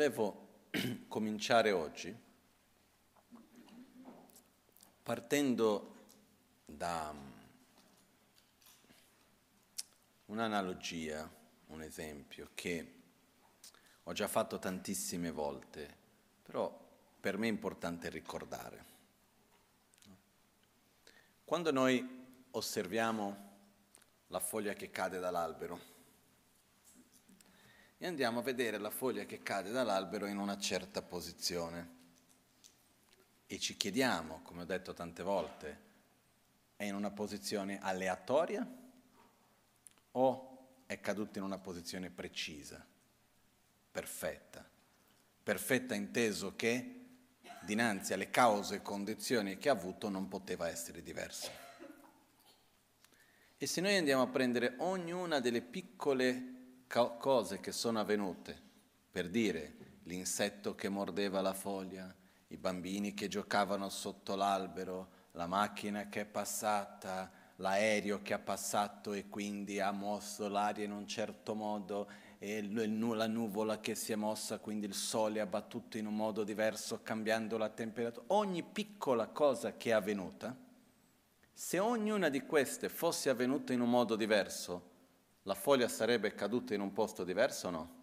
volevo cominciare oggi partendo da un'analogia, un esempio che ho già fatto tantissime volte, però per me è importante ricordare. Quando noi osserviamo la foglia che cade dall'albero, e andiamo a vedere la foglia che cade dall'albero in una certa posizione. E ci chiediamo, come ho detto tante volte, è in una posizione aleatoria o è caduta in una posizione precisa, perfetta? Perfetta inteso che dinanzi alle cause e condizioni che ha avuto non poteva essere diversa. E se noi andiamo a prendere ognuna delle piccole cose che sono avvenute, per dire l'insetto che mordeva la foglia, i bambini che giocavano sotto l'albero, la macchina che è passata, l'aereo che ha passato e quindi ha mosso l'aria in un certo modo e la nuvola che si è mossa, quindi il sole ha battuto in un modo diverso cambiando la temperatura. Ogni piccola cosa che è avvenuta, se ognuna di queste fosse avvenuta in un modo diverso, la foglia sarebbe caduta in un posto diverso o no?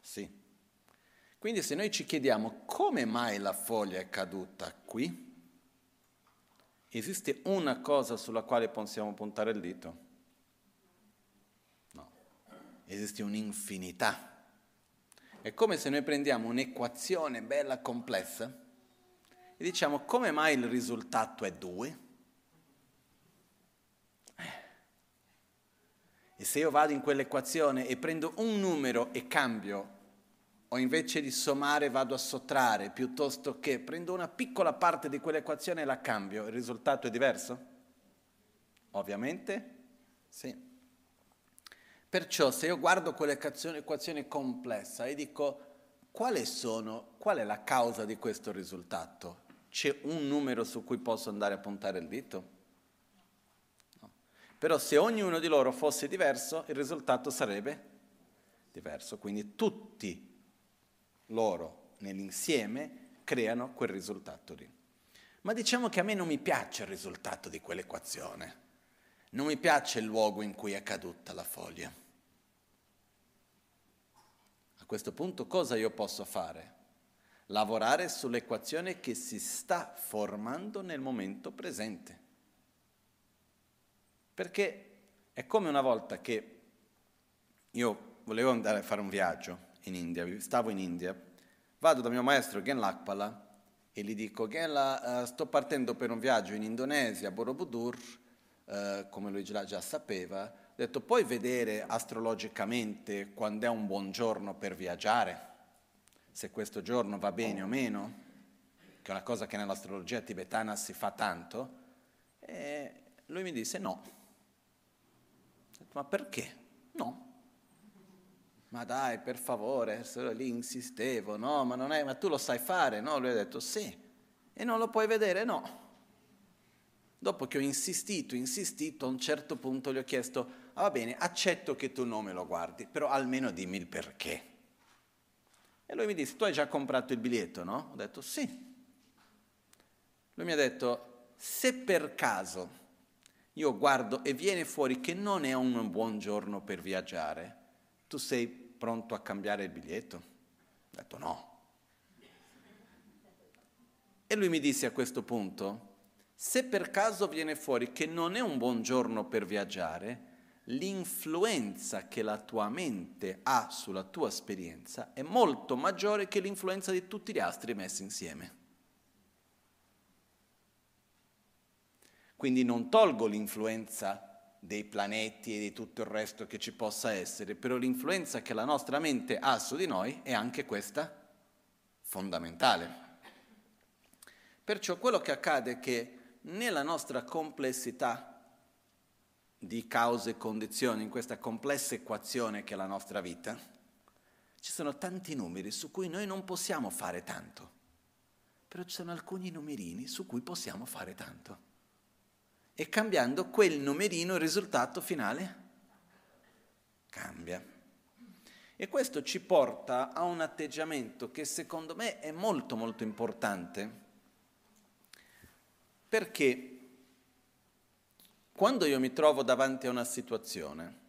Sì. Quindi se noi ci chiediamo come mai la foglia è caduta qui, esiste una cosa sulla quale possiamo puntare il dito? No, esiste un'infinità. È come se noi prendiamo un'equazione bella complessa e diciamo come mai il risultato è 2? E se io vado in quell'equazione e prendo un numero e cambio, o invece di sommare vado a sottrarre, piuttosto che prendo una piccola parte di quell'equazione e la cambio, il risultato è diverso? Ovviamente sì. Perciò se io guardo quell'equazione complessa e dico quali sono, qual è la causa di questo risultato? C'è un numero su cui posso andare a puntare il dito? Però se ognuno di loro fosse diverso, il risultato sarebbe diverso. Quindi tutti loro nell'insieme creano quel risultato lì. Ma diciamo che a me non mi piace il risultato di quell'equazione. Non mi piace il luogo in cui è caduta la foglia. A questo punto cosa io posso fare? Lavorare sull'equazione che si sta formando nel momento presente. Perché è come una volta che io volevo andare a fare un viaggio in India, stavo in India, vado da mio maestro Gen Lakpala e gli dico Genla, uh, sto partendo per un viaggio in Indonesia, Borobudur, uh, come lui già, già sapeva, ho detto puoi vedere astrologicamente quando è un buon giorno per viaggiare, se questo giorno va bene o meno, che è una cosa che nell'astrologia tibetana si fa tanto, e lui mi disse no ma perché? No. Ma dai, per favore, solo lì insistevo, no, ma è, ma tu lo sai fare, no? Lui ha detto sì. E non lo puoi vedere? No. Dopo che ho insistito, insistito, a un certo punto gli ho chiesto, ah, va bene, accetto che tu non me lo guardi, però almeno dimmi il perché. E lui mi disse, tu hai già comprato il biglietto, no? Ho detto sì. Lui mi ha detto, se per caso io guardo e viene fuori che non è un buon giorno per viaggiare, tu sei pronto a cambiare il biglietto? Ho detto no. E lui mi disse a questo punto, se per caso viene fuori che non è un buon giorno per viaggiare, l'influenza che la tua mente ha sulla tua esperienza è molto maggiore che l'influenza di tutti gli astri messi insieme. Quindi non tolgo l'influenza dei planeti e di tutto il resto che ci possa essere, però l'influenza che la nostra mente ha su di noi è anche questa fondamentale. Perciò quello che accade è che nella nostra complessità di cause e condizioni, in questa complessa equazione che è la nostra vita, ci sono tanti numeri su cui noi non possiamo fare tanto, però ci sono alcuni numerini su cui possiamo fare tanto e cambiando quel numerino il risultato finale cambia. E questo ci porta a un atteggiamento che secondo me è molto molto importante, perché quando io mi trovo davanti a una situazione,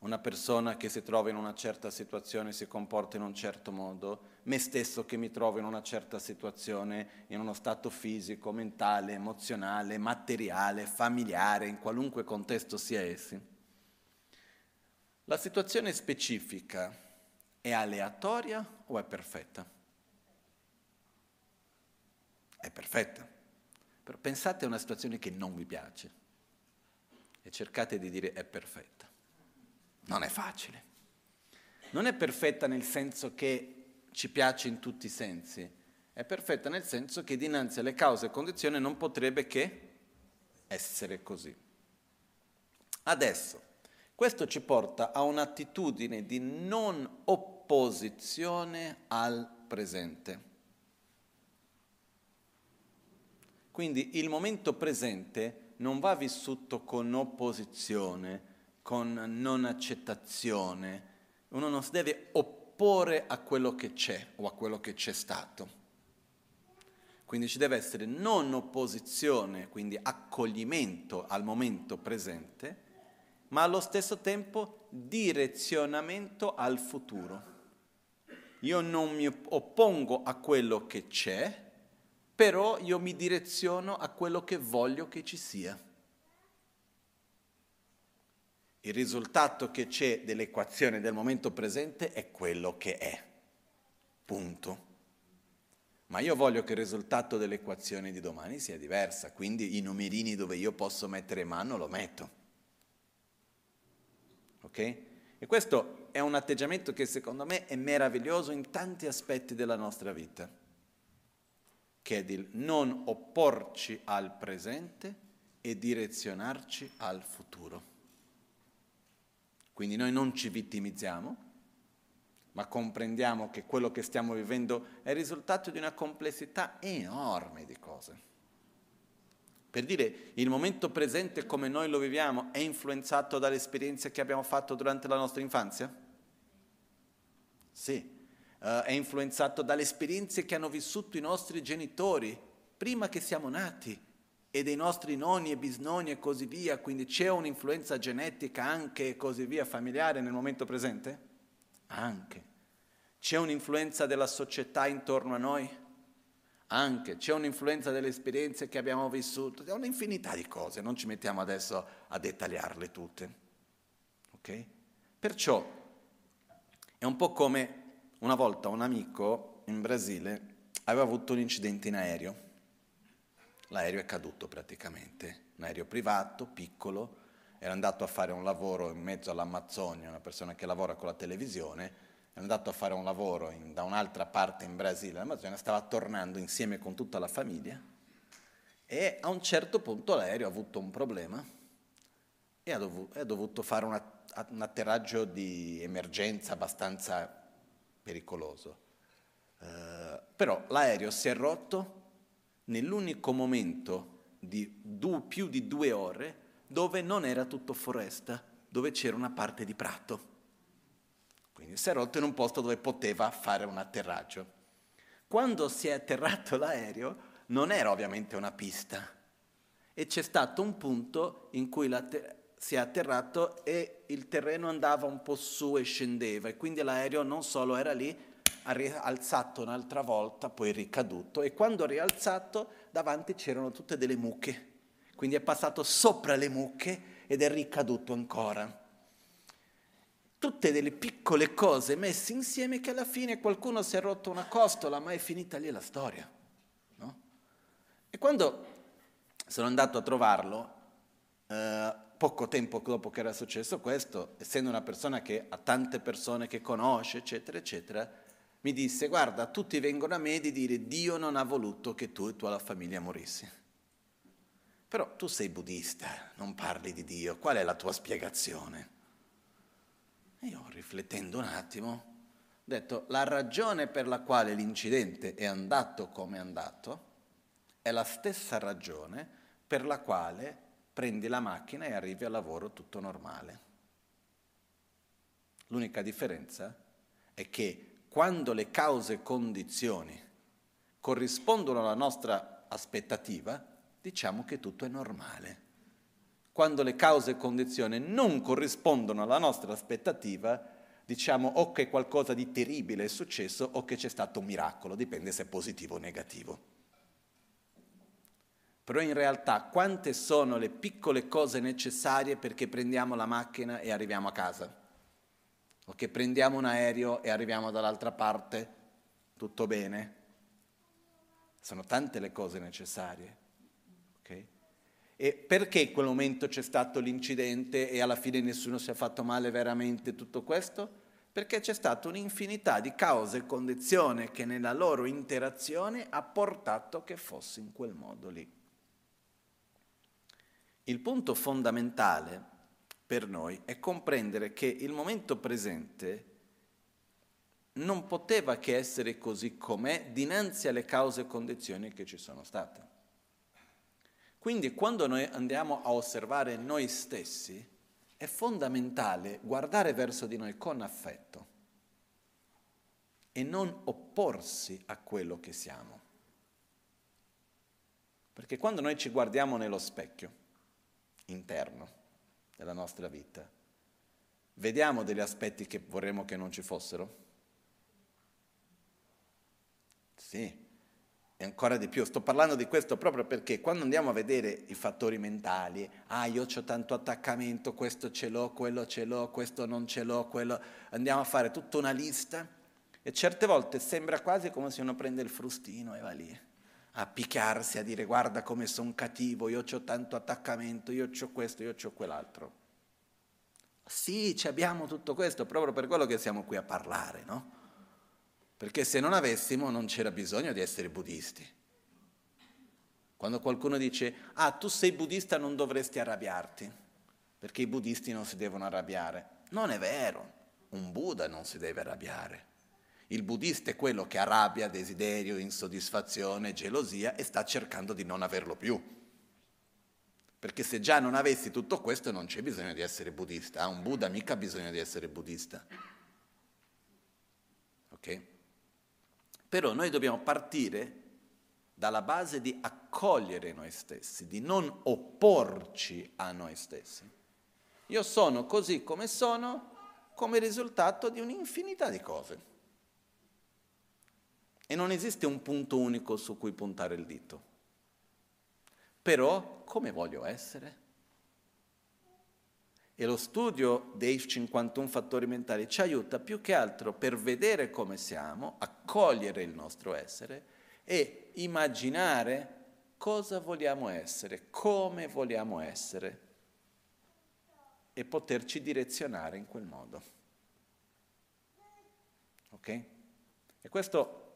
una persona che si trova in una certa situazione si comporta in un certo modo, me stesso che mi trovo in una certa situazione, in uno stato fisico, mentale, emozionale, materiale, familiare, in qualunque contesto sia essi. La situazione specifica è aleatoria o è perfetta? È perfetta. Però pensate a una situazione che non vi piace e cercate di dire è perfetta. Non è facile. Non è perfetta nel senso che ci piace in tutti i sensi, è perfetta nel senso che dinanzi alle cause e condizioni non potrebbe che essere così. Adesso, questo ci porta a un'attitudine di non opposizione al presente. Quindi il momento presente non va vissuto con opposizione, con non accettazione. Uno non si deve opporre a quello che c'è o a quello che c'è stato. Quindi ci deve essere non opposizione, quindi accoglimento al momento presente, ma allo stesso tempo direzionamento al futuro. Io non mi oppongo a quello che c'è, però io mi direziono a quello che voglio che ci sia. Il risultato che c'è dell'equazione del momento presente è quello che è. Punto. Ma io voglio che il risultato dell'equazione di domani sia diversa, quindi i numerini dove io posso mettere mano lo metto. Ok? E questo è un atteggiamento che secondo me è meraviglioso in tanti aspetti della nostra vita, che è di non opporci al presente e direzionarci al futuro. Quindi noi non ci vittimizziamo, ma comprendiamo che quello che stiamo vivendo è il risultato di una complessità enorme di cose. Per dire, il momento presente come noi lo viviamo è influenzato dalle esperienze che abbiamo fatto durante la nostra infanzia? Sì. Uh, è influenzato dalle esperienze che hanno vissuto i nostri genitori prima che siamo nati e dei nostri nonni e bisnonni e così via, quindi c'è un'influenza genetica anche e così via familiare nel momento presente? Anche. C'è un'influenza della società intorno a noi? Anche. C'è un'influenza delle esperienze che abbiamo vissuto? C'è un'infinità di cose, non ci mettiamo adesso a dettagliarle tutte. Ok? Perciò è un po' come una volta un amico in Brasile aveva avuto un incidente in aereo l'aereo è caduto praticamente, un aereo privato, piccolo, era andato a fare un lavoro in mezzo all'Amazzonia, una persona che lavora con la televisione, è andato a fare un lavoro in, da un'altra parte in Brasile, l'Amazzonia, stava tornando insieme con tutta la famiglia e a un certo punto l'aereo ha avuto un problema e ha dovuto, dovuto fare una, un atterraggio di emergenza abbastanza pericoloso. Uh, però l'aereo si è rotto nell'unico momento di du- più di due ore dove non era tutto foresta, dove c'era una parte di prato. Quindi si è rotto in un posto dove poteva fare un atterraggio. Quando si è atterrato l'aereo non era ovviamente una pista e c'è stato un punto in cui si è atterrato e il terreno andava un po' su e scendeva e quindi l'aereo non solo era lì, ha rialzato un'altra volta, poi ricaduto e quando ha rialzato davanti c'erano tutte delle mucche, quindi è passato sopra le mucche ed è ricaduto ancora. Tutte delle piccole cose messe insieme che alla fine qualcuno si è rotto una costola, ma è finita lì la storia. No? E quando sono andato a trovarlo, eh, poco tempo dopo che era successo questo, essendo una persona che ha tante persone che conosce, eccetera, eccetera, mi disse, guarda, tutti vengono a me di dire Dio non ha voluto che tu e tua famiglia morissi. Però tu sei buddista, non parli di Dio, qual è la tua spiegazione? E io, riflettendo un attimo, ho detto, la ragione per la quale l'incidente è andato come è andato è la stessa ragione per la quale prendi la macchina e arrivi al lavoro tutto normale. L'unica differenza è che quando le cause e condizioni corrispondono alla nostra aspettativa, diciamo che tutto è normale. Quando le cause e condizioni non corrispondono alla nostra aspettativa, diciamo o che qualcosa di terribile è successo o che c'è stato un miracolo, dipende se è positivo o negativo. Però in realtà quante sono le piccole cose necessarie perché prendiamo la macchina e arriviamo a casa? O che prendiamo un aereo e arriviamo dall'altra parte? Tutto bene? Sono tante le cose necessarie. Okay? E perché in quel momento c'è stato l'incidente e alla fine nessuno si è fatto male veramente tutto questo? Perché c'è stata un'infinità di cause e condizioni che nella loro interazione ha portato che fosse in quel modo lì. Il punto fondamentale per noi è comprendere che il momento presente non poteva che essere così com'è dinanzi alle cause e condizioni che ci sono state. Quindi quando noi andiamo a osservare noi stessi, è fondamentale guardare verso di noi con affetto e non opporsi a quello che siamo. Perché quando noi ci guardiamo nello specchio interno della nostra vita, vediamo degli aspetti che vorremmo che non ci fossero? Sì, e ancora di più. Sto parlando di questo proprio perché quando andiamo a vedere i fattori mentali, ah io ho tanto attaccamento, questo ce l'ho, quello ce l'ho, questo non ce l'ho, quello... andiamo a fare tutta una lista e certe volte sembra quasi come se uno prende il frustino e va lì a picchiarsi, a dire guarda come sono cattivo, io ho tanto attaccamento, io ho questo, io ho quell'altro. Sì, abbiamo tutto questo, proprio per quello che siamo qui a parlare, no? perché se non avessimo non c'era bisogno di essere buddisti. Quando qualcuno dice, ah, tu sei buddista non dovresti arrabbiarti, perché i buddisti non si devono arrabbiare. Non è vero, un Buddha non si deve arrabbiare. Il buddista è quello che arrabbia, desiderio, insoddisfazione, gelosia e sta cercando di non averlo più. Perché se già non avessi tutto questo non c'è bisogno di essere buddista. Ah, un Buddha mica ha bisogno di essere buddista. Ok? Però noi dobbiamo partire dalla base di accogliere noi stessi, di non opporci a noi stessi. Io sono così come sono come risultato di un'infinità di cose. E non esiste un punto unico su cui puntare il dito. Però come voglio essere? E lo studio dei 51 fattori mentali ci aiuta più che altro per vedere come siamo, accogliere il nostro essere e immaginare cosa vogliamo essere, come vogliamo essere e poterci direzionare in quel modo. Ok? E questo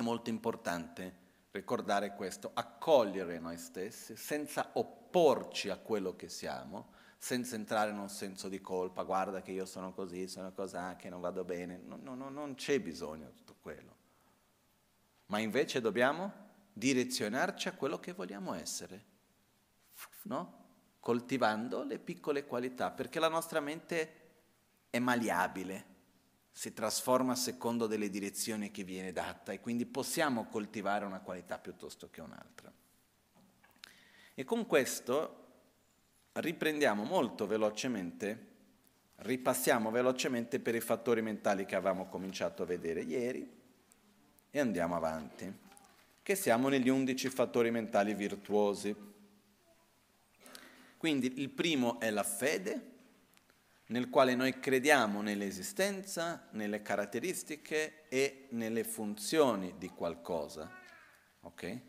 è molto importante, ricordare questo, accogliere noi stessi senza opporci a quello che siamo senza entrare in un senso di colpa, guarda che io sono così, sono così, che non vado bene, no, no, no, non c'è bisogno di tutto quello. Ma invece dobbiamo direzionarci a quello che vogliamo essere, no? coltivando le piccole qualità, perché la nostra mente è maleabile, si trasforma a secondo delle direzioni che viene data e quindi possiamo coltivare una qualità piuttosto che un'altra. E con questo riprendiamo molto velocemente, ripassiamo velocemente per i fattori mentali che avevamo cominciato a vedere ieri e andiamo avanti, che siamo negli undici fattori mentali virtuosi. Quindi il primo è la fede, nel quale noi crediamo nell'esistenza, nelle caratteristiche e nelle funzioni di qualcosa. Okay?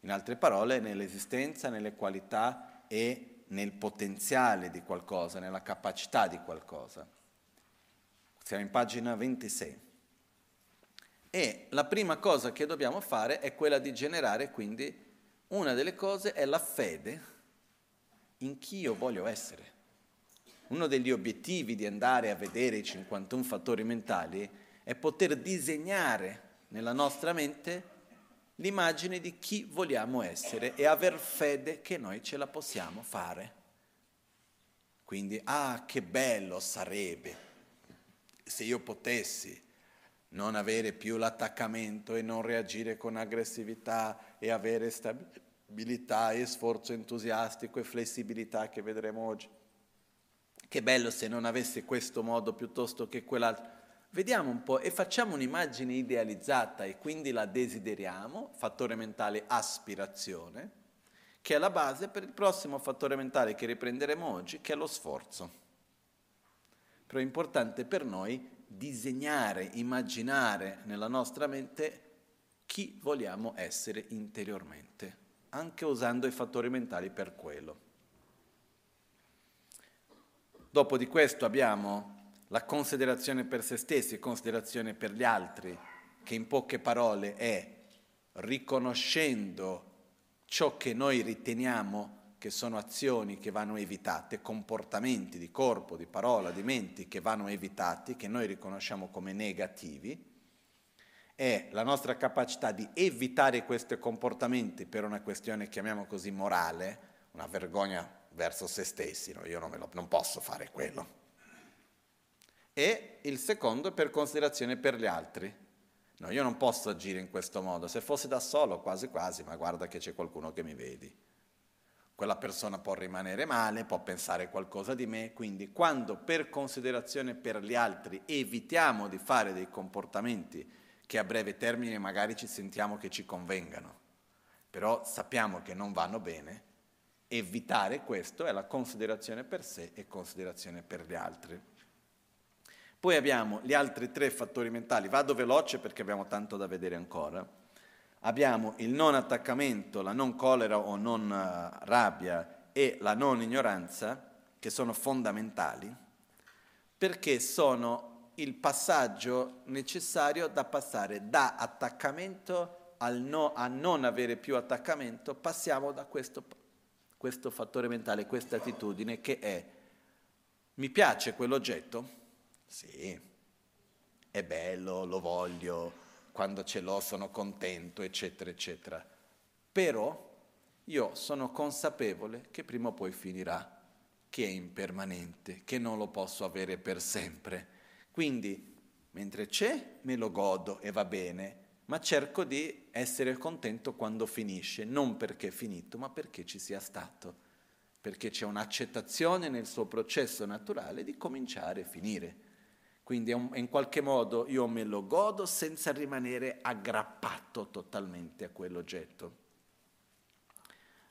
In altre parole, nell'esistenza, nelle qualità e nel potenziale di qualcosa, nella capacità di qualcosa. Siamo in pagina 26. E la prima cosa che dobbiamo fare è quella di generare, quindi, una delle cose è la fede in chi io voglio essere. Uno degli obiettivi di andare a vedere i 51 fattori mentali è poter disegnare nella nostra mente l'immagine di chi vogliamo essere e aver fede che noi ce la possiamo fare. Quindi, ah, che bello sarebbe se io potessi non avere più l'attaccamento e non reagire con aggressività e avere stabilità e sforzo entusiastico e flessibilità che vedremo oggi. Che bello se non avesse questo modo piuttosto che quell'altro. Vediamo un po' e facciamo un'immagine idealizzata e quindi la desideriamo, fattore mentale aspirazione, che è la base per il prossimo fattore mentale che riprenderemo oggi, che è lo sforzo. Però è importante per noi disegnare, immaginare nella nostra mente chi vogliamo essere interiormente, anche usando i fattori mentali per quello. Dopo di questo abbiamo la considerazione per se stessi e considerazione per gli altri, che in poche parole è riconoscendo ciò che noi riteniamo che sono azioni che vanno evitate, comportamenti di corpo, di parola, di menti che vanno evitati, che noi riconosciamo come negativi, è la nostra capacità di evitare questi comportamenti per una questione, chiamiamo così, morale, una vergogna verso se stessi, no? io non, lo, non posso fare quello. E il secondo è per considerazione per gli altri. No, io non posso agire in questo modo, se fossi da solo quasi quasi, ma guarda che c'è qualcuno che mi vedi quella persona può rimanere male, può pensare qualcosa di me, quindi quando per considerazione per gli altri evitiamo di fare dei comportamenti che a breve termine magari ci sentiamo che ci convengano, però sappiamo che non vanno bene, evitare questo è la considerazione per sé e considerazione per gli altri. Poi abbiamo gli altri tre fattori mentali, vado veloce perché abbiamo tanto da vedere ancora abbiamo il non attaccamento, la non collera o non uh, rabbia e la non ignoranza, che sono fondamentali, perché sono il passaggio necessario da passare da attaccamento no, a non avere più attaccamento, passiamo da questo, questo fattore mentale, questa attitudine che è mi piace quell'oggetto? Sì, è bello, lo voglio, quando ce l'ho sono contento, eccetera, eccetera. Però io sono consapevole che prima o poi finirà, che è impermanente, che non lo posso avere per sempre. Quindi, mentre c'è, me lo godo e va bene, ma cerco di essere contento quando finisce, non perché è finito, ma perché ci sia stato, perché c'è un'accettazione nel suo processo naturale di cominciare e finire. Quindi in qualche modo io me lo godo senza rimanere aggrappato totalmente a quell'oggetto.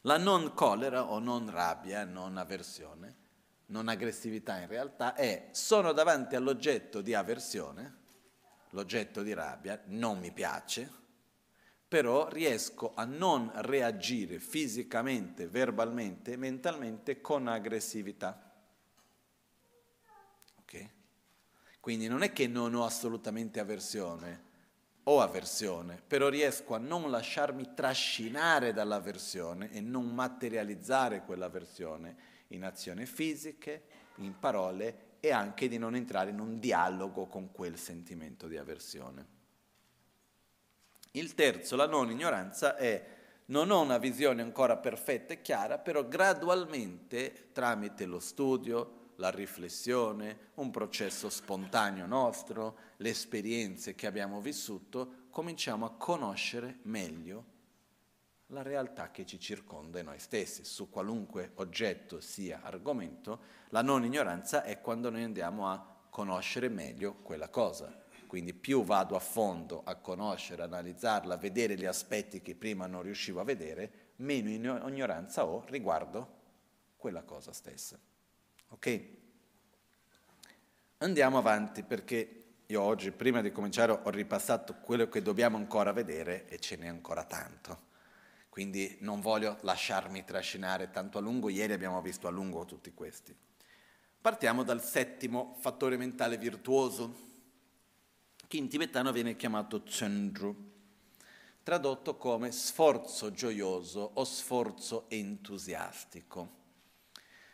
La non collera o non rabbia, non avversione, non aggressività in realtà è sono davanti all'oggetto di avversione, l'oggetto di rabbia, non mi piace, però riesco a non reagire fisicamente, verbalmente, mentalmente con aggressività. Quindi non è che non ho assolutamente avversione, ho avversione, però riesco a non lasciarmi trascinare dall'avversione e non materializzare quell'avversione in azioni fisiche, in parole e anche di non entrare in un dialogo con quel sentimento di avversione. Il terzo, la non ignoranza, è non ho una visione ancora perfetta e chiara, però gradualmente, tramite lo studio, la riflessione, un processo spontaneo nostro, le esperienze che abbiamo vissuto, cominciamo a conoscere meglio la realtà che ci circonda e noi stessi. Su qualunque oggetto sia argomento, la non ignoranza è quando noi andiamo a conoscere meglio quella cosa. Quindi più vado a fondo a conoscere, analizzarla, a vedere gli aspetti che prima non riuscivo a vedere, meno ignoranza ho riguardo quella cosa stessa. Ok? Andiamo avanti perché io oggi, prima di cominciare, ho ripassato quello che dobbiamo ancora vedere e ce n'è ancora tanto. Quindi non voglio lasciarmi trascinare tanto a lungo, ieri abbiamo visto a lungo tutti questi. Partiamo dal settimo fattore mentale virtuoso, che in tibetano viene chiamato Tsendru, tradotto come sforzo gioioso o sforzo entusiastico.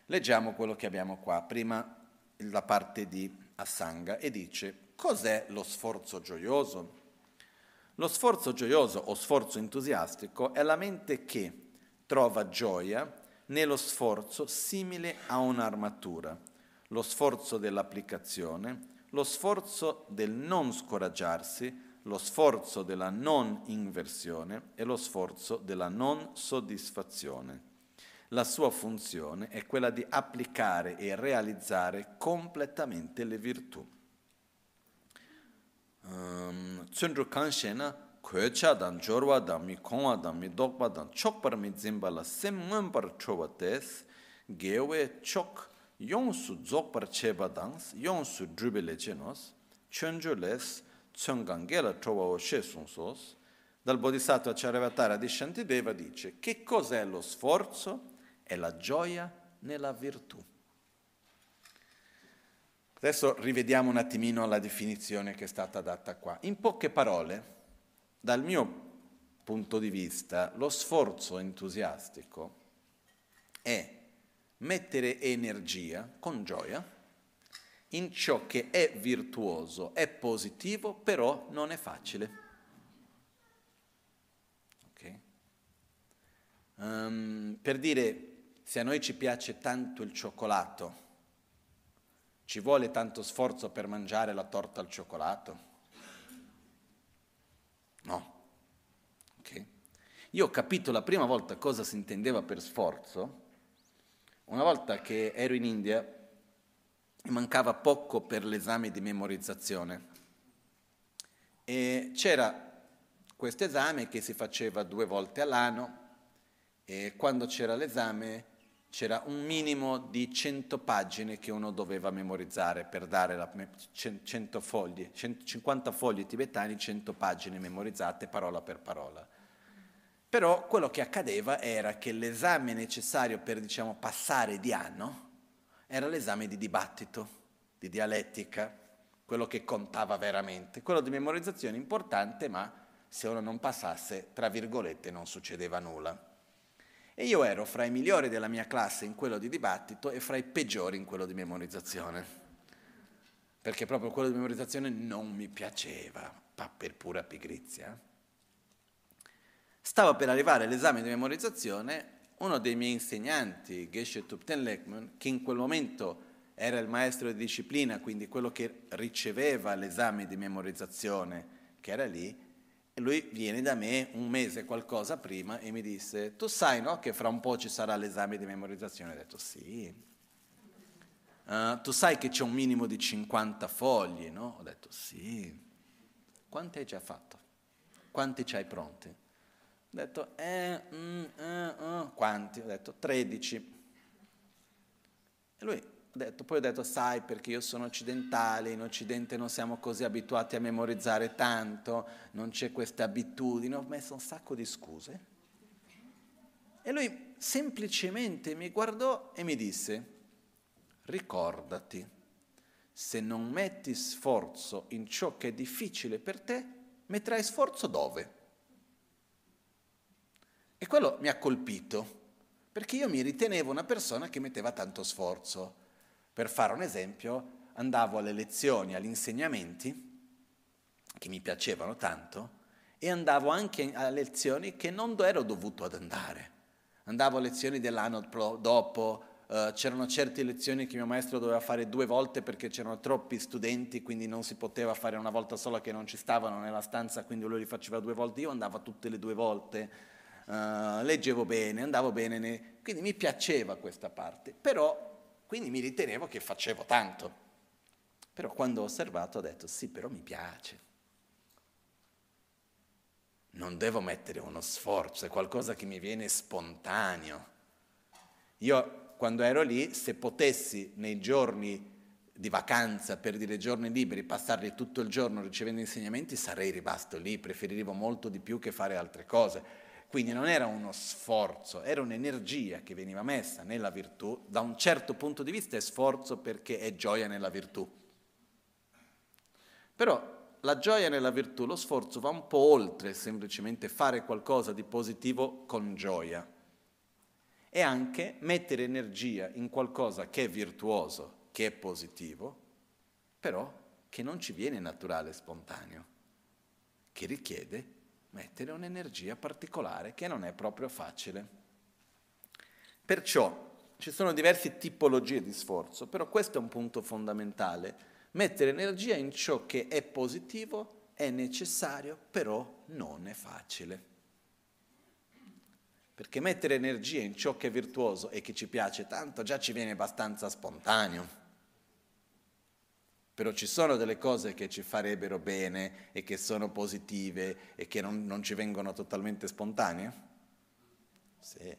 Leggiamo quello che abbiamo qua, prima la parte di Asanga, e dice cos'è lo sforzo gioioso? Lo sforzo gioioso o sforzo entusiastico è la mente che trova gioia nello sforzo simile a un'armatura, lo sforzo dell'applicazione, lo sforzo del non scoraggiarsi, lo sforzo della non inversione e lo sforzo della non soddisfazione. La sua funzione è quella di applicare e realizzare completamente le virtù. tsundru kanshe na kwecha dan, jorwa dan, mi kongwa dan, mi dokpa dan, chokpar mi dzimba la sem ngumpar choba tes, gewe chok yonsu dzokpar cheba dans, yonsu drubile chenos, chunju les, tsongange la choba o she sunsos, dal Bodhisattva Charyavatara di Shantideva dice che cos'è lo sforzo? È la gioia nella virtù. Adesso rivediamo un attimino la definizione che è stata data qua. In poche parole, dal mio punto di vista, lo sforzo entusiastico è mettere energia con gioia in ciò che è virtuoso, è positivo, però non è facile. Okay? Um, per dire, se a noi ci piace tanto il cioccolato, ci vuole tanto sforzo per mangiare la torta al cioccolato? No. Okay. Io ho capito la prima volta cosa si intendeva per sforzo, una volta che ero in India e mancava poco per l'esame di memorizzazione e c'era questo esame che si faceva due volte all'anno e quando c'era l'esame c'era un minimo di 100 pagine che uno doveva memorizzare per dare la, 100 fogli, 50 fogli tibetani, 100 pagine memorizzate parola per parola. Però quello che accadeva era che l'esame necessario per diciamo, passare di anno era l'esame di dibattito, di dialettica, quello che contava veramente. Quello di memorizzazione importante, ma se uno non passasse, tra virgolette, non succedeva nulla. E io ero fra i migliori della mia classe in quello di dibattito e fra i peggiori in quello di memorizzazione. Perché proprio quello di memorizzazione non mi piaceva, per pura pigrizia. Stava per arrivare l'esame di memorizzazione, uno dei miei insegnanti, Geshe Tupten Lekman, che in quel momento era il maestro di disciplina, quindi quello che riceveva l'esame di memorizzazione che era lì, e lui viene da me un mese qualcosa prima e mi disse, tu sai no, che fra un po' ci sarà l'esame di memorizzazione? Ho detto sì. Uh, tu sai che c'è un minimo di 50 fogli, no? Ho detto sì. Quanti hai già fatto? Quanti ci hai pronti? Ho detto, eh, mm, eh, uh. quanti? Ho detto 13. E lui detto, poi ho detto, sai perché io sono occidentale, in Occidente non siamo così abituati a memorizzare tanto, non c'è questa abitudine, ho messo un sacco di scuse. E lui semplicemente mi guardò e mi disse, ricordati, se non metti sforzo in ciò che è difficile per te, metterai sforzo dove? E quello mi ha colpito, perché io mi ritenevo una persona che metteva tanto sforzo. Per fare un esempio, andavo alle lezioni, agli insegnamenti, che mi piacevano tanto, e andavo anche a lezioni che non ero dovuto ad andare. Andavo a lezioni dell'anno dopo, uh, c'erano certe lezioni che mio maestro doveva fare due volte perché c'erano troppi studenti, quindi non si poteva fare una volta sola che non ci stavano nella stanza, quindi lui li faceva due volte, io andavo tutte le due volte, uh, leggevo bene, andavo bene, ne... quindi mi piaceva questa parte, però quindi mi ritenevo che facevo tanto. Però quando ho osservato ho detto sì, però mi piace. Non devo mettere uno sforzo, è qualcosa che mi viene spontaneo. Io quando ero lì, se potessi nei giorni di vacanza, per dire giorni liberi, passarli tutto il giorno ricevendo insegnamenti, sarei rimasto lì, preferivo molto di più che fare altre cose quindi non era uno sforzo, era un'energia che veniva messa nella virtù, da un certo punto di vista è sforzo perché è gioia nella virtù. Però la gioia nella virtù, lo sforzo va un po' oltre semplicemente fare qualcosa di positivo con gioia. E anche mettere energia in qualcosa che è virtuoso, che è positivo, però che non ci viene naturale e spontaneo, che richiede mettere un'energia particolare che non è proprio facile. Perciò ci sono diverse tipologie di sforzo, però questo è un punto fondamentale. Mettere energia in ciò che è positivo è necessario, però non è facile. Perché mettere energia in ciò che è virtuoso e che ci piace tanto già ci viene abbastanza spontaneo. Però ci sono delle cose che ci farebbero bene e che sono positive e che non, non ci vengono totalmente spontanee? Sì.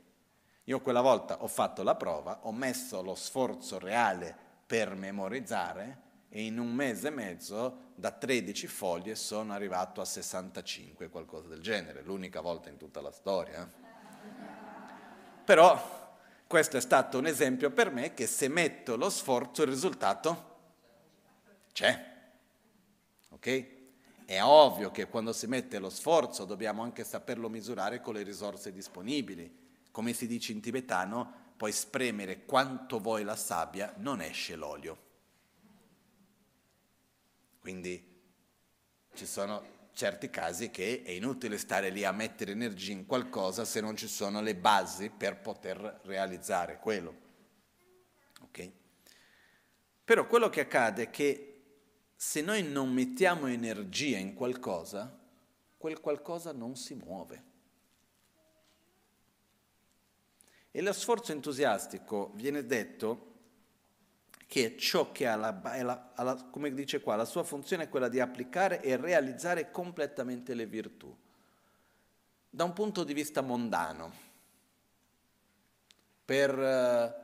Io quella volta ho fatto la prova, ho messo lo sforzo reale per memorizzare e in un mese e mezzo da 13 foglie sono arrivato a 65, qualcosa del genere, l'unica volta in tutta la storia. Però questo è stato un esempio per me che se metto lo sforzo il risultato c'è. Ok? È ovvio che quando si mette lo sforzo dobbiamo anche saperlo misurare con le risorse disponibili. Come si dice in tibetano, puoi spremere quanto vuoi la sabbia, non esce l'olio. Quindi ci sono certi casi che è inutile stare lì a mettere energia in qualcosa se non ci sono le basi per poter realizzare quello. Okay? Però quello che accade è che se noi non mettiamo energia in qualcosa, quel qualcosa non si muove. E lo sforzo entusiastico viene detto che ciò che ha, la, la, la, come dice qua, la sua funzione è quella di applicare e realizzare completamente le virtù, da un punto di vista mondano, per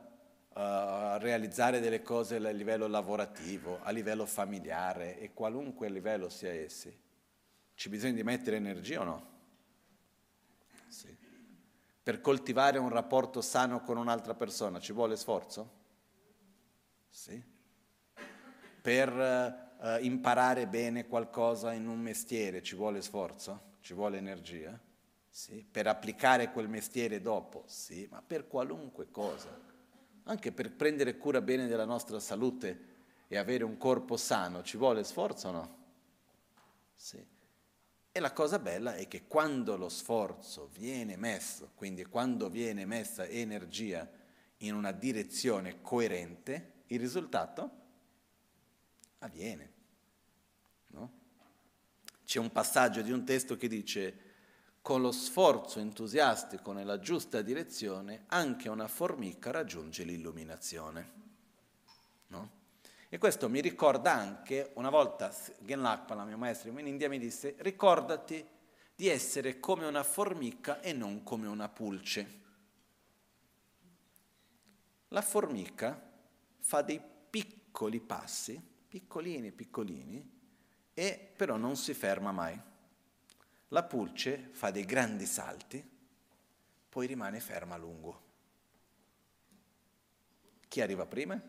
uh, realizzare delle cose a livello lavorativo, a livello familiare e qualunque livello sia essi. Ci bisogna di mettere energia o no? Sì. Per coltivare un rapporto sano con un'altra persona ci vuole sforzo? Sì. Per uh, imparare bene qualcosa in un mestiere ci vuole sforzo? Ci vuole energia? Sì. Per applicare quel mestiere dopo? Sì, ma per qualunque cosa. Anche per prendere cura bene della nostra salute e avere un corpo sano ci vuole sforzo o no? Sì. E la cosa bella è che quando lo sforzo viene messo, quindi quando viene messa energia in una direzione coerente, il risultato avviene. No? C'è un passaggio di un testo che dice con lo sforzo entusiastico nella giusta direzione anche una formica raggiunge l'illuminazione. No? E questo mi ricorda anche, una volta Gen Lakpala, mio maestro in India, mi disse ricordati di essere come una formica e non come una pulce. La formica fa dei piccoli passi, piccolini, piccolini, e però non si ferma mai. La pulce fa dei grandi salti, poi rimane ferma a lungo. Chi arriva prima?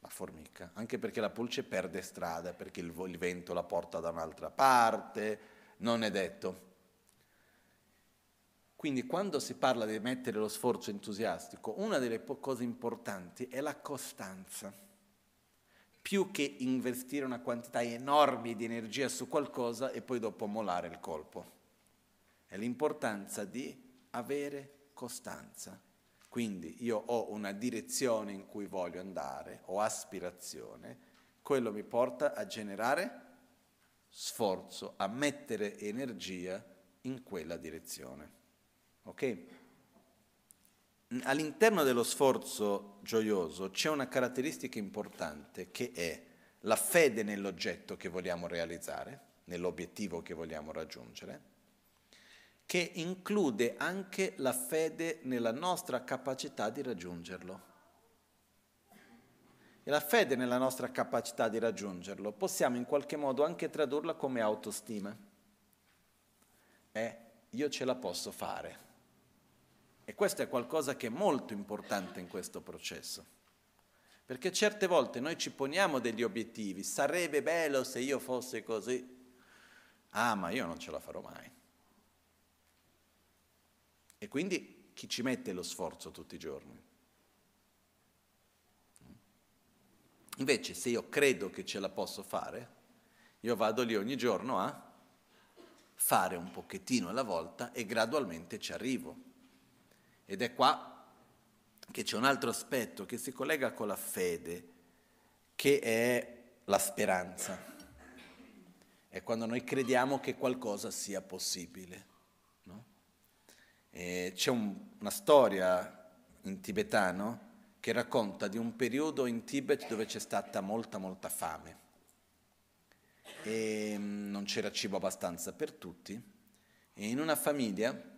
La formica, anche perché la pulce perde strada, perché il, il vento la porta da un'altra parte, non è detto. Quindi quando si parla di mettere lo sforzo entusiastico, una delle cose importanti è la costanza. Più che investire una quantità enorme di energia su qualcosa e poi dopo molare il colpo. È l'importanza di avere costanza. Quindi io ho una direzione in cui voglio andare, ho aspirazione, quello mi porta a generare sforzo, a mettere energia in quella direzione. Ok? All'interno dello sforzo gioioso c'è una caratteristica importante che è la fede nell'oggetto che vogliamo realizzare, nell'obiettivo che vogliamo raggiungere, che include anche la fede nella nostra capacità di raggiungerlo. E la fede nella nostra capacità di raggiungerlo possiamo in qualche modo anche tradurla come autostima. Eh, io ce la posso fare. E questo è qualcosa che è molto importante in questo processo. Perché certe volte noi ci poniamo degli obiettivi, sarebbe bello se io fossi così. Ah, ma io non ce la farò mai. E quindi chi ci mette lo sforzo tutti i giorni? Invece se io credo che ce la posso fare, io vado lì ogni giorno a fare un pochettino alla volta e gradualmente ci arrivo. Ed è qua che c'è un altro aspetto che si collega con la fede, che è la speranza. È quando noi crediamo che qualcosa sia possibile. No? c'è un, una storia in tibetano che racconta di un periodo in Tibet dove c'è stata molta, molta fame e mm, non c'era cibo abbastanza per tutti e in una famiglia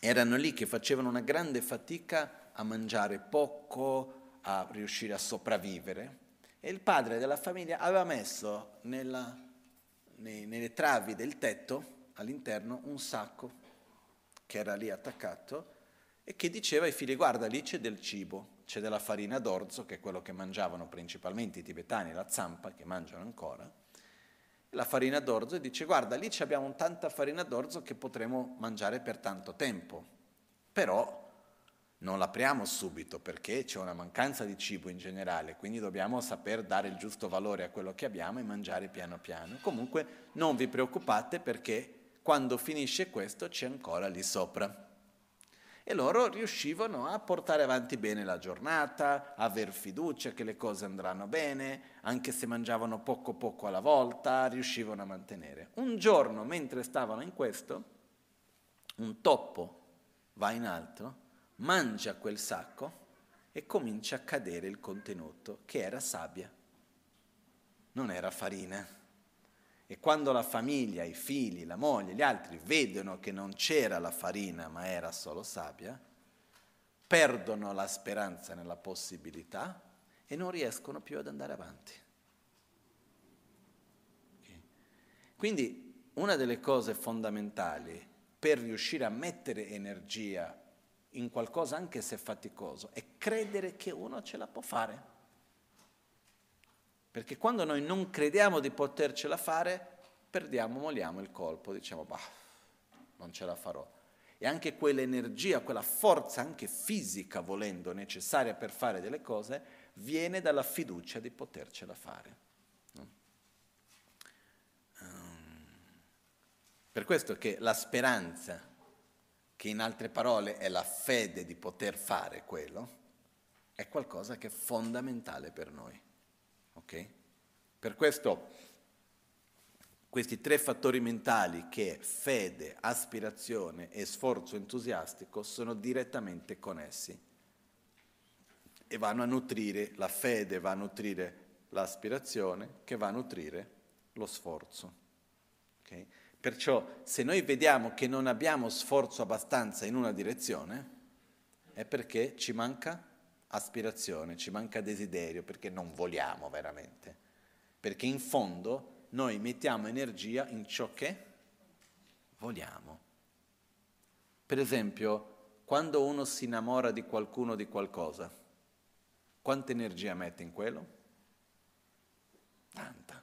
erano lì che facevano una grande fatica a mangiare poco, a riuscire a sopravvivere. E il padre della famiglia aveva messo nella, nei, nelle travi del tetto all'interno un sacco che era lì attaccato e che diceva ai figli guarda lì c'è del cibo c'è della farina d'orzo, che è quello che mangiavano principalmente i tibetani, la zampa, che mangiano ancora, la farina d'orzo e dice guarda lì abbiamo tanta farina d'orzo che potremo mangiare per tanto tempo, però non l'apriamo subito perché c'è una mancanza di cibo in generale, quindi dobbiamo saper dare il giusto valore a quello che abbiamo e mangiare piano piano. Comunque non vi preoccupate perché quando finisce questo c'è ancora lì sopra e loro riuscivano a portare avanti bene la giornata, aver fiducia che le cose andranno bene, anche se mangiavano poco poco alla volta, riuscivano a mantenere. Un giorno, mentre stavano in questo, un toppo va in alto, mangia quel sacco e comincia a cadere il contenuto, che era sabbia, non era farina. E quando la famiglia, i figli, la moglie, gli altri vedono che non c'era la farina ma era solo sabbia, perdono la speranza nella possibilità e non riescono più ad andare avanti. Quindi una delle cose fondamentali per riuscire a mettere energia in qualcosa anche se faticoso è credere che uno ce la può fare. Perché quando noi non crediamo di potercela fare, perdiamo, moliamo il colpo, diciamo, bah, non ce la farò. E anche quell'energia, quella forza anche fisica, volendo, necessaria per fare delle cose, viene dalla fiducia di potercela fare. Um, per questo che la speranza, che in altre parole è la fede di poter fare quello, è qualcosa che è fondamentale per noi. Okay? Per questo questi tre fattori mentali che fede, aspirazione e sforzo entusiastico sono direttamente connessi e vanno a nutrire, la fede va a nutrire l'aspirazione che va a nutrire lo sforzo. Okay? Perciò se noi vediamo che non abbiamo sforzo abbastanza in una direzione, è perché ci manca aspirazione, ci manca desiderio, perché non vogliamo veramente. Perché in fondo noi mettiamo energia in ciò che vogliamo. Per esempio, quando uno si innamora di qualcuno di qualcosa, quanta energia mette in quello? Tanta.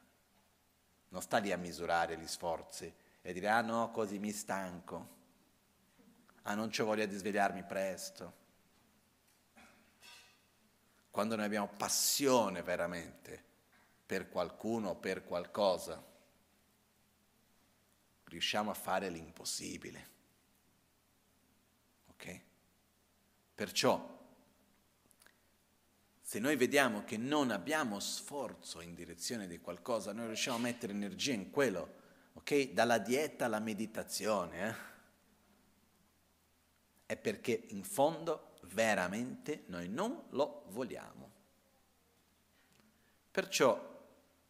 Non sta lì a misurare gli sforzi e dire ah no, così mi stanco, ah non ho voglia di svegliarmi presto quando noi abbiamo passione veramente per qualcuno o per qualcosa, riusciamo a fare l'impossibile. Ok? Perciò, se noi vediamo che non abbiamo sforzo in direzione di qualcosa, noi riusciamo a mettere energia in quello, ok? Dalla dieta alla meditazione, eh? È perché in fondo veramente noi non lo vogliamo. Perciò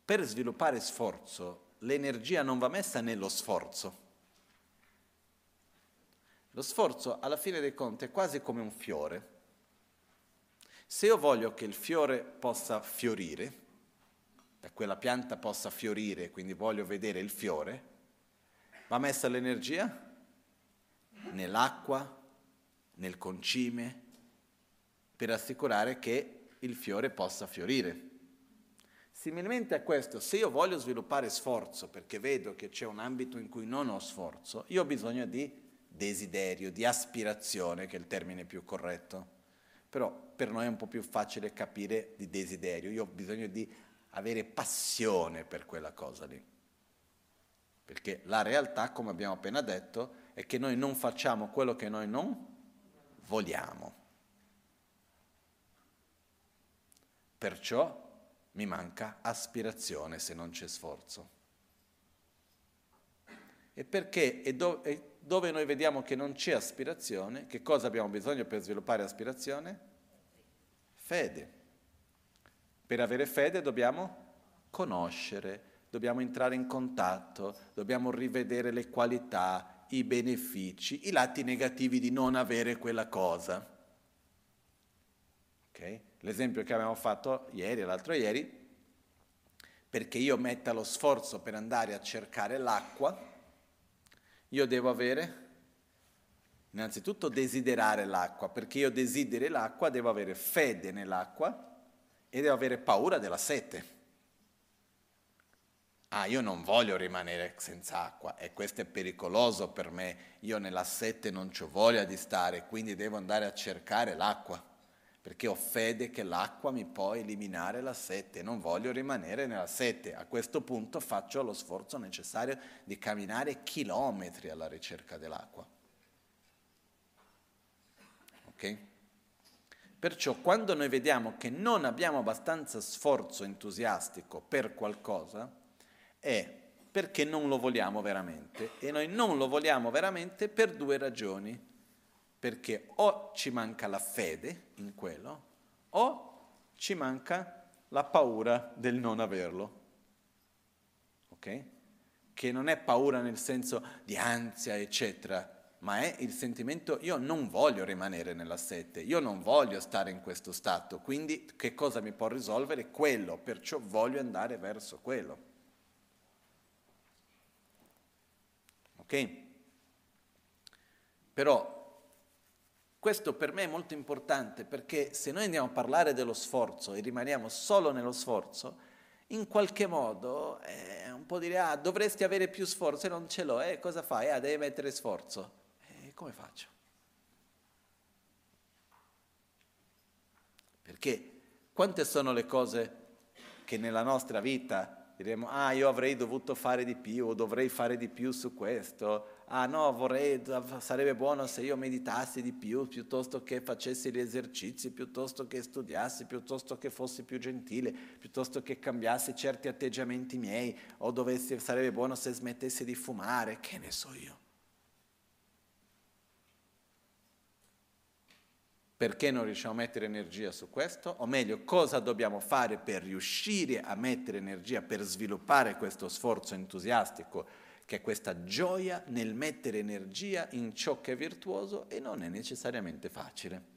per sviluppare sforzo l'energia non va messa nello sforzo. Lo sforzo alla fine dei conti è quasi come un fiore. Se io voglio che il fiore possa fiorire, che quella pianta possa fiorire, quindi voglio vedere il fiore, va messa l'energia nell'acqua, nel concime, per assicurare che il fiore possa fiorire. Similmente a questo, se io voglio sviluppare sforzo perché vedo che c'è un ambito in cui non ho sforzo, io ho bisogno di desiderio, di aspirazione, che è il termine più corretto. Però per noi è un po' più facile capire di desiderio. Io ho bisogno di avere passione per quella cosa lì. Perché la realtà, come abbiamo appena detto, è che noi non facciamo quello che noi non vogliamo. Perciò mi manca aspirazione se non c'è sforzo. E perché e, do, e dove noi vediamo che non c'è aspirazione, che cosa abbiamo bisogno per sviluppare aspirazione? Fede. Per avere fede dobbiamo conoscere, dobbiamo entrare in contatto, dobbiamo rivedere le qualità, i benefici, i lati negativi di non avere quella cosa. Okay? L'esempio che abbiamo fatto ieri e l'altro ieri, perché io metta lo sforzo per andare a cercare l'acqua, io devo avere innanzitutto desiderare l'acqua, perché io desideri l'acqua devo avere fede nell'acqua e devo avere paura della sete. Ah, io non voglio rimanere senza acqua e questo è pericoloso per me, io nella sete non ho voglia di stare, quindi devo andare a cercare l'acqua, perché ho fede che l'acqua mi può eliminare la sete, non voglio rimanere nella sete. A questo punto faccio lo sforzo necessario di camminare chilometri alla ricerca dell'acqua. Ok? Perciò quando noi vediamo che non abbiamo abbastanza sforzo entusiastico per qualcosa, è perché non lo vogliamo veramente e noi non lo vogliamo veramente per due ragioni, perché o ci manca la fede in quello o ci manca la paura del non averlo. Ok? Che non è paura nel senso di ansia, eccetera, ma è il sentimento io non voglio rimanere nella sette, io non voglio stare in questo stato, quindi che cosa mi può risolvere? Quello, perciò voglio andare verso quello. Ok? Però questo per me è molto importante perché se noi andiamo a parlare dello sforzo e rimaniamo solo nello sforzo, in qualche modo è un po' dire ah dovresti avere più sforzo e non ce l'ho, eh, cosa fai? Ah devi mettere sforzo. E eh, come faccio? Perché quante sono le cose che nella nostra vita diremo, ah io avrei dovuto fare di più, dovrei fare di più su questo, ah no, vorrei, sarebbe buono se io meditassi di più, piuttosto che facessi gli esercizi, piuttosto che studiassi, piuttosto che fossi più gentile, piuttosto che cambiassi certi atteggiamenti miei, o dovessi, sarebbe buono se smettessi di fumare, che ne so io. Perché non riusciamo a mettere energia su questo? O meglio, cosa dobbiamo fare per riuscire a mettere energia, per sviluppare questo sforzo entusiastico, che è questa gioia nel mettere energia in ciò che è virtuoso e non è necessariamente facile.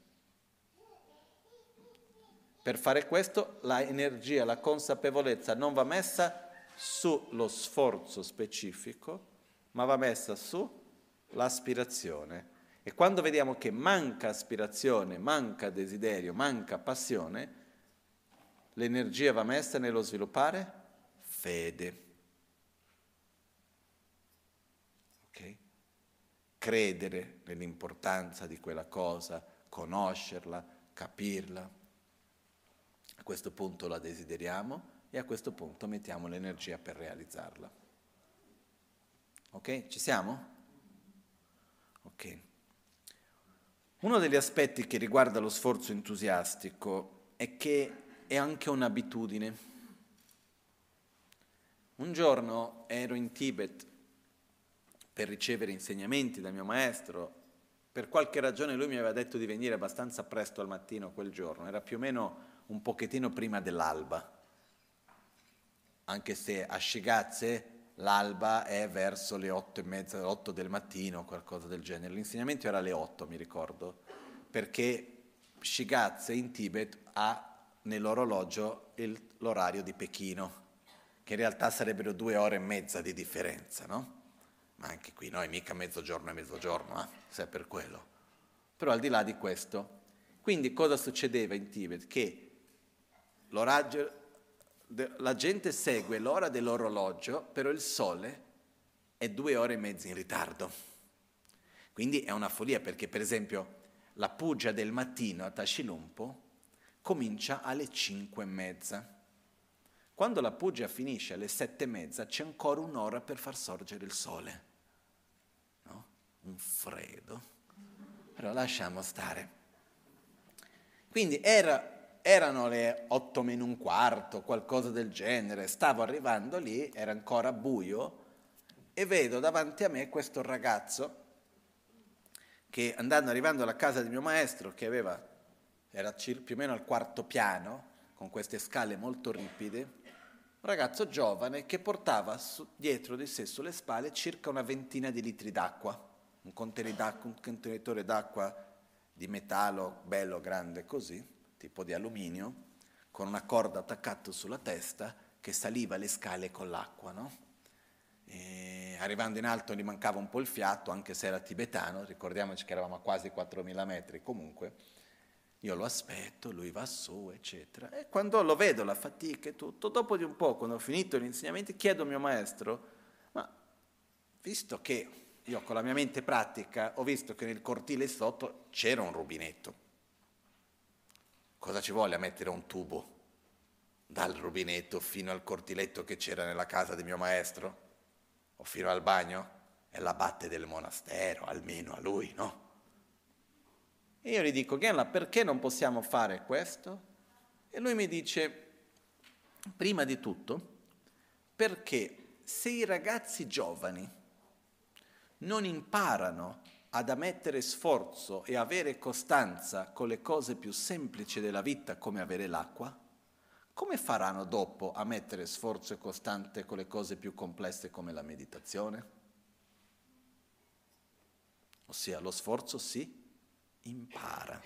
Per fare questo l'energia, la consapevolezza non va messa sullo sforzo specifico, ma va messa sull'aspirazione e quando vediamo che manca aspirazione, manca desiderio, manca passione, l'energia va messa nello sviluppare fede. Okay? Credere nell'importanza di quella cosa, conoscerla, capirla. A questo punto la desideriamo e a questo punto mettiamo l'energia per realizzarla. Ok? Ci siamo? Ok. Uno degli aspetti che riguarda lo sforzo entusiastico è che è anche un'abitudine. Un giorno ero in Tibet per ricevere insegnamenti dal mio maestro. Per qualche ragione lui mi aveva detto di venire abbastanza presto al mattino quel giorno, era più o meno un pochettino prima dell'alba, anche se a Shigazze l'alba è verso le otto e mezza, otto del mattino, qualcosa del genere. L'insegnamento era alle otto, mi ricordo, perché Shigatse in Tibet ha nell'orologio il, l'orario di Pechino, che in realtà sarebbero due ore e mezza di differenza, no? Ma anche qui noi mica mezzogiorno e mezzogiorno, eh? se è per quello. Però al di là di questo, quindi cosa succedeva in Tibet? Che l'oraggio la gente segue l'ora dell'orologio, però il sole è due ore e mezza in ritardo. Quindi è una follia perché, per esempio, la pugia del mattino a Tashilumpo comincia alle cinque e mezza. Quando la pugia finisce alle sette e mezza c'è ancora un'ora per far sorgere il sole. No? Un freddo. Però lasciamo stare. Quindi era Erano le otto meno un quarto, qualcosa del genere. Stavo arrivando lì, era ancora buio, e vedo davanti a me questo ragazzo che andando arrivando alla casa di mio maestro, che aveva, era più o meno al quarto piano, con queste scale molto ripide, un ragazzo giovane che portava su, dietro di sé sulle spalle circa una ventina di litri d'acqua, un contenitore d'acqua di metallo bello grande così, tipo di alluminio, con una corda attaccata sulla testa che saliva le scale con l'acqua, no? Arrivando in alto gli mancava un po' il fiato, anche se era tibetano, ricordiamoci che eravamo a quasi 4.000 metri comunque. Io lo aspetto, lui va su, eccetera. E quando lo vedo, la fatica e tutto, dopo di un po', quando ho finito gli insegnamenti, chiedo al mio maestro, ma visto che io con la mia mente pratica ho visto che nel cortile sotto c'era un rubinetto, cosa ci vuole a mettere un tubo dal rubinetto fino al cortiletto che c'era nella casa di mio maestro? O fino al bagno? È la batte del monastero, almeno a lui, no? E io gli dico, Genla, perché non possiamo fare questo? E lui mi dice, prima di tutto, perché se i ragazzi giovani non imparano ad ammettere sforzo e avere costanza con le cose più semplici della vita come avere l'acqua, come faranno dopo a mettere sforzo e costante con le cose più complesse come la meditazione? Ossia, lo sforzo sì, impara.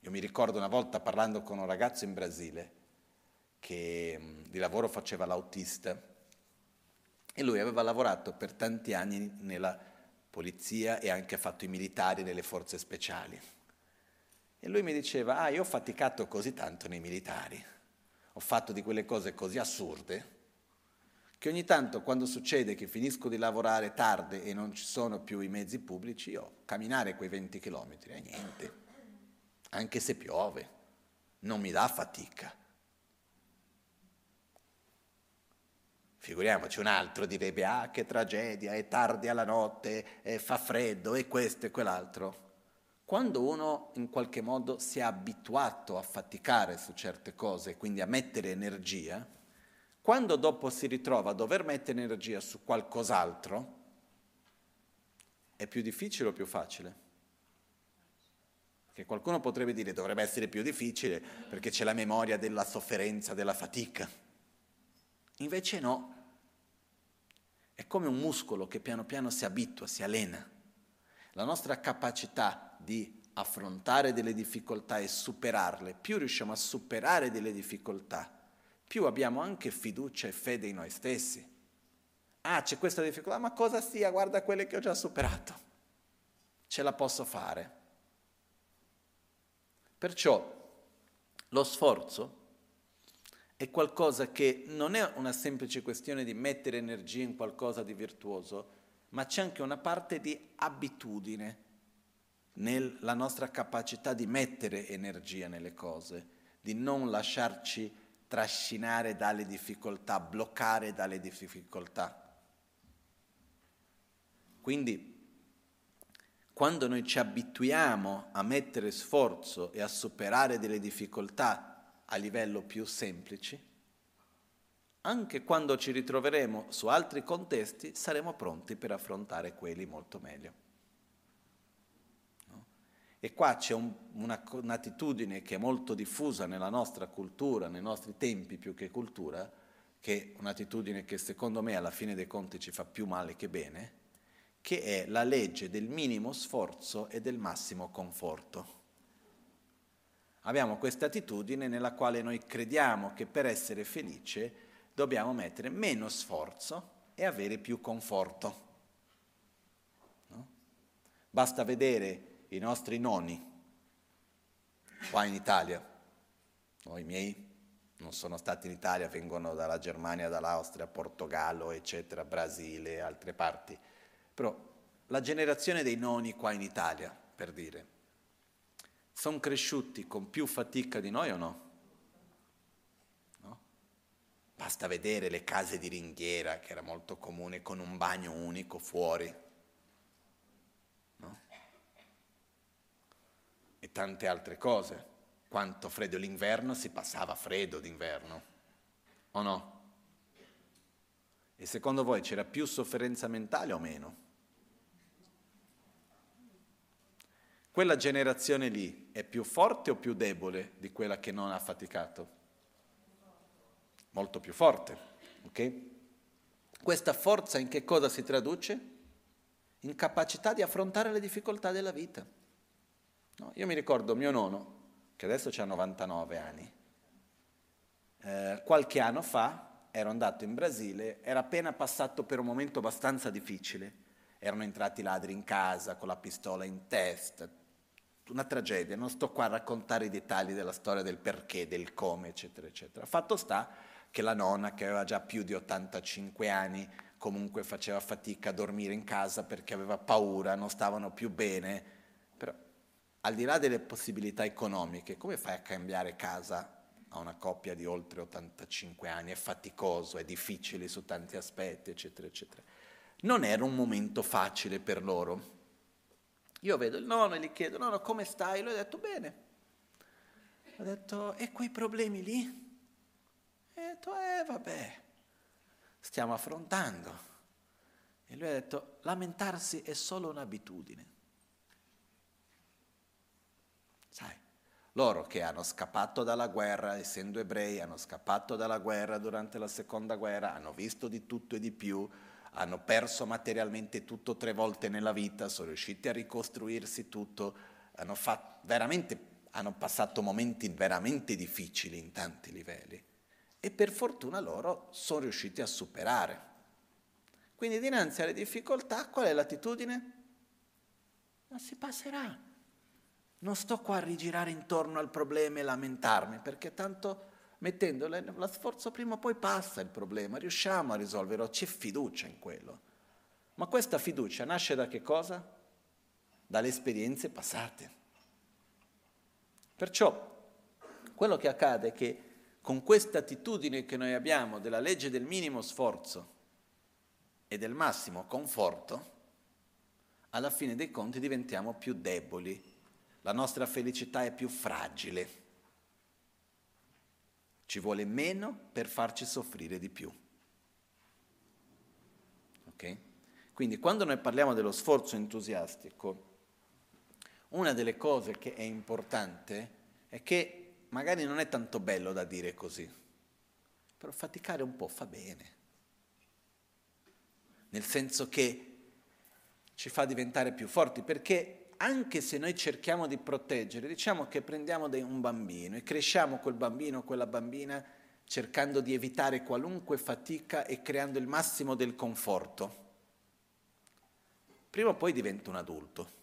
Io mi ricordo una volta parlando con un ragazzo in Brasile che mm, di lavoro faceva l'autista e lui aveva lavorato per tanti anni nella polizia e anche fatto i militari nelle forze speciali. E lui mi diceva, ah, io ho faticato così tanto nei militari, ho fatto di quelle cose così assurde, che ogni tanto quando succede che finisco di lavorare tardi e non ci sono più i mezzi pubblici, io camminare quei 20 km è niente, anche se piove, non mi dà fatica. Figuriamoci un altro direbbe, ah che tragedia, è tardi alla notte, fa freddo, e questo e quell'altro. Quando uno in qualche modo si è abituato a faticare su certe cose, quindi a mettere energia, quando dopo si ritrova a dover mettere energia su qualcos'altro, è più difficile o più facile? Che qualcuno potrebbe dire dovrebbe essere più difficile perché c'è la memoria della sofferenza, della fatica. Invece no. È come un muscolo che piano piano si abitua, si allena. La nostra capacità di affrontare delle difficoltà e superarle, più riusciamo a superare delle difficoltà, più abbiamo anche fiducia e fede in noi stessi. Ah, c'è questa difficoltà, ma cosa sia? Guarda quelle che ho già superato. Ce la posso fare. Perciò lo sforzo è qualcosa che non è una semplice questione di mettere energia in qualcosa di virtuoso, ma c'è anche una parte di abitudine nella nostra capacità di mettere energia nelle cose, di non lasciarci trascinare dalle difficoltà, bloccare dalle difficoltà. Quindi quando noi ci abituiamo a mettere sforzo e a superare delle difficoltà a livello più semplici, anche quando ci ritroveremo su altri contesti saremo pronti per affrontare quelli molto meglio. E qua c'è un, una, un'attitudine che è molto diffusa nella nostra cultura, nei nostri tempi più che cultura, che è un'attitudine che secondo me alla fine dei conti ci fa più male che bene, che è la legge del minimo sforzo e del massimo conforto. Abbiamo questa attitudine nella quale noi crediamo che per essere felice dobbiamo mettere meno sforzo e avere più conforto. No? Basta vedere i nostri nonni qua in Italia. No, I miei non sono stati in Italia, vengono dalla Germania, dall'Austria, Portogallo, eccetera, Brasile altre parti. Però la generazione dei nonni qua in Italia, per dire, sono cresciuti con più fatica di noi o no? no? Basta vedere le case di ringhiera, che era molto comune, con un bagno unico fuori tante altre cose. Quanto freddo l'inverno si passava freddo d'inverno, o no? E secondo voi c'era più sofferenza mentale o meno? Quella generazione lì è più forte o più debole di quella che non ha faticato? Molto più forte, ok? Questa forza in che cosa si traduce? In capacità di affrontare le difficoltà della vita. No? Io mi ricordo mio nonno, che adesso ha 99 anni, eh, qualche anno fa ero andato in Brasile, era appena passato per un momento abbastanza difficile. Erano entrati ladri in casa con la pistola in testa. Una tragedia, non sto qua a raccontare i dettagli della storia del perché, del come, eccetera, eccetera. Fatto sta che la nonna, che aveva già più di 85 anni, comunque faceva fatica a dormire in casa perché aveva paura, non stavano più bene. Però, al di là delle possibilità economiche, come fai a cambiare casa a una coppia di oltre 85 anni, è faticoso, è difficile su tanti aspetti, eccetera, eccetera. Non era un momento facile per loro. Io vedo il nonno e gli chiedo, nonno come stai? Lui ha detto bene. Ho detto, e quei problemi lì? E ho detto, eh vabbè, stiamo affrontando. E lui ha detto, lamentarsi è solo un'abitudine. Sai, loro che hanno scappato dalla guerra, essendo ebrei, hanno scappato dalla guerra durante la seconda guerra, hanno visto di tutto e di più, hanno perso materialmente tutto tre volte nella vita, sono riusciti a ricostruirsi tutto, hanno, fatto, hanno passato momenti veramente difficili in tanti livelli e per fortuna loro sono riusciti a superare. Quindi dinanzi alle difficoltà qual è l'attitudine? Non si passerà. Non sto qua a rigirare intorno al problema e lamentarmi, perché tanto mettendo la sforzo prima o poi passa il problema, riusciamo a risolverlo, c'è fiducia in quello. Ma questa fiducia nasce da che cosa? Dalle esperienze passate. Perciò quello che accade è che con questa attitudine che noi abbiamo della legge del minimo sforzo e del massimo conforto, alla fine dei conti diventiamo più deboli la nostra felicità è più fragile. Ci vuole meno per farci soffrire di più. Ok? Quindi quando noi parliamo dello sforzo entusiastico, una delle cose che è importante è che magari non è tanto bello da dire così, però faticare un po' fa bene. Nel senso che ci fa diventare più forti, perché anche se noi cerchiamo di proteggere, diciamo che prendiamo un bambino e cresciamo quel bambino o quella bambina cercando di evitare qualunque fatica e creando il massimo del conforto, prima o poi diventa un adulto.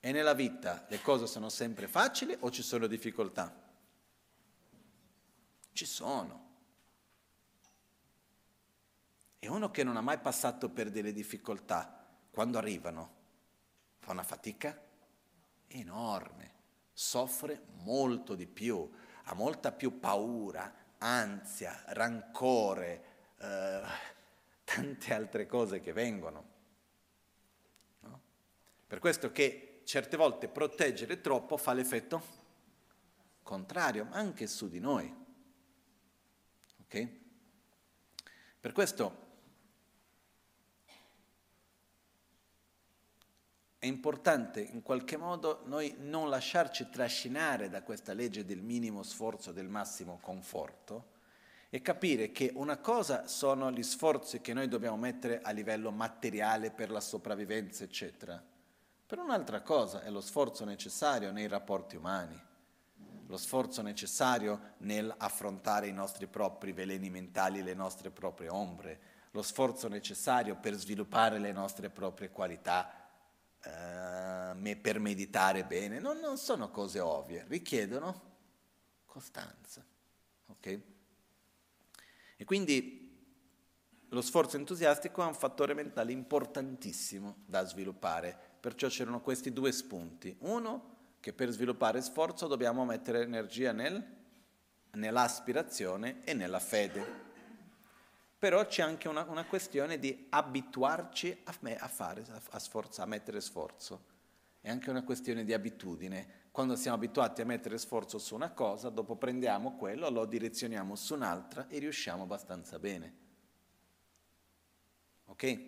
E nella vita le cose sono sempre facili o ci sono difficoltà? Ci sono. E uno che non ha mai passato per delle difficoltà, quando arrivano, fa una fatica enorme, soffre molto di più, ha molta più paura, ansia, rancore, eh, tante altre cose che vengono. No? Per questo che certe volte proteggere troppo fa l'effetto contrario, anche su di noi. Ok? Per questo importante in qualche modo noi non lasciarci trascinare da questa legge del minimo sforzo, del massimo conforto e capire che una cosa sono gli sforzi che noi dobbiamo mettere a livello materiale per la sopravvivenza, eccetera, però un'altra cosa è lo sforzo necessario nei rapporti umani, lo sforzo necessario nell'affrontare i nostri propri veleni mentali, le nostre proprie ombre, lo sforzo necessario per sviluppare le nostre proprie qualità eh, per meditare bene, non, non, sono cose ovvie, richiedono costanza. Okay? E quindi lo sforzo entusiastico è un fattore mentale importantissimo da sviluppare, perciò c'erano questi due spunti. Uno, che per sviluppare sforzo dobbiamo mettere energia nel, nell'aspirazione e nella fede. Però c'è anche una, una questione di abituarci a, a fare, a, a, sforzo, a mettere sforzo. è anche una questione di abitudine. Quando siamo abituati a mettere sforzo su una cosa, dopo prendiamo quello, lo direzioniamo su un'altra e riusciamo abbastanza bene. Ok?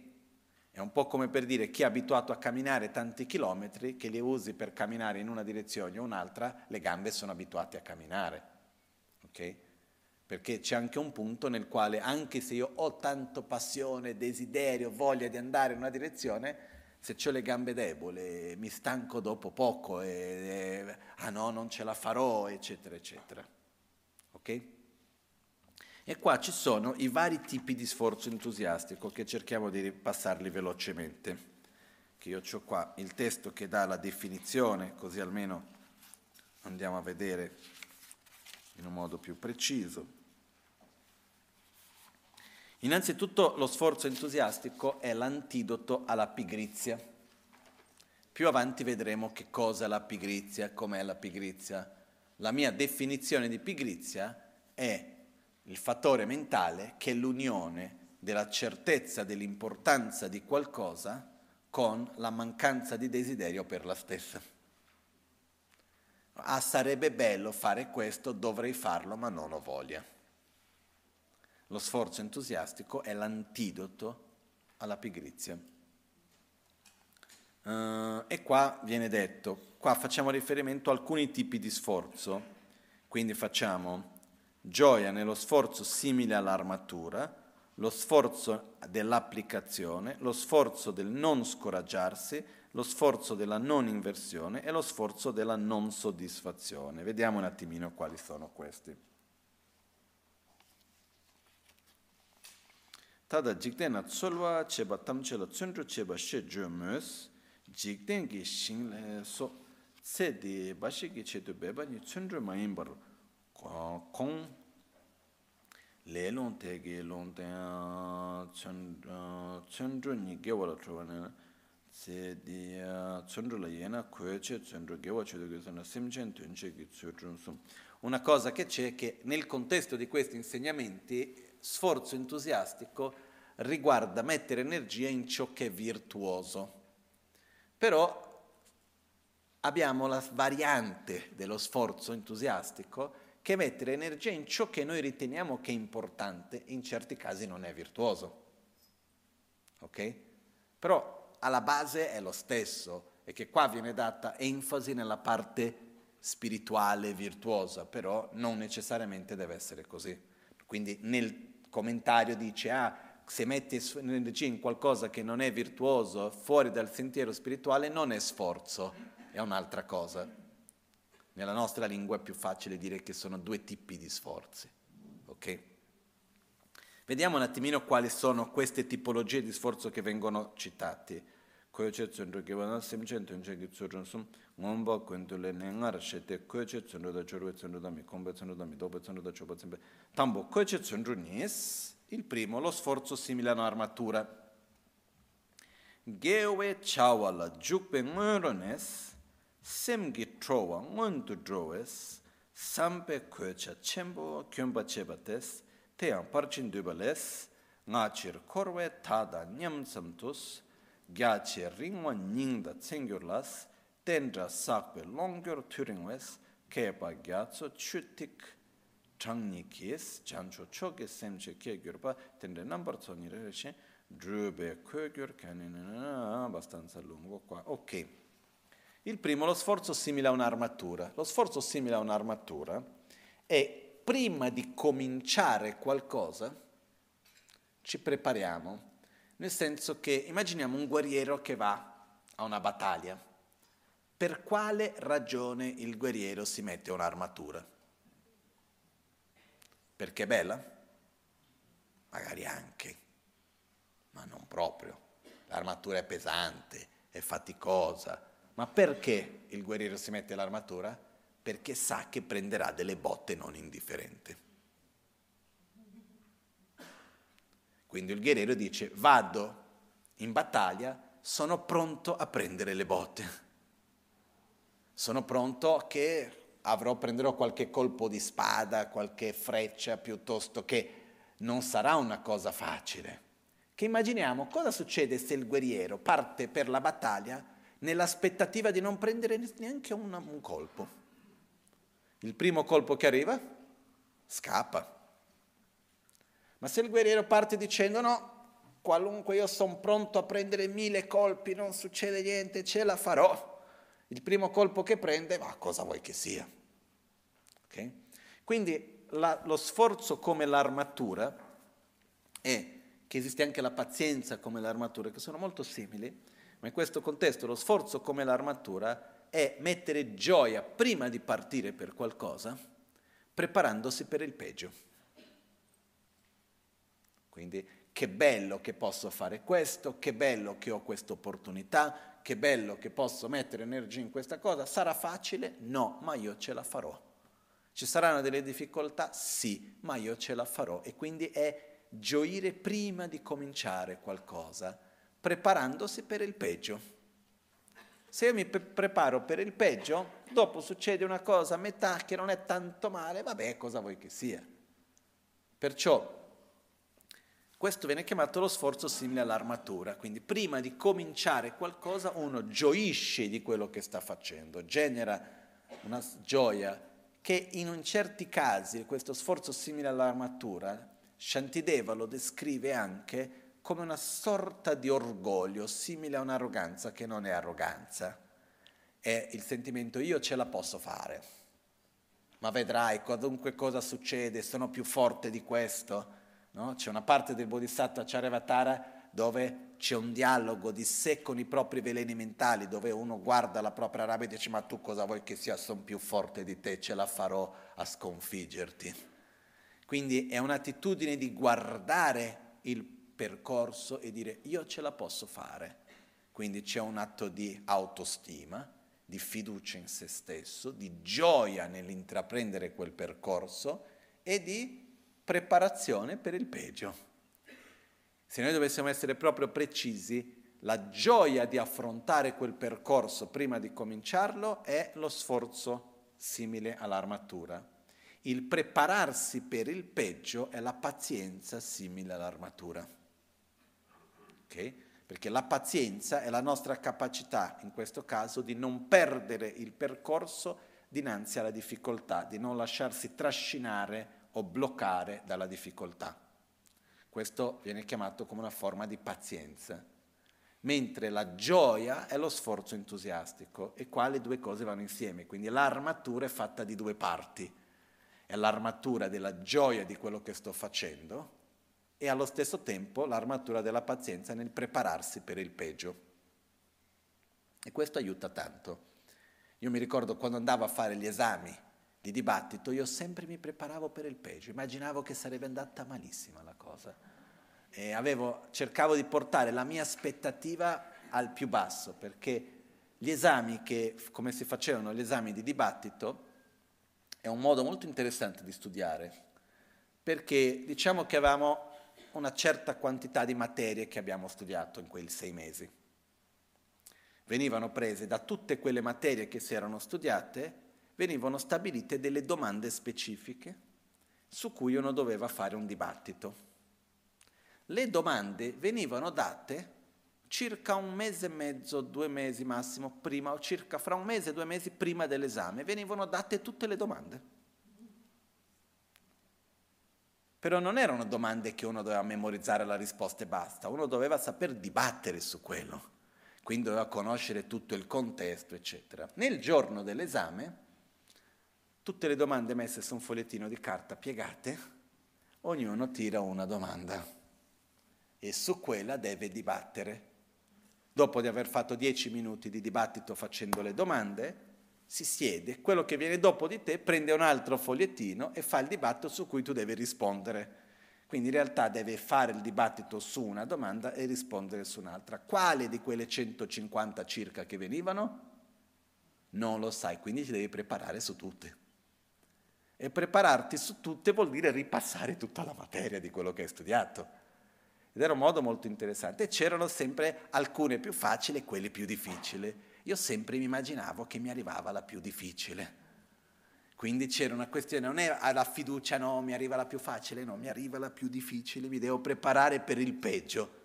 È un po' come per dire chi è abituato a camminare tanti chilometri, che li usi per camminare in una direzione o un'altra, le gambe sono abituate a camminare. Ok? Perché c'è anche un punto nel quale, anche se io ho tanto passione, desiderio, voglia di andare in una direzione, se ho le gambe deboli, mi stanco dopo poco, e, e, ah no, non ce la farò, eccetera, eccetera. Ok? E qua ci sono i vari tipi di sforzo entusiastico che cerchiamo di ripassarli velocemente. Che io ho qua il testo che dà la definizione, così almeno andiamo a vedere in un modo più preciso. Innanzitutto lo sforzo entusiastico è l'antidoto alla pigrizia. Più avanti vedremo che cosa è la pigrizia, com'è la pigrizia. La mia definizione di pigrizia è il fattore mentale che è l'unione della certezza dell'importanza di qualcosa con la mancanza di desiderio per la stessa. Ah, sarebbe bello fare questo, dovrei farlo, ma non ho voglia. Lo sforzo entusiastico è l'antidoto alla pigrizia. Uh, e qua viene detto, qua facciamo riferimento a alcuni tipi di sforzo, quindi facciamo gioia nello sforzo simile all'armatura, lo sforzo dell'applicazione, lo sforzo del non scoraggiarsi, lo sforzo della non inversione e lo sforzo della non soddisfazione. Vediamo un attimino quali sono questi. Tada jikden na tsolwa cheba tamche la tsundru cheba she jo mus, jikden ki shing le so, tse di bashi ki che tu beba ni tsundru ma imbar kong, le long te ge long ten tsundru ni gewa la chowa ne, tse di tsundru la yena kwe che tsundru gewa che tu ge na simchen tunche ki tsundru sum. Una cosa che c'è che nel contesto di questi insegnamenti sforzo entusiastico riguarda mettere energia in ciò che è virtuoso. Però abbiamo la variante dello sforzo entusiastico che mettere energia in ciò che noi riteniamo che è importante, in certi casi non è virtuoso. Ok? Però alla base è lo stesso e che qua viene data enfasi nella parte spirituale, virtuosa, però non necessariamente deve essere così. Quindi nel commentario dice, ah, se metti energia in qualcosa che non è virtuoso, fuori dal sentiero spirituale, non è sforzo, è un'altra cosa. Nella nostra lingua è più facile dire che sono due tipi di sforzi. Ok? Vediamo un attimino quali sono queste tipologie di sforzo che vengono citati. ngomba kundule nengar shete koche tsundru da churwe tsundru da mi kombe tsundru da mi dobe tsundru da choba tsimbe tambo koche tsundru nis il primo lo sforzo simile a un'armatura gewe chawala jukpe ngorones semgi trowa ngontu drowes sampe koche chembo kyomba chebates te amparchin dubales ngachir korwe tada nyamsamtus gyache ringwa nyingda tsengyurlas tendra sakpe longyor turingwes, kepa gyatso chutik changni kies, chancho choke semche ke gyorpa, tendre nambar tsoni reshe, drube kogyor kanina, abbastanza lungo qua. Ok. Il primo, lo sforzo simile a un'armatura. Lo sforzo simile a un'armatura è prima di cominciare qualcosa, ci prepariamo nel senso che immaginiamo un guerriero che va a una battaglia. Per quale ragione il guerriero si mette un'armatura? Perché è bella? Magari anche, ma non proprio. L'armatura è pesante, è faticosa. Ma perché il guerriero si mette l'armatura? Perché sa che prenderà delle botte non indifferenti. Quindi il guerriero dice vado in battaglia, sono pronto a prendere le botte. Sono pronto che avrò, prenderò qualche colpo di spada, qualche freccia, piuttosto che non sarà una cosa facile. Che immaginiamo cosa succede se il guerriero parte per la battaglia nell'aspettativa di non prendere neanche una, un colpo. Il primo colpo che arriva, scappa. Ma se il guerriero parte dicendo no, qualunque io sono pronto a prendere mille colpi, non succede niente, ce la farò. Il primo colpo che prende, ma cosa vuoi che sia? Okay? Quindi la, lo sforzo come l'armatura è che esiste anche la pazienza come l'armatura, che sono molto simili, ma in questo contesto lo sforzo come l'armatura è mettere gioia prima di partire per qualcosa, preparandosi per il peggio. Quindi che bello che posso fare questo, che bello che ho questa opportunità, che bello che posso mettere energia in questa cosa. Sarà facile? No, ma io ce la farò. Ci saranno delle difficoltà? Sì, ma io ce la farò. E quindi è gioire prima di cominciare qualcosa, preparandosi per il peggio. Se io mi pre- preparo per il peggio, dopo succede una cosa a metà che non è tanto male, vabbè, cosa vuoi che sia. Perciò questo viene chiamato lo sforzo simile all'armatura, quindi prima di cominciare qualcosa uno gioisce di quello che sta facendo, genera una gioia che in certi casi questo sforzo simile all'armatura, Shantideva lo descrive anche come una sorta di orgoglio, simile a un'arroganza che non è arroganza, è il sentimento io ce la posso fare, ma vedrai qualunque cosa succede, sono più forte di questo No? C'è una parte del Bodhisattva Charyavatara dove c'è un dialogo di sé con i propri veleni mentali, dove uno guarda la propria rabbia e dice ma tu cosa vuoi che sia, sono più forte di te, ce la farò a sconfiggerti. Quindi è un'attitudine di guardare il percorso e dire io ce la posso fare. Quindi c'è un atto di autostima, di fiducia in se stesso, di gioia nell'intraprendere quel percorso e di preparazione per il peggio. Se noi dovessimo essere proprio precisi, la gioia di affrontare quel percorso prima di cominciarlo è lo sforzo simile all'armatura. Il prepararsi per il peggio è la pazienza simile all'armatura. Okay? Perché la pazienza è la nostra capacità, in questo caso, di non perdere il percorso dinanzi alla difficoltà, di non lasciarsi trascinare o bloccare dalla difficoltà. Questo viene chiamato come una forma di pazienza, mentre la gioia è lo sforzo entusiastico e qua le due cose vanno insieme, quindi l'armatura è fatta di due parti, è l'armatura della gioia di quello che sto facendo e allo stesso tempo l'armatura della pazienza nel prepararsi per il peggio. E questo aiuta tanto. Io mi ricordo quando andavo a fare gli esami di dibattito, io sempre mi preparavo per il peggio, immaginavo che sarebbe andata malissima la cosa. E avevo, cercavo di portare la mia aspettativa al più basso, perché gli esami che, come si facevano gli esami di dibattito, è un modo molto interessante di studiare, perché diciamo che avevamo una certa quantità di materie che abbiamo studiato in quei sei mesi. Venivano prese da tutte quelle materie che si erano studiate venivano stabilite delle domande specifiche su cui uno doveva fare un dibattito. Le domande venivano date circa un mese e mezzo, due mesi massimo prima, o circa fra un mese e due mesi prima dell'esame, venivano date tutte le domande. Però non erano domande che uno doveva memorizzare la risposta e basta, uno doveva saper dibattere su quello, quindi doveva conoscere tutto il contesto, eccetera. Nel giorno dell'esame tutte le domande messe su un fogliettino di carta piegate, ognuno tira una domanda e su quella deve dibattere. Dopo di aver fatto dieci minuti di dibattito facendo le domande, si siede, quello che viene dopo di te prende un altro fogliettino e fa il dibattito su cui tu devi rispondere. Quindi in realtà deve fare il dibattito su una domanda e rispondere su un'altra. Quale di quelle 150 circa che venivano? Non lo sai, quindi ti devi preparare su tutte. E prepararti su tutte vuol dire ripassare tutta la materia di quello che hai studiato. Ed era un modo molto interessante. C'erano sempre alcune più facili e quelle più difficili. Io sempre mi immaginavo che mi arrivava la più difficile. Quindi c'era una questione, non è la fiducia, no, mi arriva la più facile, no, mi arriva la più difficile, mi devo preparare per il peggio.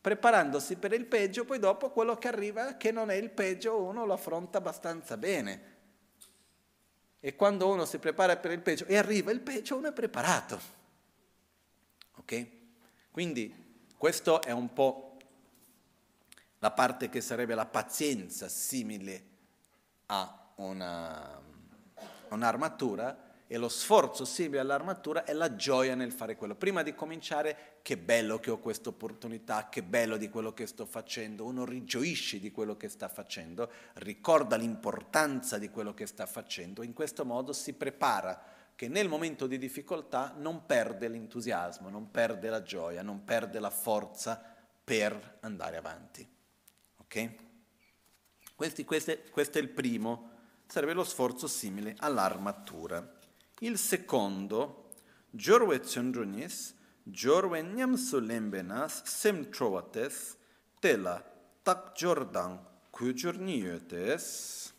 preparandosi per il peggio, poi dopo quello che arriva, che non è il peggio, uno lo affronta abbastanza bene. E quando uno si prepara per il peggio e arriva il peggio, uno è preparato. Ok? Quindi questo è un po' la parte che sarebbe la pazienza simile a una, un'armatura e lo sforzo simile all'armatura è la gioia nel fare quello. Prima di cominciare, che bello che ho questa opportunità, che bello di quello che sto facendo, uno rigioisce di quello che sta facendo, ricorda l'importanza di quello che sta facendo, in questo modo si prepara che nel momento di difficoltà non perde l'entusiasmo, non perde la gioia, non perde la forza per andare avanti. Ok? Questi, queste, questo è il primo, sarebbe lo sforzo simile all'armatura. Il secondo, Jorwe Tsundrunis, Jorwe Nyamsu Lembenas, Sem Trovates, Tela Tak Jordan Kujurniyotes.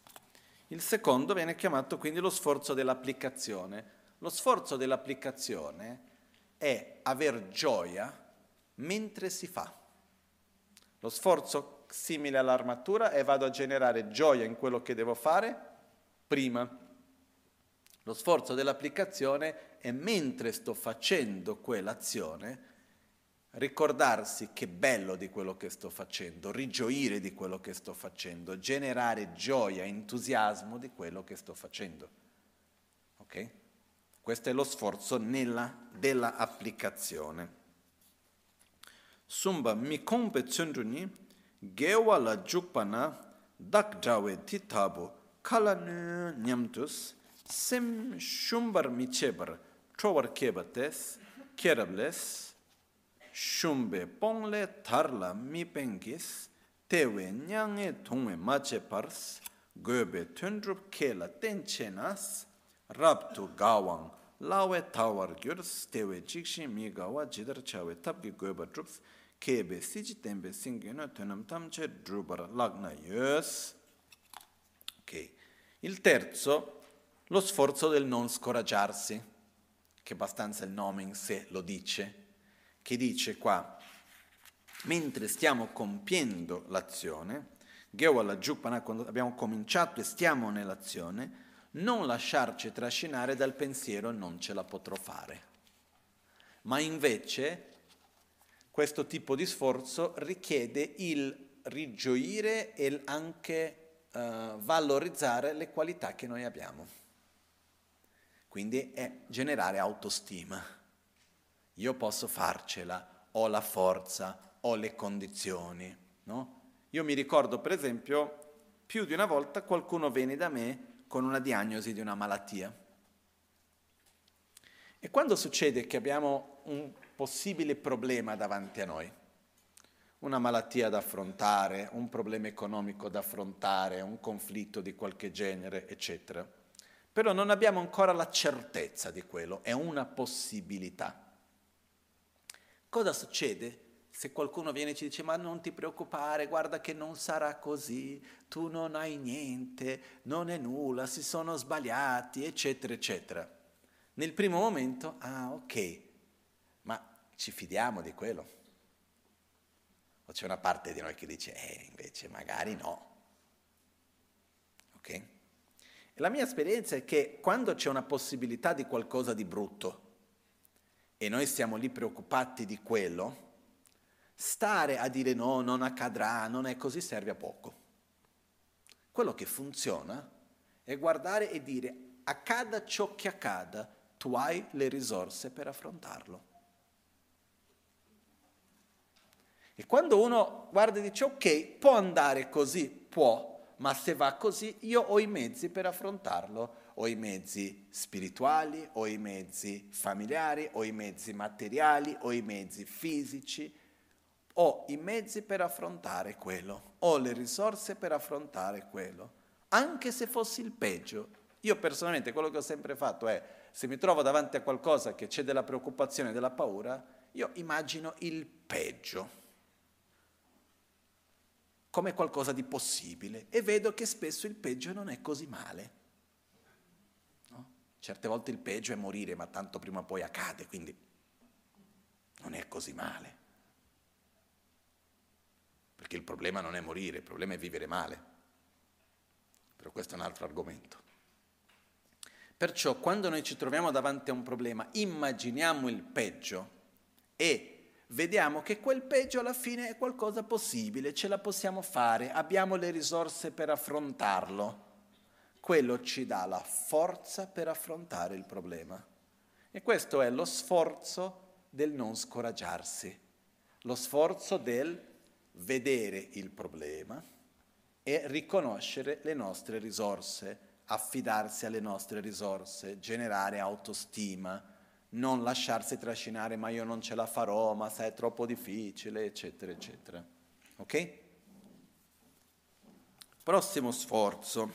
Il secondo viene chiamato quindi lo sforzo dell'applicazione. Lo sforzo dell'applicazione è aver gioia mentre si fa. Lo sforzo simile all'armatura è vado a generare gioia in quello che devo fare prima lo sforzo dell'applicazione è mentre sto facendo quell'azione ricordarsi che bello di quello che sto facendo, rigioire di quello che sto facendo, generare gioia, entusiasmo di quello che sto facendo. Ok? Questo è lo sforzo nella, della applicazione. Sumba mi kompe tsundruni gewa la jukpana dak jawe titabu kala nyamtus sem shumbar mi chebar trovar kebates kerables shumbe pongle tarla mi pengis tewe nyange thongwe mache pars gobe tundrup kela tenchenas raptu gawang lawe tawar gyurs tewe chikshi mi gawa jidar chawe tapki goba drups kebe siji tembe singena tonam tamche drubar lagna yus. Ok il terzo. Lo sforzo del non scoraggiarsi, che abbastanza il nome in sé lo dice, che dice qua, mentre stiamo compiendo l'azione, abbiamo cominciato e stiamo nell'azione, non lasciarci trascinare dal pensiero non ce la potrò fare. Ma invece questo tipo di sforzo richiede il rigioire e anche uh, valorizzare le qualità che noi abbiamo. Quindi è generare autostima. Io posso farcela, ho la forza, ho le condizioni. No? Io mi ricordo, per esempio, più di una volta qualcuno viene da me con una diagnosi di una malattia. E quando succede che abbiamo un possibile problema davanti a noi, una malattia da affrontare, un problema economico da affrontare, un conflitto di qualche genere, eccetera, però non abbiamo ancora la certezza di quello, è una possibilità. Cosa succede se qualcuno viene e ci dice ma non ti preoccupare, guarda che non sarà così, tu non hai niente, non è nulla, si sono sbagliati, eccetera, eccetera. Nel primo momento, ah ok, ma ci fidiamo di quello? O c'è una parte di noi che dice, eh invece magari no. Ok? La mia esperienza è che quando c'è una possibilità di qualcosa di brutto e noi siamo lì preoccupati di quello, stare a dire no, non accadrà, non è così, serve a poco. Quello che funziona è guardare e dire accada ciò che accada, tu hai le risorse per affrontarlo. E quando uno guarda e dice ok, può andare così, può, ma se va così io ho i mezzi per affrontarlo, ho i mezzi spirituali, ho i mezzi familiari, ho i mezzi materiali, ho i mezzi fisici, ho i mezzi per affrontare quello, ho le risorse per affrontare quello, anche se fossi il peggio. Io personalmente quello che ho sempre fatto è, se mi trovo davanti a qualcosa che c'è della preoccupazione, della paura, io immagino il peggio come qualcosa di possibile e vedo che spesso il peggio non è così male. No? Certe volte il peggio è morire, ma tanto prima o poi accade, quindi non è così male. perché il problema non è morire, il problema è vivere male. Però questo è un altro argomento. Perciò quando noi ci troviamo davanti a un problema, immaginiamo il peggio e vediamo che quel peggio alla fine è qualcosa possibile, ce la possiamo fare, abbiamo le risorse per affrontarlo. Quello ci dà la forza per affrontare il problema. E questo è lo sforzo del non scoraggiarsi, lo sforzo del vedere il problema e riconoscere le nostre risorse affidarsi alle nostre risorse, generare autostima, non lasciarsi trascinare ma io non ce la farò, ma sai è troppo difficile, eccetera, eccetera. Ok? Prossimo sforzo.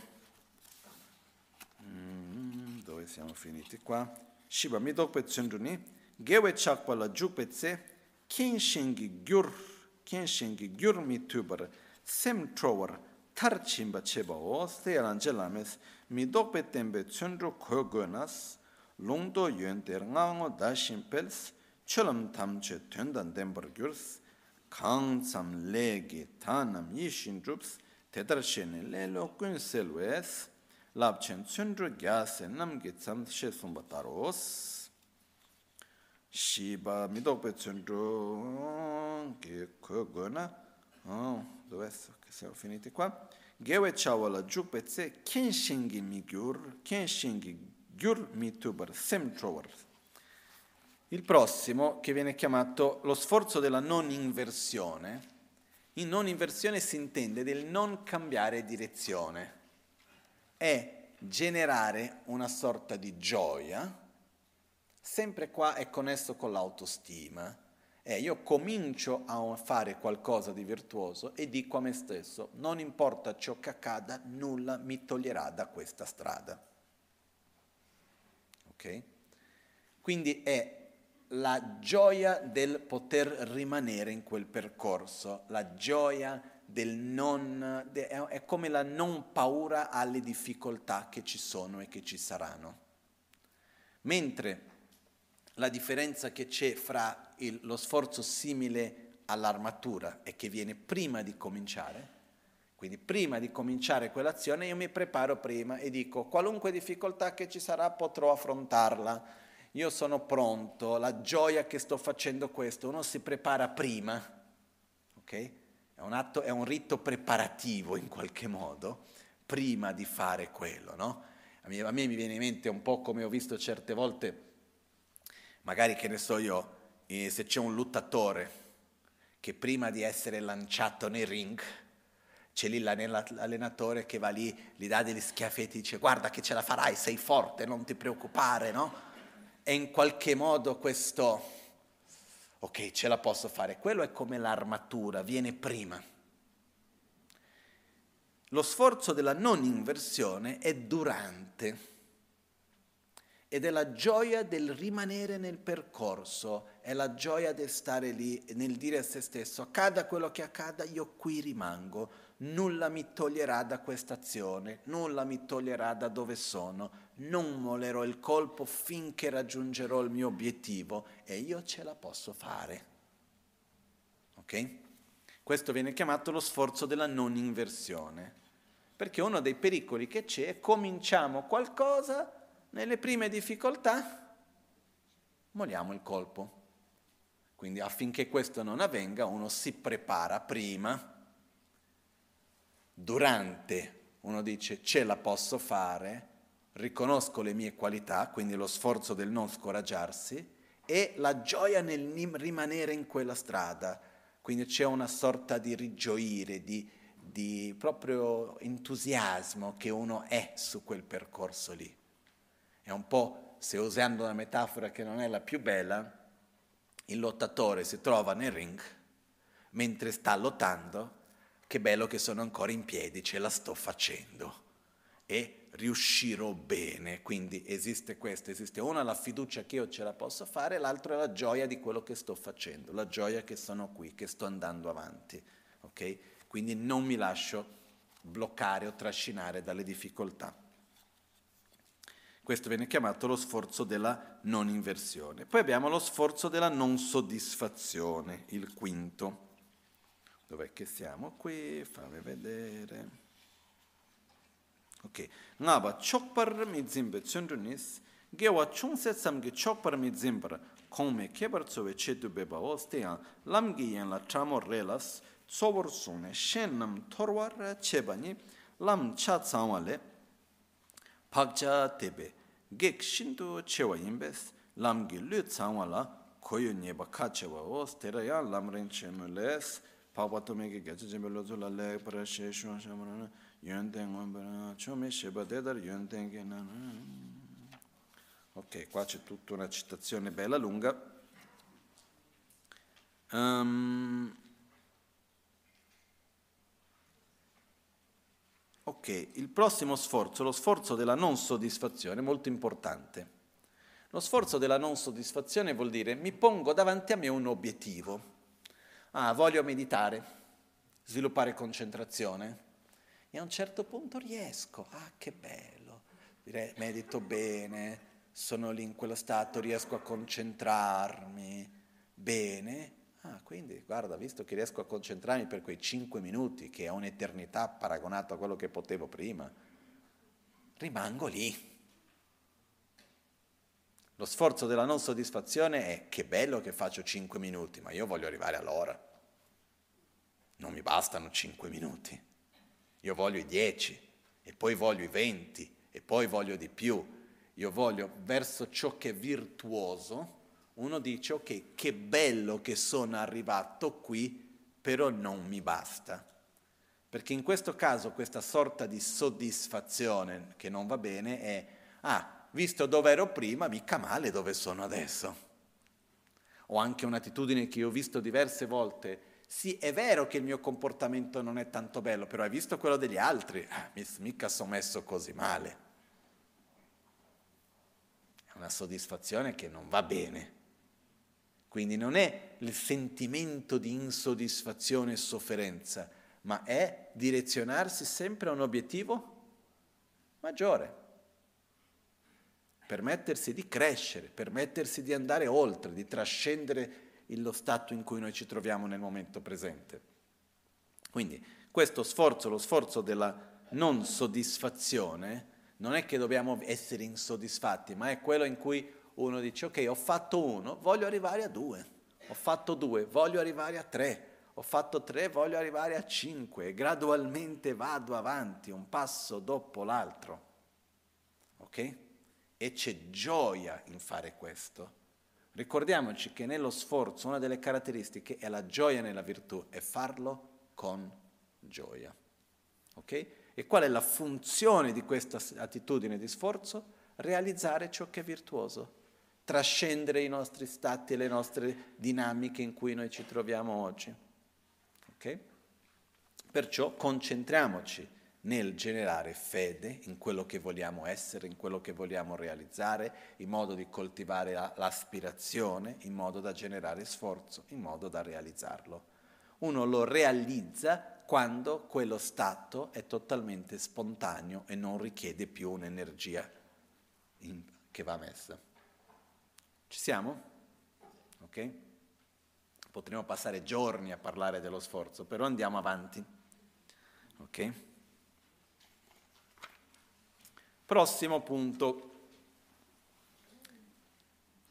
Mm, dove siamo finiti qua? Shiba midokpe tsundruni, gewe chakpala jukpetse, kinshingi gyur, kinshingi gyur mi tubar, sem trower, tar chimba cheba o, steyaran jelames, mi dokpe tembe tsundru ko longdo yön der ngango dashin pels cholam tamche töndan denbar gyurs kang tsam legi tanam yishin drups tedar shene le lo kun selwes labchen tsundru gyase namgi tsam she sumba taros shiba midokpe tsundru ge kogona dove siamo finiti qua gewe chawala jukpe tse kenshingi migyur kenshingi gyur, ken shingi gyur mi tubar sem trower. Il prossimo, che viene chiamato lo sforzo della non inversione, in non inversione si intende del non cambiare direzione, è generare una sorta di gioia, sempre qua è connesso con l'autostima, è io comincio a fare qualcosa di virtuoso e dico a me stesso, non importa ciò che accada, nulla mi toglierà da questa strada. Ok? Quindi è la gioia del poter rimanere in quel percorso, la gioia del non, è come la non paura alle difficoltà che ci sono e che ci saranno. Mentre la differenza che c'è fra il, lo sforzo simile all'armatura e che viene prima di cominciare, quindi prima di cominciare quell'azione io mi preparo prima e dico qualunque difficoltà che ci sarà potrò affrontarla, io sono pronto, la gioia che sto facendo questo, uno si prepara prima, ok? È un, atto, è un rito preparativo in qualche modo, prima di fare quello, no? A me, a me mi viene in mente un po' come ho visto certe volte magari che ne so io, eh, se c'è un lottatore che prima di essere lanciato nel ring c'è lì l'allenatore che va lì, gli dà degli schiaffetti, dice guarda che ce la farai, sei forte, non ti preoccupare, no? E in qualche modo questo, ok, ce la posso fare. Quello è come l'armatura, viene prima. Lo sforzo della non inversione è durante ed è la gioia del rimanere nel percorso, è la gioia del stare lì, nel dire a se stesso, accada quello che accada, io qui rimango, nulla mi toglierà da questa azione, nulla mi toglierà da dove sono, non mollerò il colpo finché raggiungerò il mio obiettivo e io ce la posso fare. Ok? Questo viene chiamato lo sforzo della non inversione, perché uno dei pericoli che c'è è cominciamo qualcosa nelle prime difficoltà moliamo il colpo. Quindi affinché questo non avvenga uno si prepara prima, durante uno dice ce la posso fare, riconosco le mie qualità, quindi lo sforzo del non scoraggiarsi e la gioia nel rimanere in quella strada. Quindi c'è una sorta di rigioire, di, di proprio entusiasmo che uno è su quel percorso lì. È un po', se usando una metafora che non è la più bella, il lottatore si trova nel ring mentre sta lottando, che bello che sono ancora in piedi, ce la sto facendo e riuscirò bene. Quindi esiste questo, esiste una la fiducia che io ce la posso fare, l'altro è la gioia di quello che sto facendo, la gioia che sono qui, che sto andando avanti. Okay? Quindi non mi lascio bloccare o trascinare dalle difficoltà. Questo viene chiamato lo sforzo della non inversione. Poi abbiamo lo sforzo della non soddisfazione, il quinto. Dov'è che siamo? Qui, fammi vedere. Ok. Ngaba chokpar mi zimbe chundunis, gewa chungse samgi chokpar mi zimbar, kongme kebar tsuwe chetu beba o lamgi yen la tramo relas, tsobor sune shen nam torwar chebani, lam cha tsangwa le, pakcha tebe, gek shindu chewa imbes lamgi lu tsangwa koyo nyeba kachewa chewa o, steraya lamren chenu les, pakpa tomege gacha jembe lozo la le, para she shuan shamarana, yuan ten wambara, chome sheba dedar yuan ten ge na Ok, qua c'è tutta una citazione bella lunga. Um, ok, il prossimo sforzo, lo sforzo della non soddisfazione, molto importante. Lo sforzo della non soddisfazione vuol dire mi pongo davanti a me un obiettivo. Ah, voglio meditare, sviluppare concentrazione e a un certo punto riesco. Ah, che bello, medito bene, sono lì in quello stato, riesco a concentrarmi bene. Ah, quindi guarda, visto che riesco a concentrarmi per quei cinque minuti, che è un'eternità paragonato a quello che potevo prima, rimango lì. Lo sforzo della non soddisfazione è che bello che faccio cinque minuti, ma io voglio arrivare all'ora. Non mi bastano cinque minuti. Io voglio i dieci, e poi voglio i venti, e poi voglio di più io voglio verso ciò che è virtuoso, uno dice ok, che bello che sono arrivato qui, però non mi basta. Perché in questo caso questa sorta di soddisfazione che non va bene è, ah, visto dove ero prima, mica male dove sono adesso. Ho anche un'attitudine che io ho visto diverse volte, sì, è vero che il mio comportamento non è tanto bello, però hai visto quello degli altri? Ah, mica sono messo così male una soddisfazione che non va bene. Quindi non è il sentimento di insoddisfazione e sofferenza, ma è direzionarsi sempre a un obiettivo maggiore, permettersi di crescere, permettersi di andare oltre, di trascendere lo stato in cui noi ci troviamo nel momento presente. Quindi questo sforzo, lo sforzo della non soddisfazione, non è che dobbiamo essere insoddisfatti, ma è quello in cui uno dice ok, ho fatto uno, voglio arrivare a due, ho fatto due, voglio arrivare a tre, ho fatto tre, voglio arrivare a cinque, e gradualmente vado avanti, un passo dopo l'altro. Ok? E c'è gioia in fare questo. Ricordiamoci che nello sforzo una delle caratteristiche è la gioia nella virtù e farlo con gioia. Ok? E qual è la funzione di questa attitudine di sforzo? Realizzare ciò che è virtuoso, trascendere i nostri stati e le nostre dinamiche in cui noi ci troviamo oggi. Okay? Perciò concentriamoci nel generare fede in quello che vogliamo essere, in quello che vogliamo realizzare, in modo di coltivare l'aspirazione, in modo da generare sforzo, in modo da realizzarlo. Uno lo realizza quando quello stato è totalmente spontaneo e non richiede più un'energia in, che va messa. Ci siamo? Ok? Potremmo passare giorni a parlare dello sforzo, però andiamo avanti. Ok? Prossimo punto.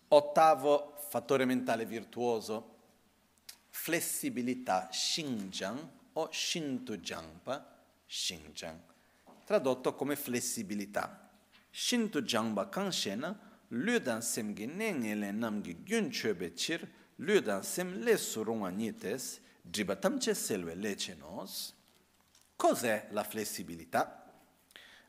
Ottavo fattore mentale virtuoso, flessibilità, Xinjiang o Shintu Jangpa, Xinjiang, tradotto come flessibilità. Shintu Jangpa Kanshena, Ludan Semgi Nengele Namgi Gyun Chöbe Chir, Ludan Sem Le Surunga Nites, Dribatamce Selve Lecenos. Cos'è la flessibilità?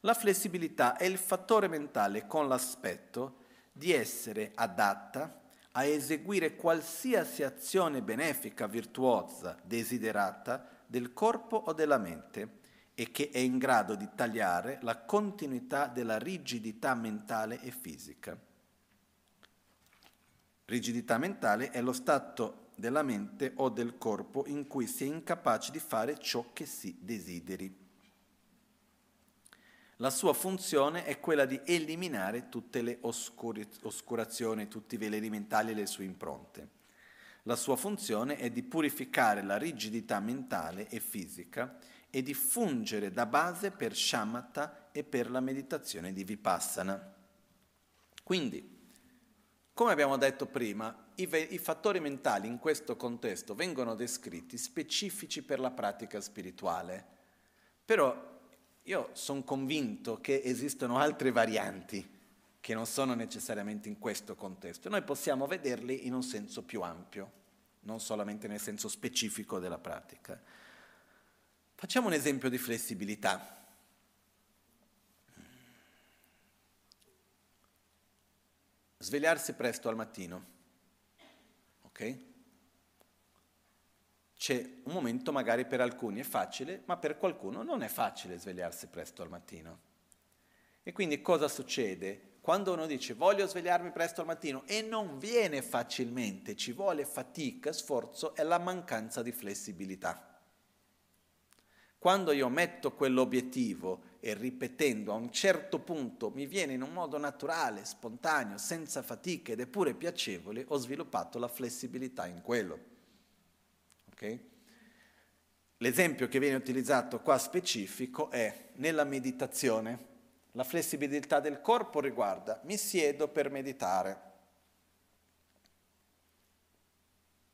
La flessibilità è il fattore mentale con l'aspetto di essere adatta a eseguire qualsiasi azione benefica, virtuosa, desiderata, del corpo o della mente e che è in grado di tagliare la continuità della rigidità mentale e fisica. Rigidità mentale è lo stato della mente o del corpo in cui si è incapaci di fare ciò che si desideri. La sua funzione è quella di eliminare tutte le oscurazioni, tutti i veleni mentali e le sue impronte. La sua funzione è di purificare la rigidità mentale e fisica e di fungere da base per shamatha e per la meditazione di vipassana. Quindi, come abbiamo detto prima, i, ve- i, fattori mentali in questo contesto vengono descritti specifici per la pratica spirituale, però io sono convinto che esistono altre varianti che non sono necessariamente in questo contesto. Noi possiamo vederli in un senso più ampio, non solamente nel senso specifico della pratica. Facciamo un esempio di flessibilità. Svegliarsi presto al mattino, ok? C'è un momento magari per alcuni è facile, ma per qualcuno non è facile svegliarsi presto al mattino. E quindi cosa succede? Quando uno dice voglio svegliarmi presto al mattino e non viene facilmente, ci vuole fatica, sforzo, è la mancanza di flessibilità. Quando io metto quell'obiettivo e ripetendo a un certo punto mi viene in un modo naturale, spontaneo, senza fatica ed è pure piacevole, ho sviluppato la flessibilità in quello. Okay? L'esempio che viene utilizzato qua specifico è nella meditazione. La flessibilità del corpo riguarda mi siedo per meditare.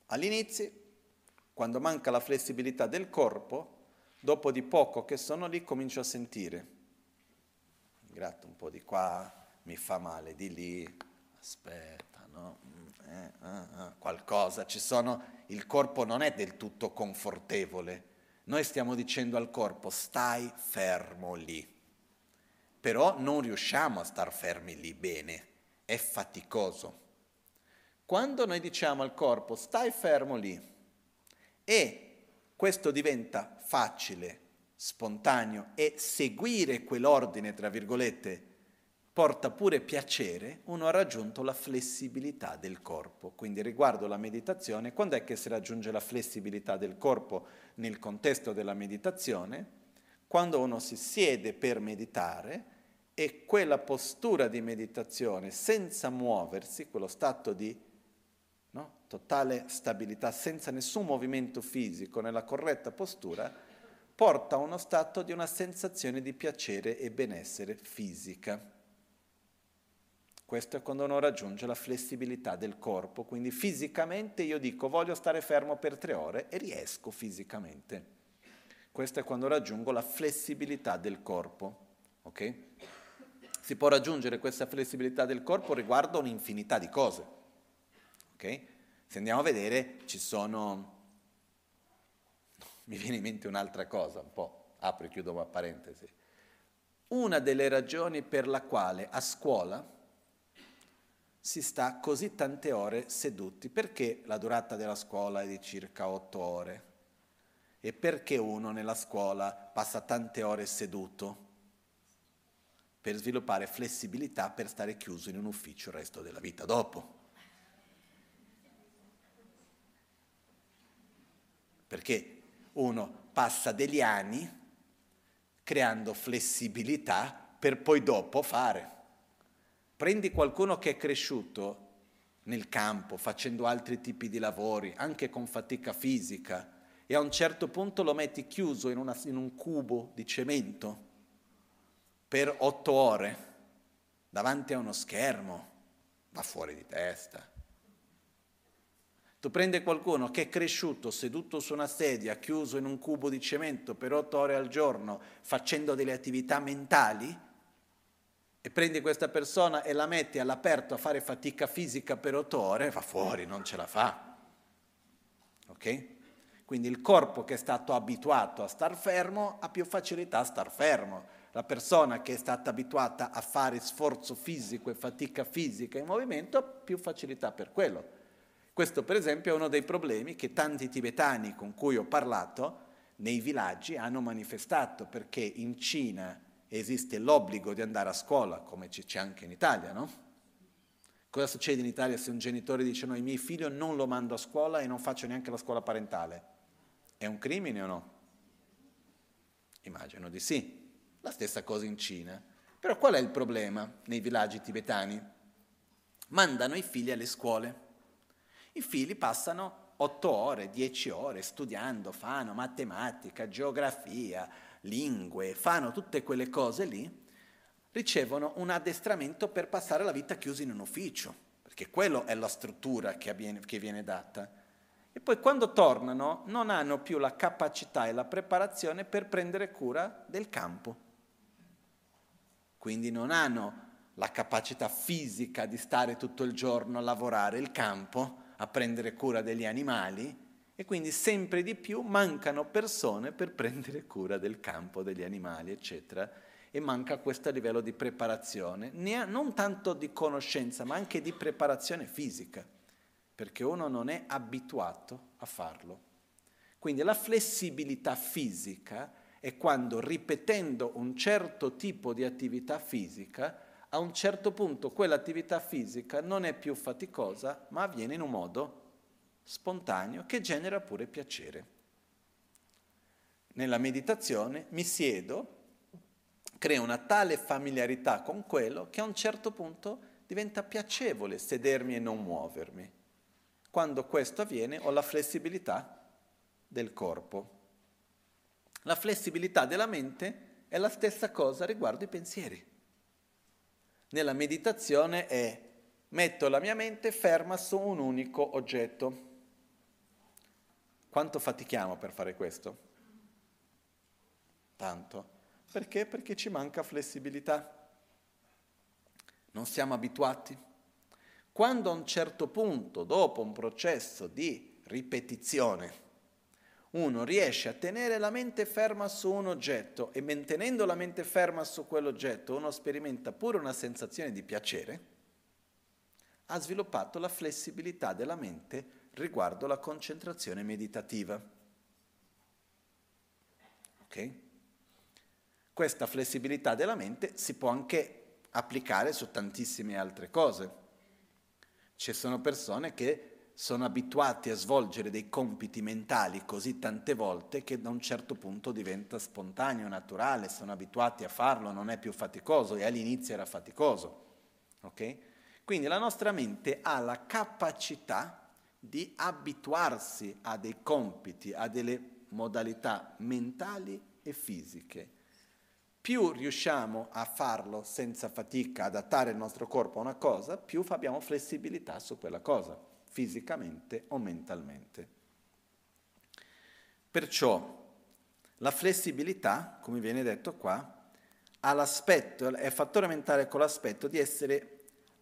All'inizio, quando manca la flessibilità del corpo, Dopo di poco che sono lì comincio a sentire, gratto un po' di qua, mi fa male di lì, aspetta, no? Eh, eh, eh, qualcosa, sono, il corpo non è del tutto confortevole. Noi stiamo dicendo al corpo stai fermo lì, però non riusciamo a star fermi lì bene, è faticoso. Quando noi diciamo al corpo stai fermo lì e questo diventa facile, spontaneo e seguire quell'ordine, tra virgolette, porta pure piacere, uno ha raggiunto la flessibilità del corpo. Quindi riguardo la meditazione, quando è che si raggiunge la flessibilità del corpo nel contesto della meditazione? Quando uno si siede per meditare e quella postura di meditazione senza muoversi, quello stato di no? totale stabilità, senza nessun movimento fisico, nella corretta postura, porta a uno stato di una sensazione di piacere e benessere fisica. Questo è quando uno raggiunge la flessibilità del corpo, quindi fisicamente io dico voglio stare fermo per tre ore e riesco fisicamente. Questo è quando raggiungo la flessibilità del corpo. Okay? Si può raggiungere questa flessibilità del corpo riguardo un'infinità di cose. Okay? Se andiamo a vedere, ci sono... Mi viene in mente un'altra cosa, un po', apro e chiudo una parentesi. Una delle ragioni per la quale a scuola si sta così tante ore seduti, perché la durata della scuola è di circa otto ore e perché uno nella scuola passa tante ore seduto per sviluppare flessibilità per stare chiuso in un ufficio il resto della vita dopo. perché uno passa degli anni creando flessibilità per poi dopo fare. Prendi qualcuno che è cresciuto nel campo, facendo altri tipi di lavori, anche con fatica fisica, e a un certo punto lo metti chiuso in, una, in un cubo di cemento per otto ore davanti a uno schermo, va fuori di testa. Tu prendi qualcuno che è cresciuto seduto su una sedia, chiuso in un cubo di cemento per otto ore al giorno, facendo delle attività mentali, e prendi questa persona e la metti all'aperto a fare fatica fisica per otto ore, va fuori, non ce la fa. Ok? Quindi il corpo che è stato abituato a star fermo ha più facilità a star fermo. La persona che è stata abituata a fare sforzo fisico e fatica fisica in movimento ha più facilità per quello. Questo per esempio è uno dei problemi che tanti tibetani con cui ho parlato nei villaggi hanno manifestato, perché in Cina esiste l'obbligo di andare a scuola, come c'è anche in Italia, no? Cosa succede in Italia se un genitore dice no, il mio figlio non lo mando a scuola e non faccio neanche la scuola parentale? È un crimine o no? Immagino di sì. La stessa cosa in Cina. Però qual è il problema nei villaggi tibetani? Mandano i figli alle scuole i figli passano otto ore, dieci ore studiando, fanno matematica, geografia, lingue, fanno tutte quelle cose lì, ricevono un addestramento per passare la vita chiusi in un ufficio, perché quella è la struttura che, avviene, che viene data. E poi quando tornano non hanno più la capacità e la preparazione per prendere cura del campo. Quindi non hanno la capacità fisica di stare tutto il giorno a lavorare il campo, a prendere cura degli animali e quindi sempre di più mancano persone per prendere cura del campo, degli animali, eccetera. E manca questo livello di preparazione, non tanto di conoscenza, ma anche di preparazione fisica perché uno non è abituato a farlo. Quindi la flessibilità fisica è quando ripetendo un certo tipo di attività fisica, a un certo punto quell'attività fisica non è più faticosa, ma avviene in un modo spontaneo che genera pure piacere. Nella meditazione mi siedo, creo una tale familiarità con quello che a un certo punto diventa piacevole sedermi e non muovermi. Quando questo avviene ho la flessibilità del corpo. La flessibilità della mente è la stessa cosa riguardo i pensieri. Nella meditazione è metto la mia mente ferma su un unico oggetto. Quanto fatichiamo per fare questo? Tanto. Perché? Perché ci manca flessibilità. Non siamo abituati. Quando a un certo punto, dopo un processo di ripetizione, uno riesce a tenere la mente ferma su un oggetto e mantenendo la mente ferma su quell'oggetto uno sperimenta pure una sensazione di piacere, ha sviluppato la flessibilità della mente riguardo la concentrazione meditativa. Ok? Questa flessibilità della mente si può anche applicare su tantissime altre cose. Ci sono persone che sono abituati a svolgere dei compiti mentali così tante volte che da un certo punto diventa spontaneo, naturale, sono abituati a farlo, non è più faticoso e all'inizio era faticoso. Okay? Quindi la nostra mente ha la capacità di abituarsi a dei compiti, a delle modalità mentali e fisiche più riusciamo a farlo senza fatica, adattare il nostro corpo a una cosa, più abbiamo flessibilità su quella cosa, fisicamente o mentalmente. Perciò la flessibilità, come viene detto qua, ha l'aspetto, è fattore mentale con l'aspetto di essere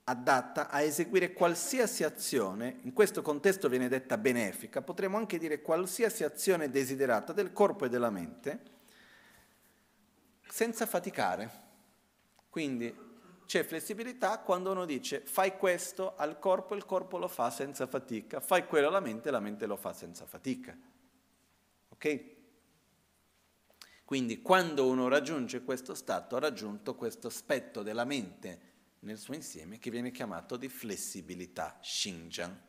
adatta a eseguire qualsiasi azione, in questo contesto viene detta benefica, potremmo anche dire qualsiasi azione desiderata del corpo e della mente, senza faticare. Quindi c'è flessibilità quando uno dice fai questo al corpo, il corpo lo fa senza fatica, fai quello alla mente, la mente lo fa senza fatica. Ok? Quindi quando uno raggiunge questo stato ha raggiunto questo aspetto della mente nel suo insieme che viene chiamato di flessibilità, Shinjan.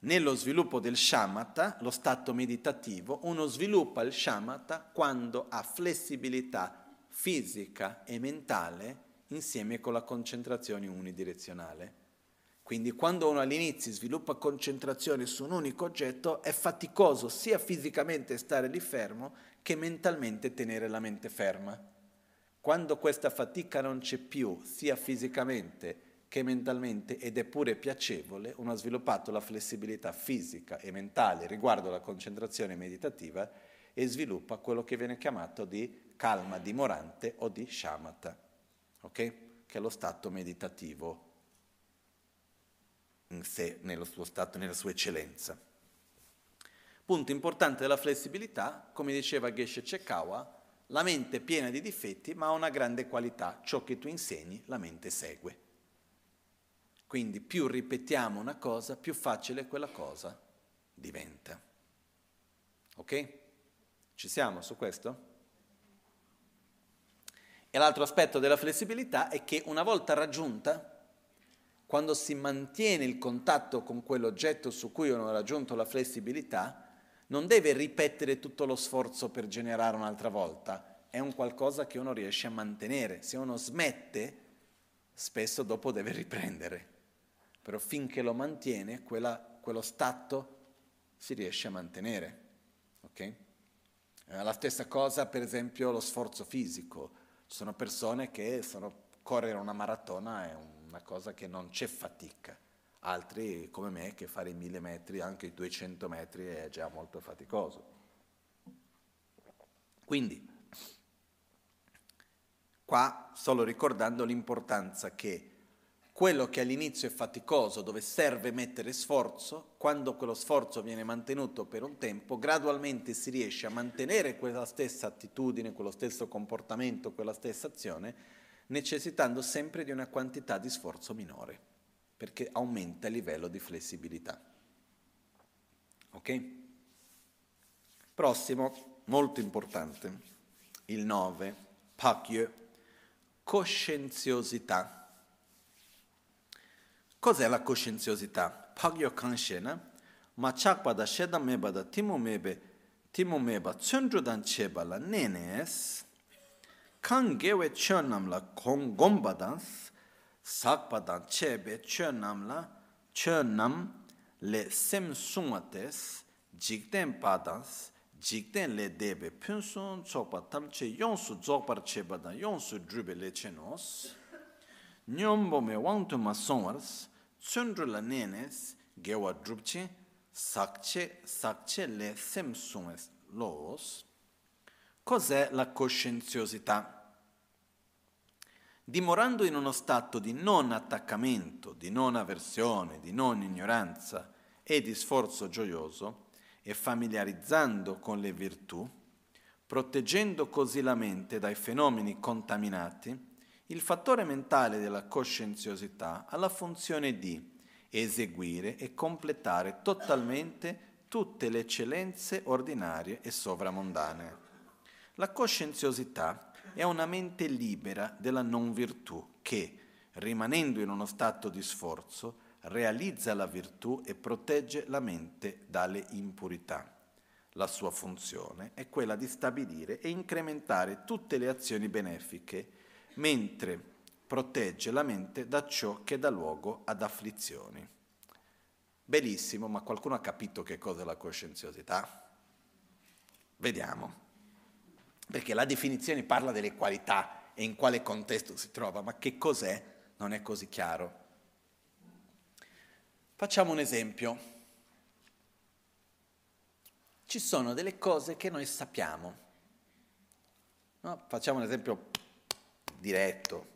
Nello sviluppo del shamatha, lo stato meditativo, uno sviluppa il shamatha quando ha flessibilità fisica e mentale insieme con la concentrazione unidirezionale. Quindi quando uno all'inizio sviluppa concentrazione su un unico oggetto è faticoso sia fisicamente stare lì fermo che mentalmente tenere la mente ferma. Quando questa fatica non c'è più, sia fisicamente che mentalmente ed è pure piacevole, uno ha sviluppato la flessibilità fisica e mentale riguardo alla concentrazione meditativa e sviluppa quello che viene chiamato di calma dimorante o di shamatha, okay? che è lo stato meditativo in sé, nello suo stato, nella sua eccellenza. Punto importante della flessibilità, come diceva Geshe Chekawa, la mente è piena di difetti ma ha una grande qualità, ciò che tu insegni la mente segue. Quindi più ripetiamo una cosa, più facile quella cosa diventa. Ok? Ci siamo su questo? E l'altro aspetto della flessibilità è che una volta raggiunta, quando si mantiene il contatto con quell'oggetto su cui uno ha raggiunto la flessibilità, non deve ripetere tutto lo sforzo per generare un'altra volta, è un qualcosa che uno riesce a mantenere. Se uno smette, spesso dopo deve riprendere. Però finché lo mantiene, quella, quello stato si riesce a mantenere. Okay? Eh, la stessa cosa, per esempio, lo sforzo fisico. Ci sono persone che sono, correre una maratona è una cosa che non c'è fatica. Altri, come me, che fare i mille metri, anche i 200 metri è già molto faticoso. Quindi, qua solo ricordando l'importanza che quello che all'inizio è faticoso, dove serve mettere sforzo, quando quello sforzo viene mantenuto per un tempo, gradualmente si riesce a mantenere quella stessa attitudine, quello stesso comportamento, quella stessa azione, necessitando sempre di una quantità di sforzo minore, perché aumenta il livello di flessibilità. Ok? Prossimo, molto importante, il 9, Pakye, coscienziosità. Cos'è la coscienziosità? Pagyo kanshena, ma chakpa da sheda meba da timo mebe, timo meba tsundru dan cheba la nenes, kan gewe chönam la gomba dans, sakpa dan chebe che nam la che nam le sem sungwa tes jikten pa dans jikten le debe pun sun tsokpa tam che yon su dzokpar cheba dan yon su drube le che nos nyombo me wangtu ma songwars tsundru la nenes gewa drubche sakche sakche le sem sungwes los. Cos'è la coscienziosità Dimorando in uno stato di non attaccamento, di non avversione, di non ignoranza e di sforzo gioioso, e familiarizzando con le virtù, proteggendo così la mente dai fenomeni contaminati, il fattore mentale della coscienziosità ha la funzione di eseguire e completare totalmente tutte le eccellenze ordinarie e sovramondane. La coscienziosità è una mente libera della non virtù che, rimanendo in uno stato di sforzo, realizza la virtù e protegge la mente dalle impurità. La sua funzione è quella di stabilire e incrementare tutte le azioni benefiche, mentre protegge la mente da ciò che dà luogo ad afflizioni. Benissimo, ma qualcuno ha capito che cosa è la coscienziosità? Vediamo. Perché la definizione parla delle qualità e in quale contesto si trova, ma che cos'è non è così chiaro. Facciamo un esempio. Ci sono delle cose che noi sappiamo. No? Facciamo un esempio diretto.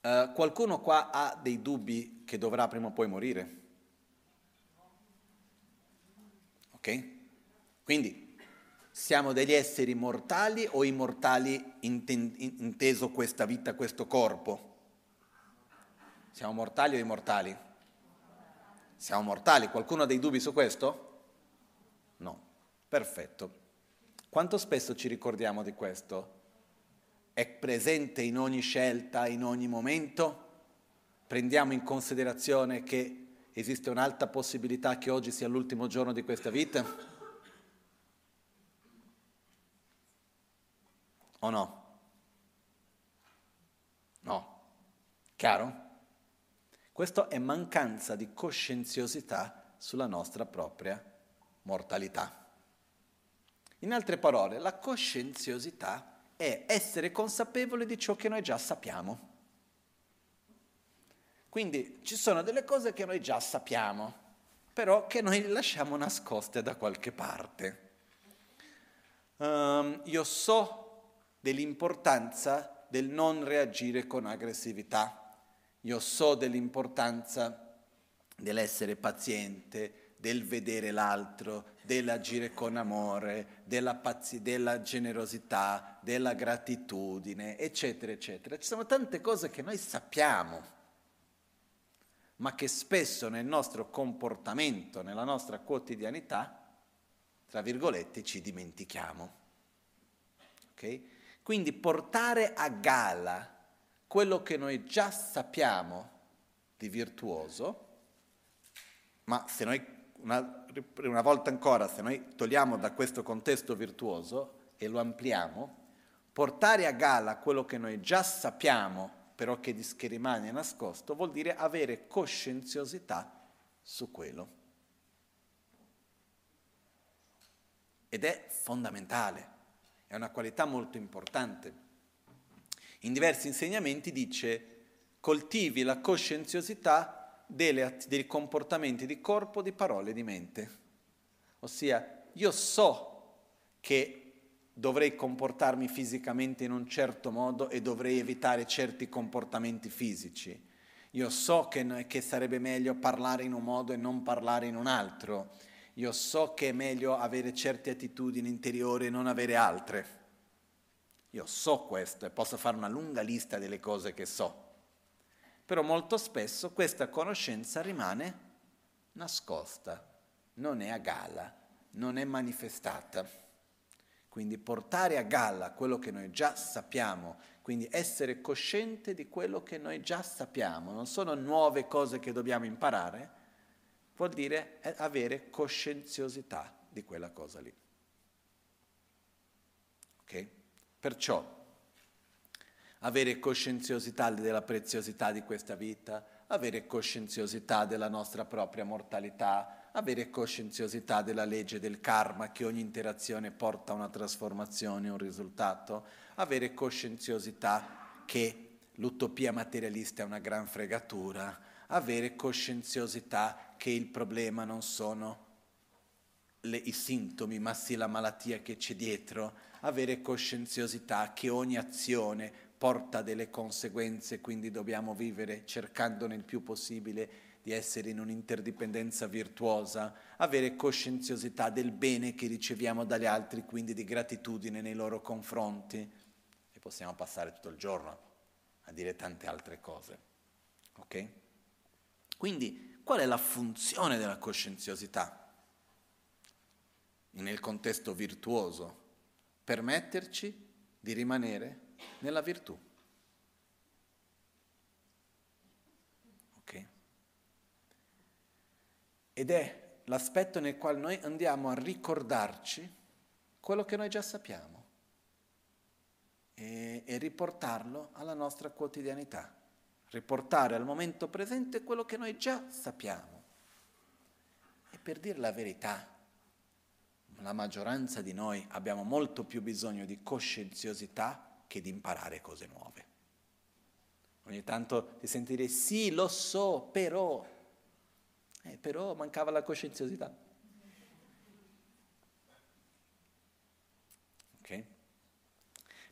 Uh, qualcuno qua ha dei dubbi che dovrà prima o poi morire? Ok? Quindi siamo degli esseri mortali o immortali inteso questa vita, questo corpo? Siamo mortali o immortali? Siamo mortali. Qualcuno ha dei dubbi su questo? No. Perfetto. Quanto spesso ci ricordiamo di questo? è presente in ogni scelta, in ogni momento? Prendiamo in considerazione che esiste un'alta possibilità che oggi sia l'ultimo giorno di questa vita? O no? No. Chiaro? Questo è mancanza di coscienziosità sulla nostra propria mortalità. In altre parole, la coscienziosità è essere consapevoli di ciò che noi già sappiamo. Quindi ci sono delle cose che noi già sappiamo, però che noi lasciamo nascoste da qualche parte. Um, io so dell'importanza del non reagire con aggressività, io so dell'importanza dell'essere paziente, del vedere l'altro, dell'agire con amore, della, pazzi- della generosità, della gratitudine, eccetera, eccetera. Ci sono tante cose che noi sappiamo, ma che spesso nel nostro comportamento, nella nostra quotidianità, tra virgolette, ci dimentichiamo. Okay? Quindi portare a gala quello che noi già sappiamo di virtuoso, ma se noi una, una volta ancora, se noi togliamo da questo contesto virtuoso e lo ampliamo, portare a gala quello che noi già sappiamo, però che, che rimane nascosto, vuol dire avere coscienziosità su quello. ed è fondamentale, è una qualità molto importante. In diversi insegnamenti dice coltivi la coscienziosità delle, dei comportamenti di corpo, di parole e di mente. Ossia, io so che dovrei comportarmi fisicamente in un certo modo e dovrei evitare certi comportamenti fisici. Io so che, che, sarebbe meglio parlare in un modo e non parlare in un altro. Io so che è meglio avere certe attitudini interiori e non avere altre. Io so questo e posso fare una lunga lista delle cose che so. Però molto spesso questa conoscenza rimane nascosta, non è a galla, non è manifestata. Quindi portare a galla quello che noi già sappiamo, quindi essere cosciente di quello che noi già sappiamo, non sono nuove cose che dobbiamo imparare, vuol dire avere coscienziosità di quella cosa lì. Ok? Perciò avere coscienziosità della preziosità di questa vita, avere coscienziosità della nostra propria mortalità, avere coscienziosità della legge del karma, che ogni interazione porta a una trasformazione, un risultato, avere coscienziosità che l'utopia materialista è una gran fregatura, avere coscienziosità che il problema non sono le, i sintomi, ma sì la malattia che c'è dietro, avere coscienziosità che ogni azione porta delle conseguenze, quindi dobbiamo vivere cercandone il più possibile di essere in un'interdipendenza virtuosa, avere coscienziosità del bene che riceviamo dagli altri, quindi di gratitudine nei loro confronti. E possiamo passare tutto il giorno a dire tante altre cose. Ok? Quindi qual è la funzione della coscienziosità? Nel contesto virtuoso, permetterci di rimanere nella virtù. Ed è l'aspetto nel quale noi andiamo a ricordarci quello che noi già sappiamo e, e riportarlo alla nostra quotidianità, riportare al momento presente quello che noi già sappiamo. E per dire la verità, la maggioranza di noi abbiamo molto più bisogno di coscienziosità che di imparare cose nuove. Ogni tanto ti sentire sì, lo so, però eh, però mancava la coscienziosità. Ok?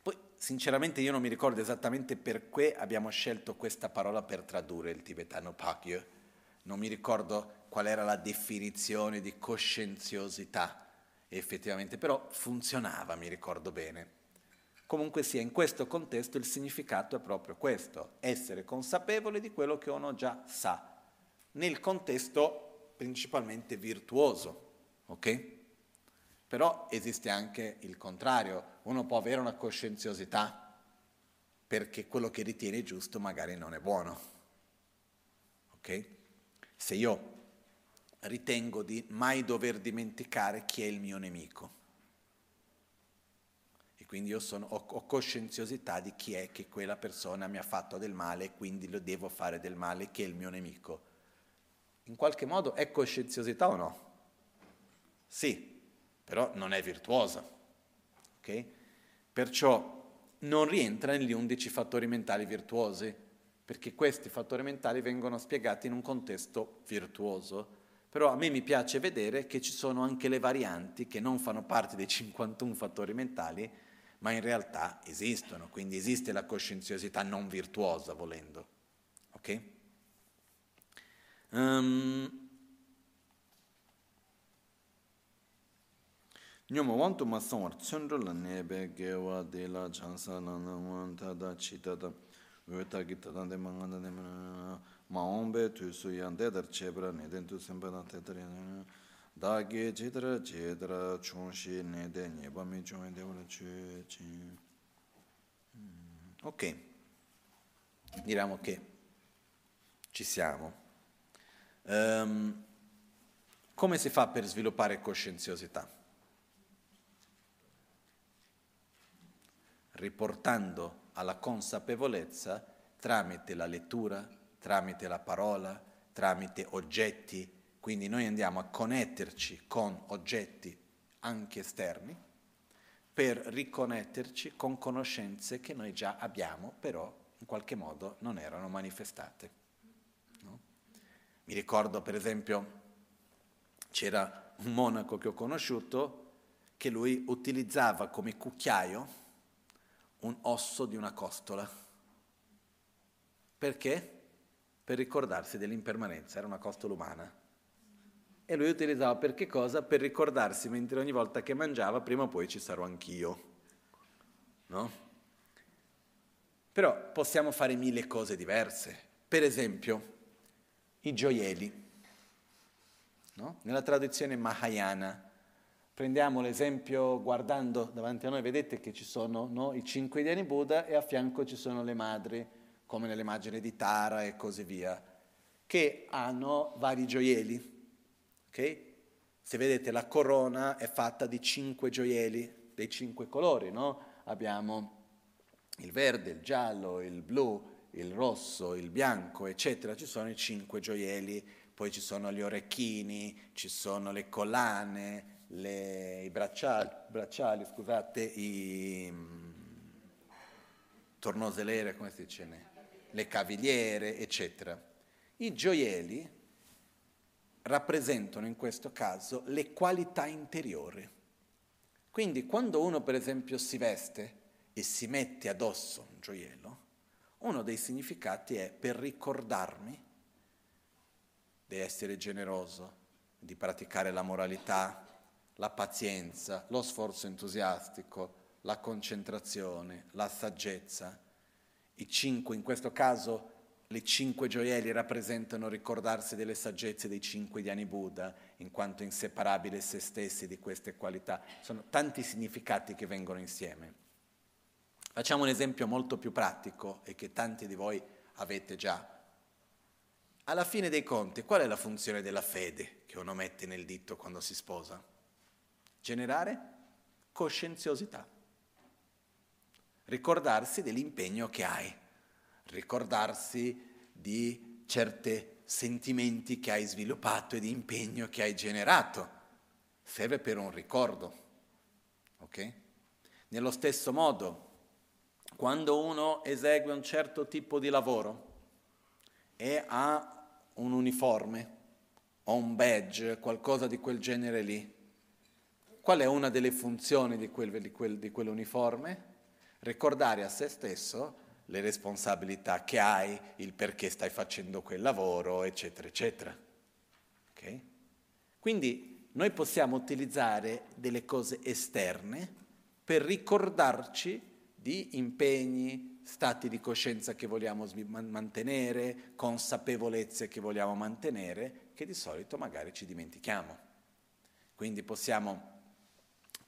Poi, sinceramente, io non mi ricordo esattamente perché abbiamo scelto questa parola per tradurre il tibetano Pakyo. Non mi ricordo qual era la definizione di coscienziosità effettivamente, però funzionava, mi ricordo bene. Comunque sia, in questo contesto il significato è proprio questo, essere consapevole di quello che uno già sa nel contesto principalmente virtuoso, ok? Però esiste anche il contrario, uno può avere una coscienziosità perché quello che ritiene giusto magari non è buono, ok? Se io ritengo di mai dover dimenticare chi è il mio nemico, e quindi io sono, ho, ho, coscienziosità di chi è che quella persona mi ha fatto del male e quindi lo devo fare del male, che è il mio nemico in qualche modo è coscienziosità o no? Sì, però non è virtuosa. Okay? Perciò non rientra negli undici fattori mentali virtuosi, perché questi fattori mentali vengono spiegati in un contesto virtuoso. Però a me mi piace vedere che ci sono anche le varianti che non fanno parte dei 51 fattori mentali, ma in realtà esistono, quindi esiste la coscienziosità non virtuosa volendo. Ok? Um, nyoma wantu ma samwar tsundru la nebe gewa de la chansa la na wan ta da chi ta da weta ki ta da de ma nga de ma ombe tu su yan de dar chebra ne den tu semba da te dar da ge chedra chedra chung shi ne de ne ba mi chung de wala chu chi. Ok. Diciamo che ci siamo. Um, come si fa per sviluppare coscienziosità? Riportando alla consapevolezza tramite la lettura, tramite la parola, tramite oggetti. Quindi noi andiamo a connetterci con oggetti anche esterni, per riconnetterci con conoscenze che noi già abbiamo, però in qualche modo non erano manifestate. No? Mi ricordo per esempio, c'era un monaco che ho conosciuto che lui utilizzava come cucchiaio un osso di una costola. Perché? Per ricordarsi dell'impermanenza, era una costola umana. E lui utilizzava per che cosa? Per ricordarsi, mentre ogni volta che mangiava, prima o poi ci sarò anch'io. No? Però possiamo fare mille cose diverse. Per esempio, i gioielli. No? Nella tradizione Mahayana, prendiamo l'esempio guardando davanti a noi, vedete che ci sono no, i cinque Dhyani Buddha e a fianco ci sono le madri, come nell'immagine di Tara e così via, che hanno vari gioielli. Okay? Se vedete la corona è fatta di cinque gioielli, dei cinque colori, no? Abbiamo il verde, il giallo, il blu, il rosso, il bianco, eccetera. Ci sono i cinque gioielli, poi ci sono gli orecchini, ci sono le collane, le, i bracciali, bracciali, scusate, i mm, tornoselere, come si dice, le cavigliere, eccetera. I gioielli rappresentano in questo caso le qualità interiori. Quindi quando uno per esempio si veste e si mette addosso un gioiello, uno dei significati è per ricordarmi di essere generoso, di praticare la moralità, la pazienza, lo sforzo entusiastico, la concentrazione, la saggezza. I cinque, in questo caso, le cinque gioielli rappresentano ricordarsi delle saggezze dei cinque Dhyani Buddha, in quanto inseparabili se stessi di queste qualità. Sono tanti significati che vengono insieme. Facciamo un esempio molto più pratico e che tanti di voi avete già. Alla fine dei conti, qual è la funzione della fede che uno mette nel dito quando si sposa? Generare coscienziosità. Ricordarsi dell'impegno che hai, ricordarsi di certi sentimenti che hai sviluppato e di impegno che hai generato. Serve per un ricordo. Ok? Nello stesso modo, quando uno esegue un certo tipo di lavoro e ha un uniforme o un badge, qualcosa di quel genere lì, Qual è una delle funzioni di, quel, di, quel, di quell'uniforme? Ricordare a se stesso le responsabilità che hai, il perché stai facendo quel lavoro, eccetera, eccetera. Okay? Quindi noi possiamo utilizzare delle cose esterne per ricordarci di impegni, stati di coscienza che vogliamo mantenere, consapevolezze che vogliamo mantenere, che di solito magari ci dimentichiamo. Quindi possiamo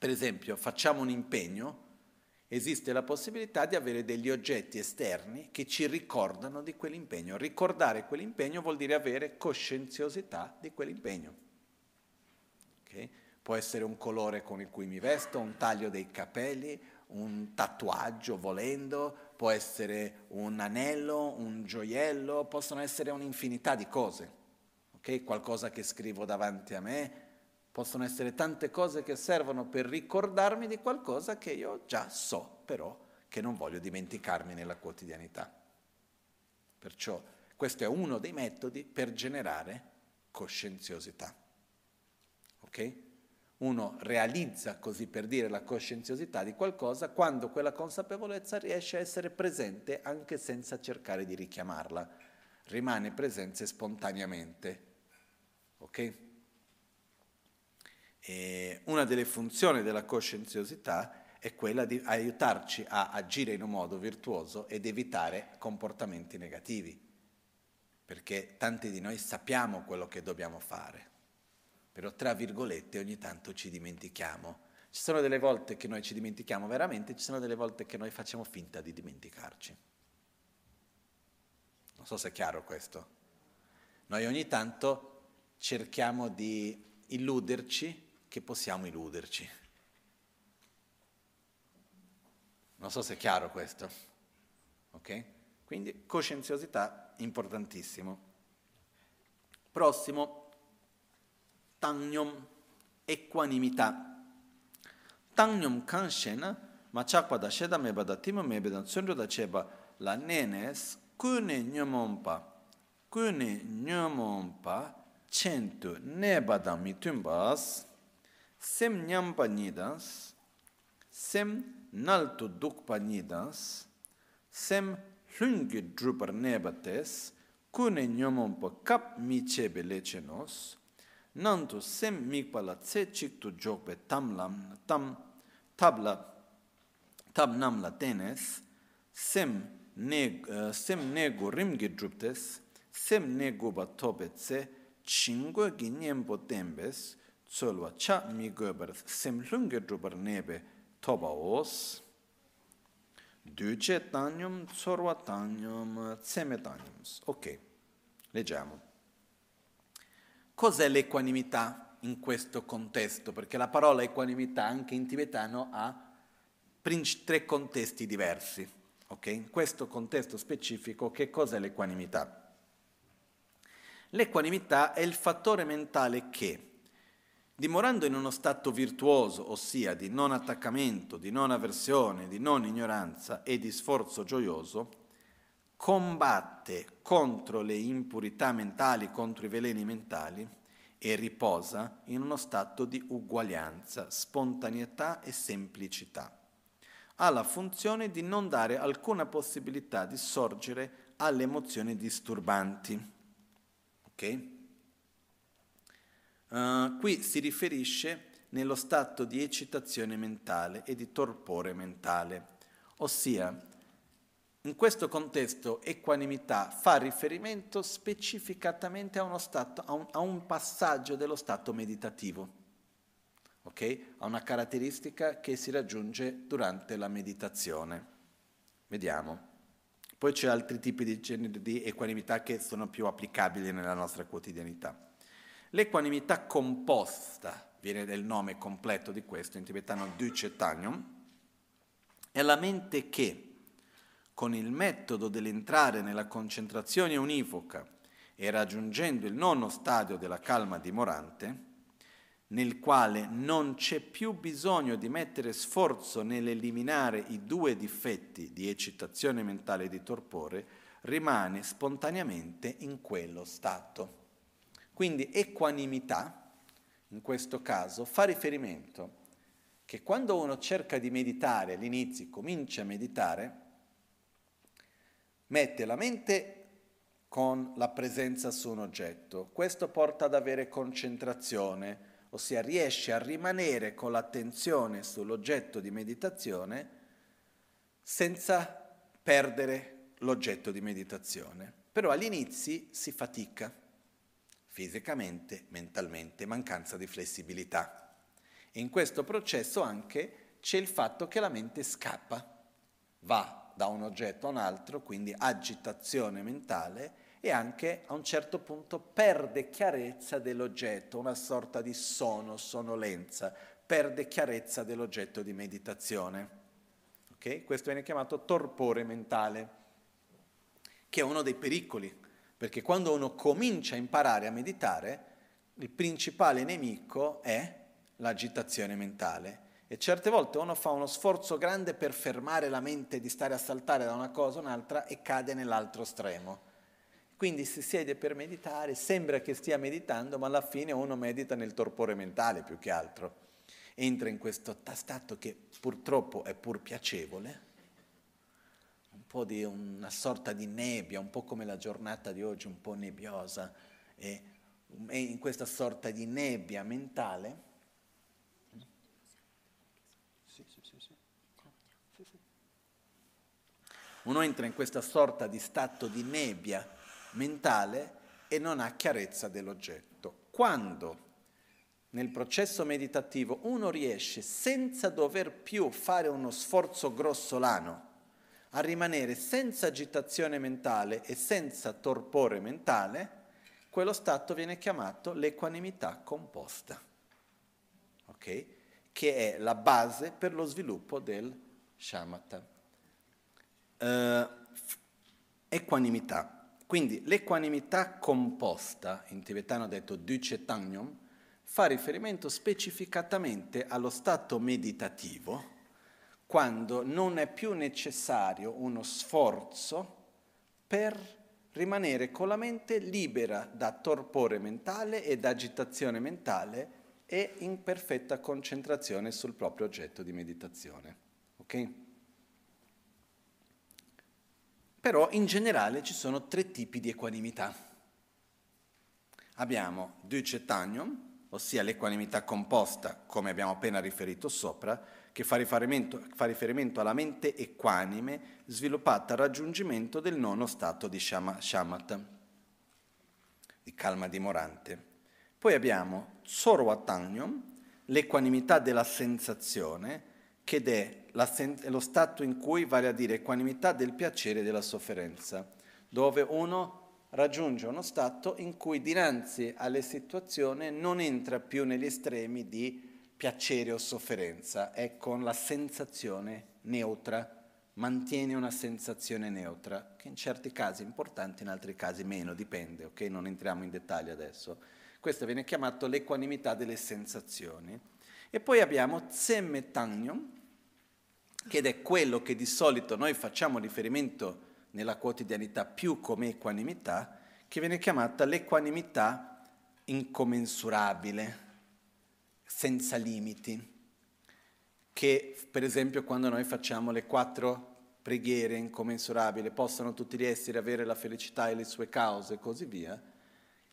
per esempio, facciamo un impegno, esiste la possibilità di avere degli oggetti esterni che ci ricordano di quell'impegno. Ricordare quell'impegno vuol dire avere coscienziosità di quell'impegno. Okay? Può essere un colore con il cui mi vesto, un taglio dei capelli, un tatuaggio volendo, può essere un anello, un gioiello, possono essere un'infinità di cose. Okay? Qualcosa che scrivo davanti a me, Possono essere tante cose che servono per ricordarmi di qualcosa che io già so, però che non voglio dimenticarmi nella quotidianità. Perciò questo è uno dei metodi per generare coscienziosità. Ok? Uno realizza, così per dire, la coscienziosità di qualcosa quando quella consapevolezza riesce a essere presente anche senza cercare di richiamarla. Rimane presente spontaneamente. Ok? E una delle funzioni della coscienziosità è quella di aiutarci a agire in un modo virtuoso ed evitare comportamenti negativi, perché tanti di noi sappiamo quello che dobbiamo fare, però tra virgolette ogni tanto ci dimentichiamo. Ci sono delle volte che noi ci dimentichiamo veramente, ci sono delle volte che noi facciamo finta di dimenticarci. Non so se è chiaro questo. Noi ogni tanto cerchiamo di illuderci che possiamo illuderci. Non so se è chiaro questo. Ok? Quindi coscienziosità importantissimo. Prossimo, tagnom, equanimità. Tangyum kan shena, ma chakpa da sheda meba da tima mebe da tsundro da cheba la nenes kune nyomompa, kune nyomompa centu neba da mitumbas, sem nyam pa ni dans. Sem nal tu duk pa ni dans. Sem hlun gi dru par ne ba tes. Ku ne nyomon pa kap mi che be le che nos. Nan tu sem mi pa la che chik tu jok be tam lam tam tabla tab nam la tenes sem ne uh, sem ne go rim gi drup tes. Sem ne go ba to be che chingo gi nyem po tembes tsolwa cha mi gobar sem hlungi drubar nebe toba os, duce tanium, tsorwa tanium, tseme tanium. Ok, leggiamo. Cos'è l'equanimità in questo contesto? Perché la parola equanimità anche in tibetano ha tre contesti diversi. Okay? In questo contesto specifico che cos'è l'equanimità? L'equanimità è il fattore mentale che, dimorando in uno stato virtuoso, ossia di non attaccamento, di non avversione, di non ignoranza e di sforzo gioioso, combatte contro le impurità mentali, contro i veleni mentali e riposa in uno stato di uguaglianza, spontaneità e semplicità. Ha la funzione di non dare alcuna possibilità di sorgere alle emozioni disturbanti. Okay? Uh, qui si riferisce nello stato di eccitazione mentale e di torpore mentale, ossia in questo contesto equanimità fa riferimento specificatamente a, stato, a, un, a un, passaggio dello stato meditativo, okay? a una caratteristica che si raggiunge durante la meditazione. Vediamo. Poi c'è altri tipi di di equanimità che sono più applicabili nella nostra quotidianità. L'equanimità composta, viene del nome completo di questo, in tibetano Ducetanium, è la mente che con il metodo dell'entrare nella concentrazione univoca e raggiungendo il nono stadio della calma dimorante, nel quale non c'è più bisogno di mettere sforzo nell'eliminare i due difetti di eccitazione mentale e di torpore, rimane spontaneamente in quello stato. Quindi equanimità, in questo caso, fa riferimento che quando uno cerca di meditare all'inizio, comincia a meditare, mette la mente con la presenza su un oggetto. Questo porta ad avere concentrazione, ossia riesce a rimanere con l'attenzione sull'oggetto di meditazione senza perdere l'oggetto di meditazione. Però all'inizio si fatica, fisicamente, mentalmente, mancanza di flessibilità. In questo processo anche c'è il fatto che la mente scappa, va da un oggetto a un altro, quindi agitazione mentale e anche a un certo punto perde chiarezza dell'oggetto, una sorta di sono, sonolenza, perde chiarezza dell'oggetto di meditazione. Okay? Questo viene chiamato torpore mentale, che è uno dei pericoli, perché quando uno comincia a imparare a meditare, il principale nemico è l'agitazione mentale e certe volte uno fa uno sforzo grande per fermare la mente di stare a saltare da una cosa a un'altra e cade nell'altro estremo. Quindi si siede per meditare, sembra che stia meditando, ma alla fine uno medita nel torpore mentale più che altro. Entra in questo stato che purtroppo è pur piacevole, po' di una sorta di nebbia, un po' come la giornata di oggi, un po' nebbiosa, e, e in questa sorta di nebbia mentale Uno entra in questa sorta di stato di nebbia mentale e non ha chiarezza dell'oggetto. Quando nel processo meditativo uno riesce senza dover più fare uno sforzo grossolano a rimanere senza agitazione mentale e senza torpore mentale, quello stato viene chiamato l'equanimità composta, okay? che è la base per lo sviluppo del shamatha eh, equanimità. Quindi l'equanimità composta, in tibetano detto duce tangyom, fa riferimento specificatamente allo stato meditativo, quando non è più necessario uno sforzo per rimanere con la mente libera da torpore mentale e da agitazione mentale e in perfetta concentrazione sul proprio oggetto di meditazione. Ok? Però in generale ci sono tre tipi di equanimità. Abbiamo Ducetanium, ossia l'equanimità composta, come abbiamo appena riferito sopra, che fa riferimento, fa riferimento alla mente equanime sviluppata al raggiungimento del nono stato di shamatha, di calma dimorante. Poi abbiamo Sorvatanyam, l'equanimità della sensazione, che è è lo stato in cui, vale a dire, equanimità del piacere e della sofferenza, dove uno raggiunge uno stato in cui dinanzi alle situazioni non entra più negli estremi di piacere o sofferenza, è con la sensazione neutra, mantiene una sensazione neutra, che in certi casi è importante, in altri casi meno, dipende, ok? Non entriamo in dettaglio adesso. Questo viene chiamato l'equanimità delle sensazioni. E poi abbiamo Tsemmetagnon, che è quello che di solito noi facciamo riferimento nella quotidianità più come equanimità, che viene chiamata l'equanimità incommensurabile, senza limiti, che per esempio quando noi facciamo le quattro preghiere incommensurabili, possano tutti gli esseri avere la felicità e le sue cause e così via,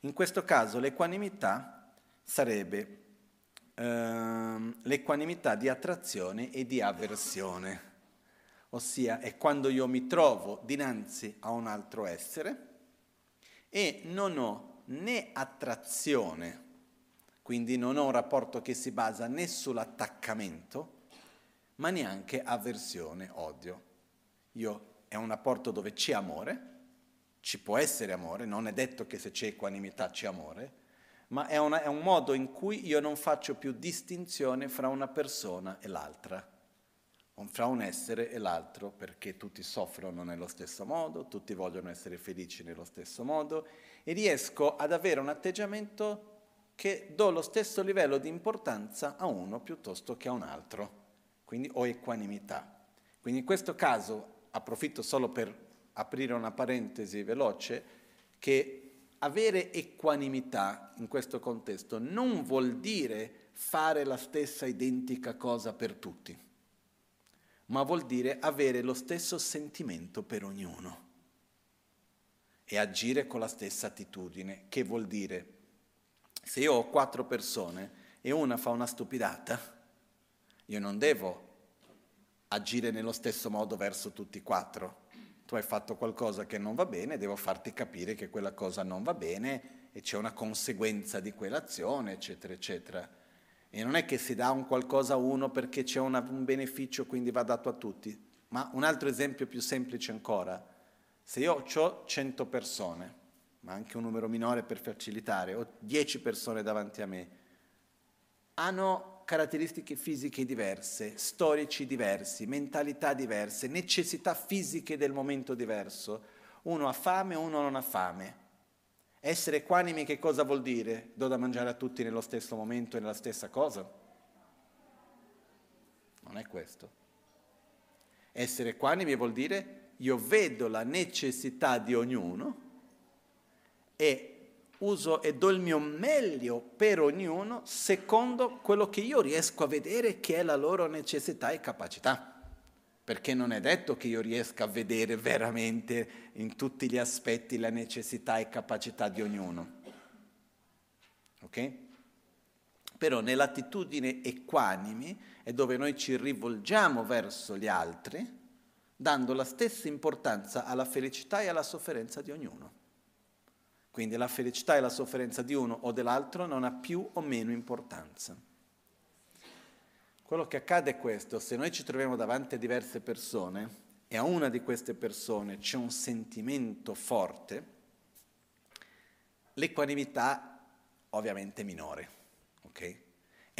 in questo caso l'equanimità sarebbe ehm, l'equanimità di attrazione e di avversione, ossia è quando io mi trovo dinanzi a un altro essere e non ho né attrazione, quindi non ho un rapporto che si basa né sull'attaccamento, ma neanche avversione, odio. Io è un rapporto dove c'è amore, ci può essere amore, non è detto che se c'è equanimità c'è amore, ma è, una, è un modo in cui io non faccio più distinzione fra una persona e l'altra, fra un essere e l'altro, perché tutti soffrono nello stesso modo, tutti vogliono essere felici nello stesso modo e riesco ad avere un atteggiamento che do lo stesso livello di importanza a uno piuttosto che a un altro, quindi ho equanimità. Quindi in questo caso approfitto solo per aprire una parentesi veloce, che avere equanimità in questo contesto non vuol dire fare la stessa identica cosa per tutti, ma vuol dire avere lo stesso sentimento per ognuno e agire con la stessa attitudine, che vuol dire se io ho quattro persone e una fa una stupidata, io non devo agire nello stesso modo verso tutti e quattro, tu hai fatto qualcosa che non va bene, devo farti capire che quella cosa non va bene e c'è una conseguenza di quell'azione, eccetera, eccetera. E non è che si dà un qualcosa a uno perché c'è una, un beneficio, quindi va dato a tutti. Ma un altro esempio più semplice ancora, se io ho 100 persone, ma anche un numero minore per facilitare, ho 10 persone davanti a me, hanno caratteristiche fisiche diverse, storici diversi, mentalità diverse, necessità fisiche del momento diverso. Uno ha fame, uno non ha fame. Essere equanimi che cosa vuol dire? Do da mangiare a tutti nello stesso momento e nella stessa cosa? Non è questo. Essere equanimi vuol dire io vedo la necessità di ognuno e uso e do il mio meglio per ognuno secondo quello che io riesco a vedere che è la loro necessità e capacità. Perché non è detto che io riesca a vedere veramente in tutti gli aspetti la necessità e capacità di ognuno. Ok? Però nell'attitudine equanimi è dove noi ci rivolgiamo verso gli altri, dando la stessa importanza alla felicità e alla sofferenza di ognuno. Quindi la felicità e la sofferenza di uno o dell'altro non ha più o meno importanza. Quello che accade è questo, se noi ci troviamo davanti a diverse persone e a una di queste persone c'è un sentimento forte, l'equanimità ovviamente è minore, ok?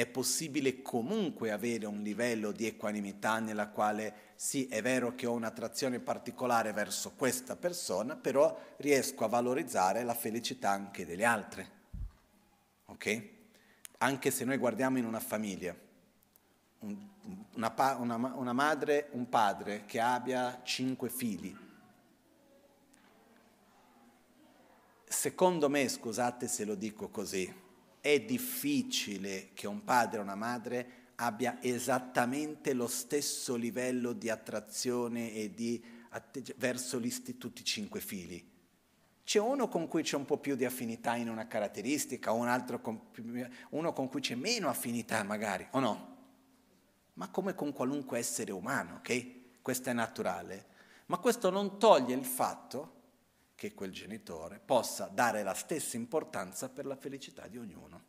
È possibile comunque avere un livello di equanimità nella quale sì, è vero che ho un'attrazione particolare verso questa persona, però riesco a valorizzare la felicità anche delle altre. Ok? anche se noi guardiamo in una famiglia, una, una, una madre, un padre che abbia cinque figli, secondo me, scusate se lo dico così, è difficile che un padre o una madre abbia esattamente lo stesso livello di attrazione e di atteggi- verso tutti i cinque figli. C'è uno con cui c'è un po' più di affinità in una caratteristica, un altro con, uno con cui c'è meno affinità magari, o no? Ma come con qualunque essere umano, ok? Questo è naturale. Ma questo non toglie il fatto che quel genitore possa dare la stessa importanza per la felicità di ognuno,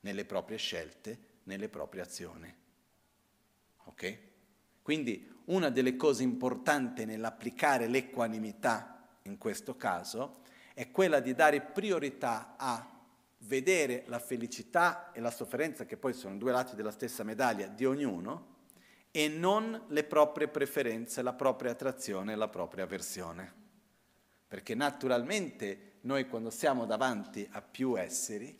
nelle proprie scelte, nelle proprie azioni. Ok? Quindi una delle cose importanti nell'applicare l'equanimità in questo caso, è quella di dare priorità a vedere la felicità e la sofferenza, che poi sono due lati della stessa medaglia, di ognuno, e non le proprie preferenze, la propria attrazione e la propria avversione. Perché naturalmente noi quando siamo davanti a più esseri,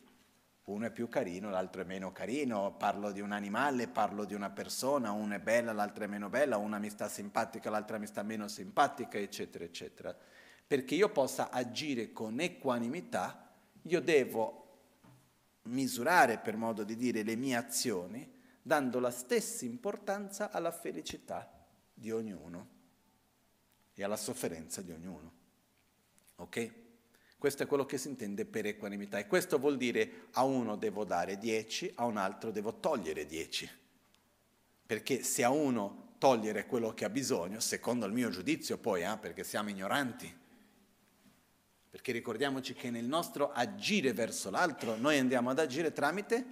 uno è più carino, l'altro è meno carino, parlo di un animale, parlo di una persona, uno è bella, l'altra è meno bella, una mi sta simpatica, l'altra mi sta meno simpatica, eccetera, eccetera perché io possa agire con equanimità, io devo misurare, per modo di dire, le mie azioni, dando la stessa importanza alla felicità di ognuno e alla sofferenza di ognuno. Ok? Questo è quello che si intende per equanimità e questo vuol dire a uno devo dare 10, a un altro devo togliere 10. Perché se a uno togliere quello che ha bisogno, secondo il mio giudizio poi, eh, perché siamo ignoranti, perché ricordiamoci che nel nostro agire verso l'altro noi andiamo ad agire tramite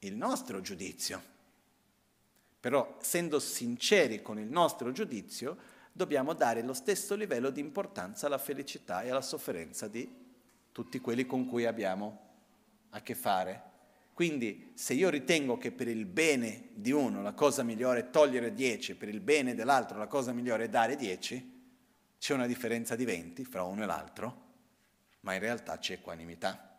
il nostro giudizio. Però essendo sinceri con il nostro giudizio, dobbiamo dare lo stesso livello di importanza alla felicità e alla sofferenza di tutti quelli con cui abbiamo a che fare. Quindi se io ritengo che per il bene di uno la cosa migliore è togliere 10, per il bene dell'altro la cosa migliore è dare 10, c'è una differenza di 20 fra uno e l'altro, ma in realtà c'è equanimità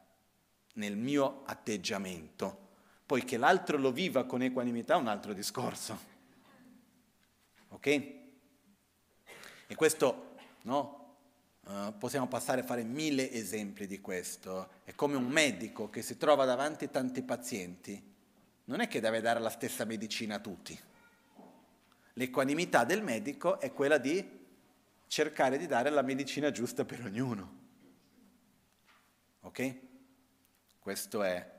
nel mio atteggiamento. Poi che l'altro lo viva con equanimità è un altro discorso. Ok? E questo, no? Uh, possiamo passare a fare mille esempi di questo. È come un medico che si trova davanti a tanti pazienti. Non è che deve dare la stessa medicina a tutti. L'equanimità del medico è quella di cercare di dare la medicina giusta per ognuno. Ok? Questo è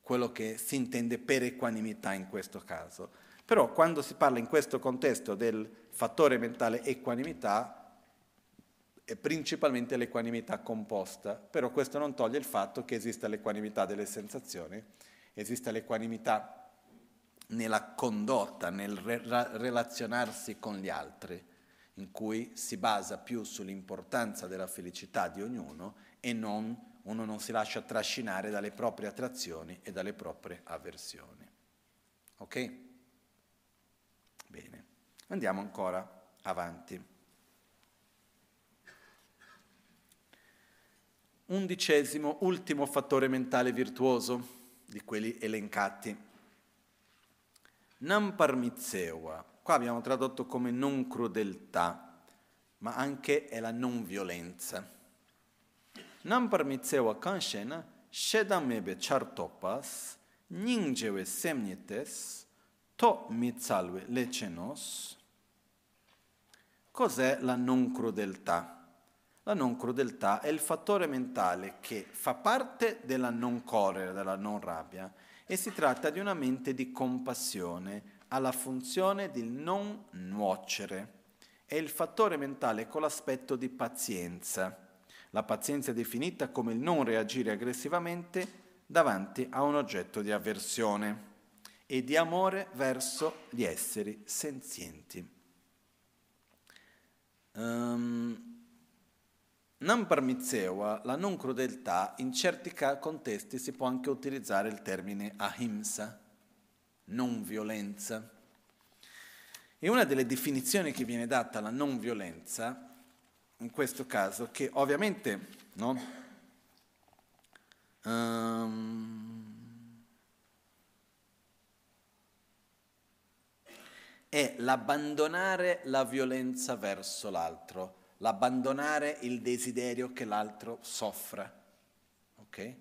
quello che si intende per equanimità in questo caso. Però quando si parla in questo contesto del fattore mentale equanimità, è principalmente l'equanimità composta, però questo non toglie il fatto che esista l'equanimità delle sensazioni, esista l'equanimità nella condotta, nel re- relazionarsi con gli altri in cui si basa più sull'importanza della felicità di ognuno e non, uno non si lascia trascinare dalle proprie attrazioni e dalle proprie avversioni. Ok? Bene, andiamo ancora avanti. Undicesimo, ultimo fattore mentale virtuoso di quelli elencati. Namparmitsewa, Qua abbiamo tradotto come non crudeltà, ma anche è la non violenza. Nam parmitsewa kanshen shedamebe chartopas, ningjewe semnites, to mitsalve lecenos. Cos'è la non crudeltà? La non crudeltà è il fattore mentale che fa parte della non correre, della non rabbia, e si tratta di una mente di compassione, ha la funzione di non nuocere. È il fattore mentale con l'aspetto di pazienza. La pazienza è definita come il non reagire aggressivamente davanti a un oggetto di avversione e di amore verso gli esseri senzienti. Um, non parmitsewa, la non crudeltà, in certi contesti si può anche utilizzare il termine ahimsa, non violenza. E una delle definizioni che viene data alla non violenza, in questo caso, che ovviamente no, um, è l'abbandonare la violenza verso l'altro, l'abbandonare il desiderio che l'altro soffra. Ok?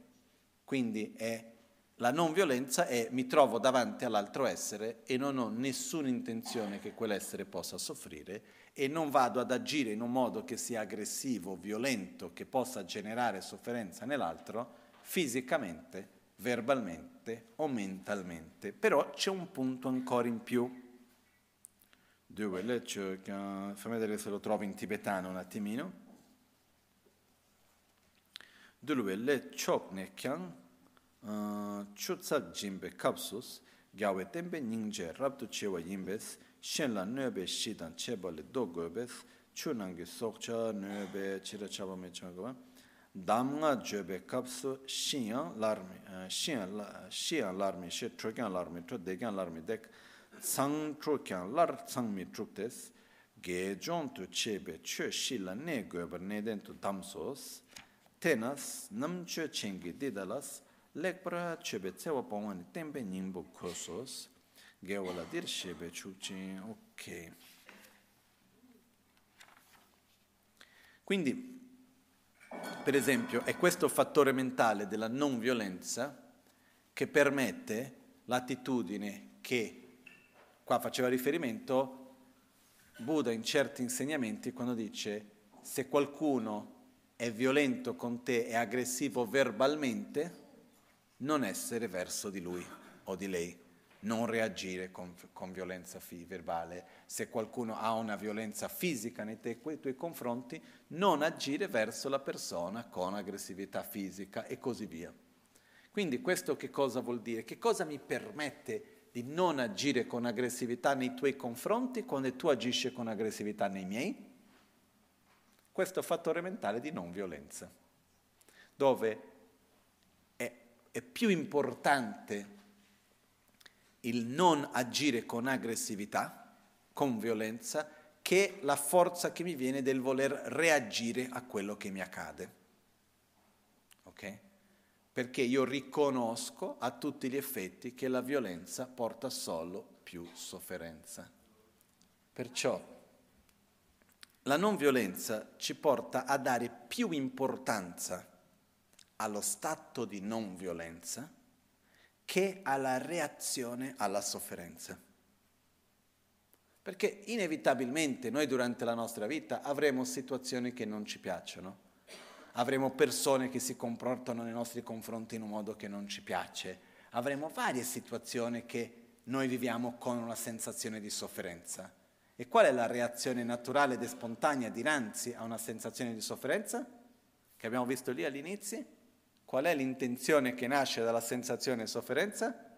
Quindi è la non violenza è mi trovo davanti all'altro essere e non ho nessuna intenzione che quell'essere possa soffrire e non vado ad agire in un modo che sia aggressivo, violento, che possa generare sofferenza nell'altro, fisicamente, verbalmente o mentalmente. Però c'è un punto ancora in più. due quelle, fammi vedere se lo trovo in tibetano un attimino. Due quelle, chok ne kyang, eh, chutsak jimbe kapsus, gyawe tembe nyingje rabdu chewa yimbes, shen la nöbe shidan cheba le do goebes, chunangi sokcha nöbe chira chaba me chagwa, damnga jobe kapsu shiyan larmi, eh, shiyan larmi, she trokyan larmi, to dekyan larmi dek, sang trokyan lar sang mi truktes ge jon tu chebe chö shila ne gober ne den tu damsos tenas nam chö chengi didalas lekpra chebe tsewa pongwani tempe nyingbo kosos, gewa la dir shebe chukchin, ok. Quindi, per esempio, è questo fattore mentale della non violenza che permette l'attitudine che, qua faceva riferimento, Buddha in certi insegnamenti quando dice se qualcuno è violento con te e aggressivo verbalmente, non essere verso di lui o di lei, non reagire con, con violenza fi- verbale. Se qualcuno ha una violenza fisica nei te, tuoi confronti, non agire verso la persona con aggressività fisica e così via. Quindi questo che cosa vuol dire? Che cosa mi permette di non agire con aggressività nei tuoi confronti quando tu agisci con aggressività nei miei? Questo fattore mentale di non violenza, dove è più importante il non agire con aggressività, con violenza, che la forza che mi viene del voler reagire a quello che mi accade. Ok? Perché io riconosco a tutti gli effetti che la violenza porta solo più sofferenza. Perciò la non violenza ci porta a dare più importanza allo stato di non violenza che alla reazione alla sofferenza. Perché inevitabilmente noi durante la nostra vita avremo situazioni che non ci piacciono, avremo persone che si comportano nei nostri confronti in un modo che non ci piace, avremo varie situazioni che noi viviamo con una sensazione di sofferenza. E qual è la reazione naturale ed spontanea dinanzi a una sensazione di sofferenza? Che abbiamo visto lì all'inizio? Qual è l'intenzione che nasce dalla sensazione sofferenza?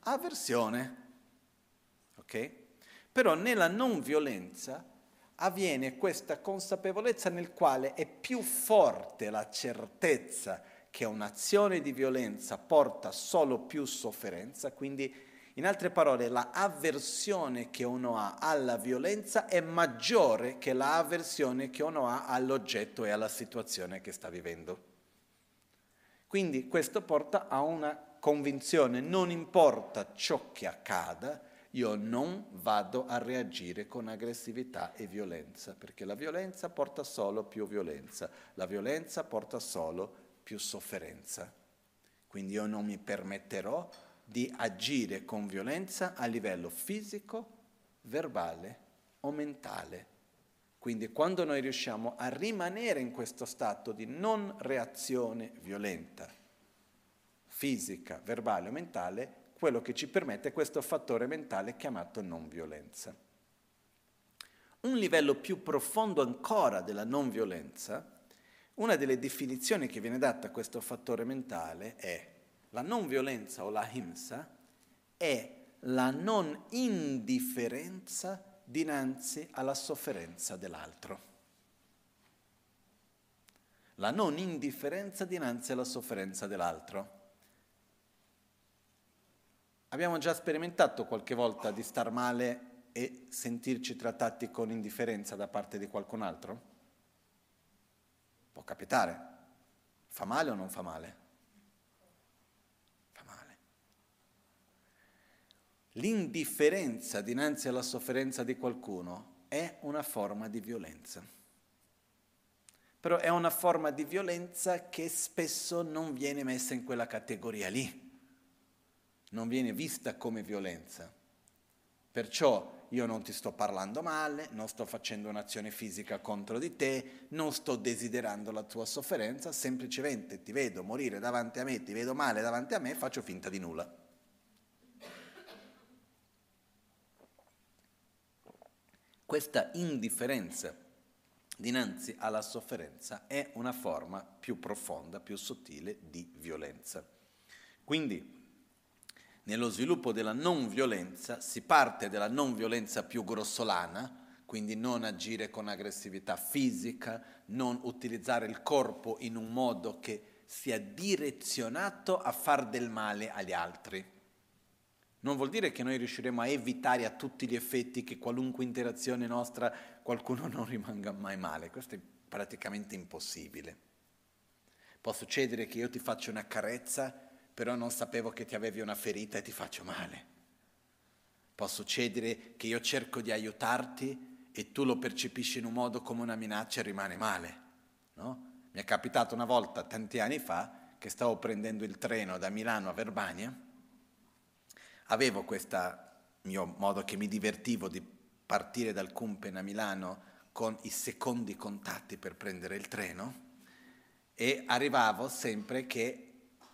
Avversione. Ok? Però nella non violenza avviene questa consapevolezza nel quale è più forte la certezza che un'azione di violenza porta solo più sofferenza, quindi in altre parole la avversione che uno ha alla violenza è maggiore che la avversione che uno ha all'oggetto e alla situazione che sta vivendo. Quindi questo porta a una convinzione, non importa ciò che accada, io non vado a reagire con aggressività e violenza, perché la violenza porta solo più violenza, la violenza porta solo più sofferenza. Quindi io non mi permetterò di agire con violenza a livello fisico, verbale o mentale. Quindi quando noi riusciamo a rimanere in questo stato di non reazione violenta, fisica, verbale o mentale, quello che ci permette questo fattore mentale chiamato non violenza. Un livello più profondo ancora della non violenza, una delle definizioni che viene data a questo fattore mentale è la non violenza o la himsa è la non indifferenza dinanzi alla sofferenza dell'altro. La non indifferenza dinanzi alla sofferenza dell'altro. Abbiamo già sperimentato qualche volta di star male e sentirci trattati con indifferenza da parte di qualcun altro? Può capitare. Fa male o non fa male? L'indifferenza dinanzi alla sofferenza di qualcuno è una forma di violenza. Però è una forma di violenza che spesso non viene messa in quella categoria lì, non viene vista come violenza. Perciò io non ti sto parlando male, non sto facendo un'azione fisica contro di te, non sto desiderando la tua sofferenza, semplicemente ti vedo morire davanti a me, ti vedo male davanti a me, faccio finta di nulla. Questa indifferenza dinanzi alla sofferenza è una forma più profonda, più sottile di violenza. Quindi nello sviluppo della non violenza si parte dalla non violenza più grossolana, quindi non agire con aggressività fisica, non utilizzare il corpo in un modo che sia direzionato a far del male agli altri. Non vuol dire che noi riusciremo a evitare a tutti gli effetti che qualunque interazione nostra qualcuno non rimanga mai male. Questo è praticamente impossibile. Può succedere che io ti faccia una carezza, però non sapevo che ti avevi una ferita e ti faccio male. Può succedere che io cerco di aiutarti e tu lo percepisci in un modo come una minaccia e rimane male. No? Mi è capitato una volta, tanti anni fa, che stavo prendendo il treno da Milano a Verbania Avevo questo mio modo che mi divertivo di partire dal Cumpen a Milano con i secondi contatti per prendere il treno e arrivavo sempre che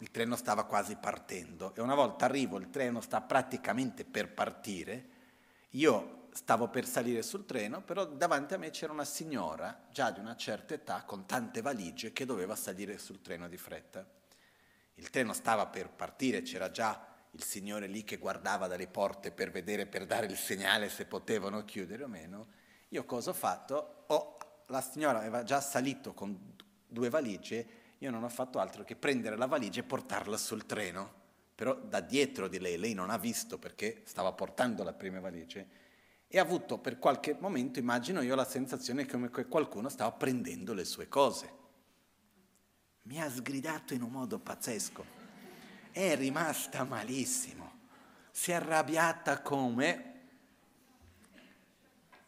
il treno stava quasi partendo e una volta arrivo, il treno sta praticamente per partire, io stavo per salire sul treno, però davanti a me c'era una signora già di una certa età con tante valigie che doveva salire sul treno di fretta. Il treno stava per partire, c'era già il signore lì che guardava dalle porte per vedere, per dare il segnale se potevano chiudere o meno, io cosa ho fatto? Oh, la signora aveva già salito con due valigie, io non ho fatto altro che prendere la valigia e portarla sul treno, però da dietro di lei, lei non ha visto perché stava portando la prima valigie, e ha avuto per qualche momento, immagino io, la sensazione che qualcuno stava prendendo le sue cose. Mi ha sgridato in un modo pazzesco. È rimasta malissimo, si è arrabbiata come?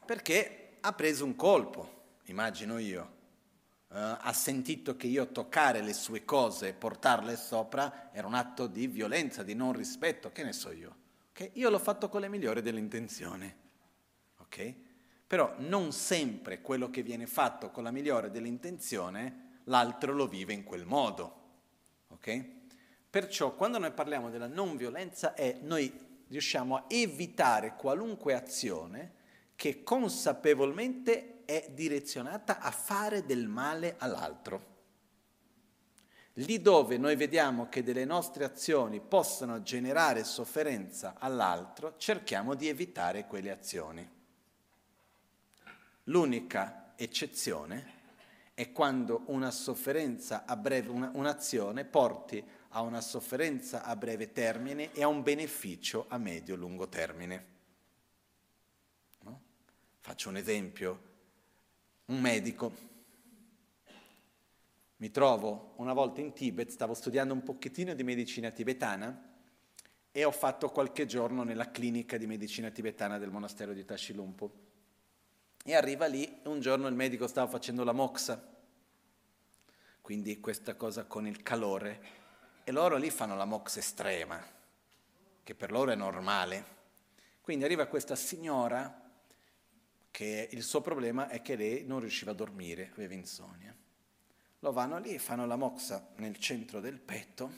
Perché ha preso un colpo, immagino io. Uh, ha sentito che io toccare le sue cose e portarle sopra era un atto di violenza, di non rispetto, che ne so io. Okay? Io l'ho fatto con le migliori delle intenzioni. Okay? Però non sempre quello che viene fatto con la migliore dell'intenzione, l'altro lo vive in quel modo. Okay? Perciò quando noi parliamo della non violenza è noi riusciamo a evitare qualunque azione che consapevolmente è direzionata a fare del male all'altro. Lì dove noi vediamo che delle nostre azioni possono generare sofferenza all'altro, cerchiamo di evitare quelle azioni. L'unica eccezione è quando una sofferenza a breve, una, un'azione porti a una sofferenza a breve termine e a un beneficio a medio-lungo termine. No? Faccio un esempio. Un medico. Mi trovo una volta in Tibet, stavo studiando un pochettino di medicina tibetana e ho fatto qualche giorno nella clinica di medicina tibetana del monastero di Tashilumpo. E arriva lì, un giorno il medico stava facendo la moxa, quindi questa cosa con il calore, e loro lì fanno la mox estrema, che per loro è normale. Quindi arriva questa signora che il suo problema è che lei non riusciva a dormire, aveva insonnia. Lo vanno lì, fanno la moxa nel centro del petto,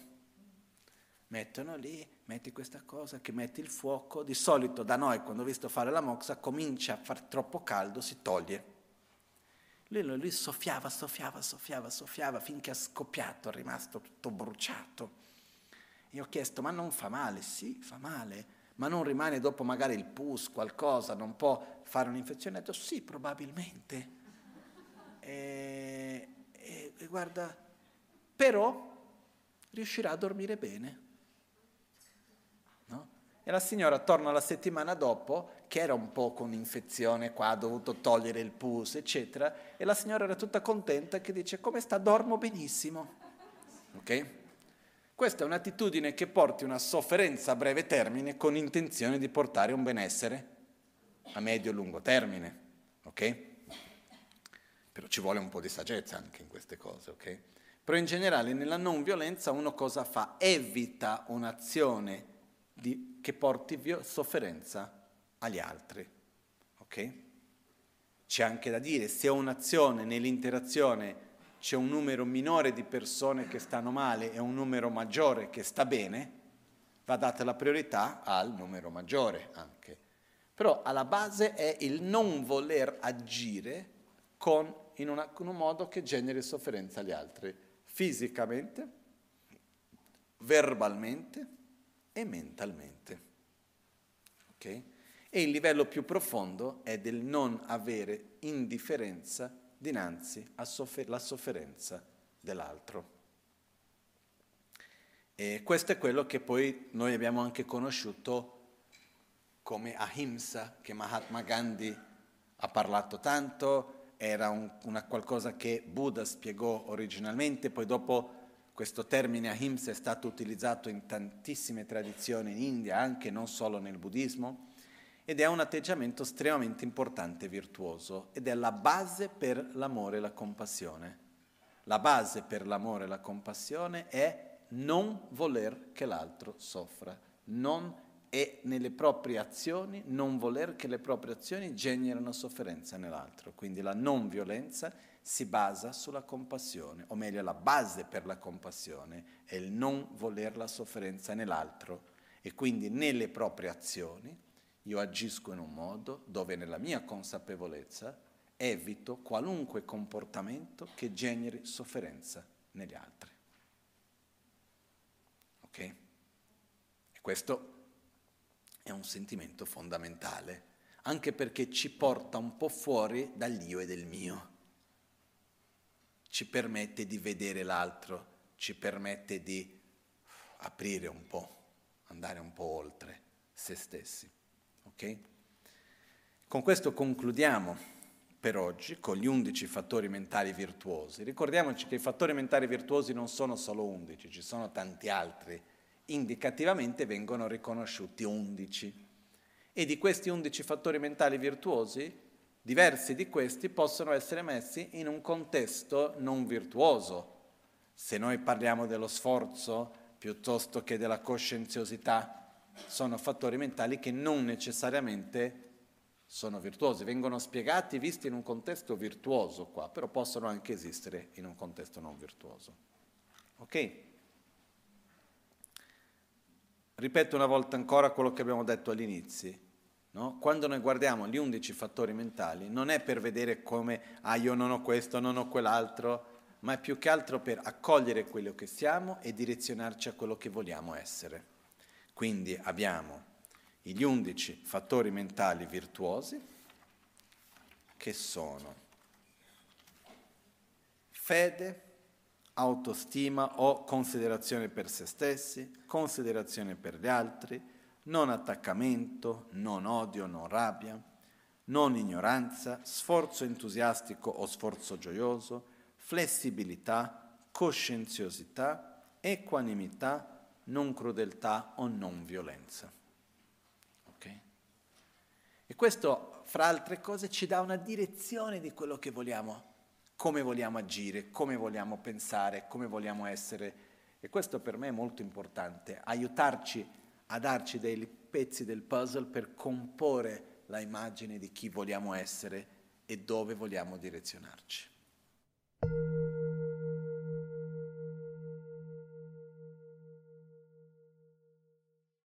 mettono lì, metti questa cosa che metti il fuoco. Di solito da noi, quando ho visto fare la moxa, comincia a far troppo caldo, si toglie lui, lui soffiava, soffiava, soffiava, soffiava finché è scoppiato, è rimasto tutto bruciato. E ho chiesto, ma non fa male? Sì, fa male, ma non rimane dopo magari il pus, qualcosa, non può fare un'infezione? Ho detto, sì, probabilmente. E, e, e guarda, però riuscirà a dormire bene. No? E la signora torna la settimana dopo che era un po' con infezione qua, ha dovuto togliere il pus, eccetera, e la signora era tutta contenta che dice come sta, dormo benissimo. Ok? Questa è un'attitudine che porti una sofferenza a breve termine con intenzione di portare un benessere a medio e lungo termine, ok? Però ci vuole un po' di saggezza anche in queste cose, ok? Però in generale nella non violenza uno cosa fa? Evita un'azione di, che porti vio- sofferenza agli altri, ok? C'è anche da dire, se un'azione nell'interazione c'è un numero minore di persone che stanno male e un numero maggiore che sta bene, va data la priorità al numero maggiore anche. Però alla base è il non voler agire con, in, una, in un modo che generi sofferenza agli altri, fisicamente, verbalmente e mentalmente. Okay? E il livello più profondo è del non avere indifferenza dinanzi alla sofferenza dell'altro. E questo è quello che poi noi abbiamo anche conosciuto come ahimsa, che Mahatma Gandhi ha parlato tanto, era un, una qualcosa che Buddha spiegò originalmente, poi dopo questo termine ahimsa è stato utilizzato in tantissime tradizioni in India, anche non solo nel buddismo ed è un atteggiamento estremamente importante e virtuoso ed è la base per l'amore e la compassione. La base per l'amore e la compassione è non voler che l'altro soffra, non e nelle proprie azioni non voler che le proprie azioni generino sofferenza nell'altro. Quindi la non violenza si basa sulla compassione, o meglio la base per la compassione è il non voler la sofferenza nell'altro e quindi nelle proprie azioni io agisco in un modo dove nella mia consapevolezza evito qualunque comportamento che generi sofferenza negli altri. Ok? E questo è un sentimento fondamentale, anche perché ci porta un po' fuori dall'io e del mio. Ci permette di vedere l'altro, ci permette di aprire un po', andare un po' oltre se stessi. Okay? Con questo concludiamo per oggi con gli undici fattori mentali virtuosi. Ricordiamoci che i fattori mentali virtuosi non sono solo undici, ci sono tanti altri. Indicativamente vengono riconosciuti undici. E di questi undici fattori mentali virtuosi, diversi di questi possono essere messi in un contesto non virtuoso. Se noi parliamo dello sforzo piuttosto che della coscienziosità, sono fattori mentali che non necessariamente sono virtuosi, vengono spiegati, visti in un contesto virtuoso qua, però possono anche esistere in un contesto non virtuoso. Ok? Ripeto una volta ancora quello che abbiamo detto all'inizio. No? Quando noi guardiamo gli undici fattori mentali, non è per vedere come, ah io non ho questo, non ho quell'altro, ma è più che altro per accogliere quello che siamo e direzionarci a quello che vogliamo essere. Quindi abbiamo gli undici fattori mentali virtuosi che sono fede, autostima o considerazione per se stessi, considerazione per gli altri, non attaccamento, non odio, non rabbia, non ignoranza, sforzo entusiastico o sforzo gioioso, flessibilità, coscienziosità, equanimità, non crudeltà o non violenza. Okay? E questo, fra altre cose, ci dà una direzione di quello che vogliamo, come vogliamo agire, come vogliamo pensare, come vogliamo essere. E questo per me è molto importante, aiutarci a darci dei pezzi del puzzle per comporre la immagine di chi vogliamo essere e dove vogliamo direzionarci.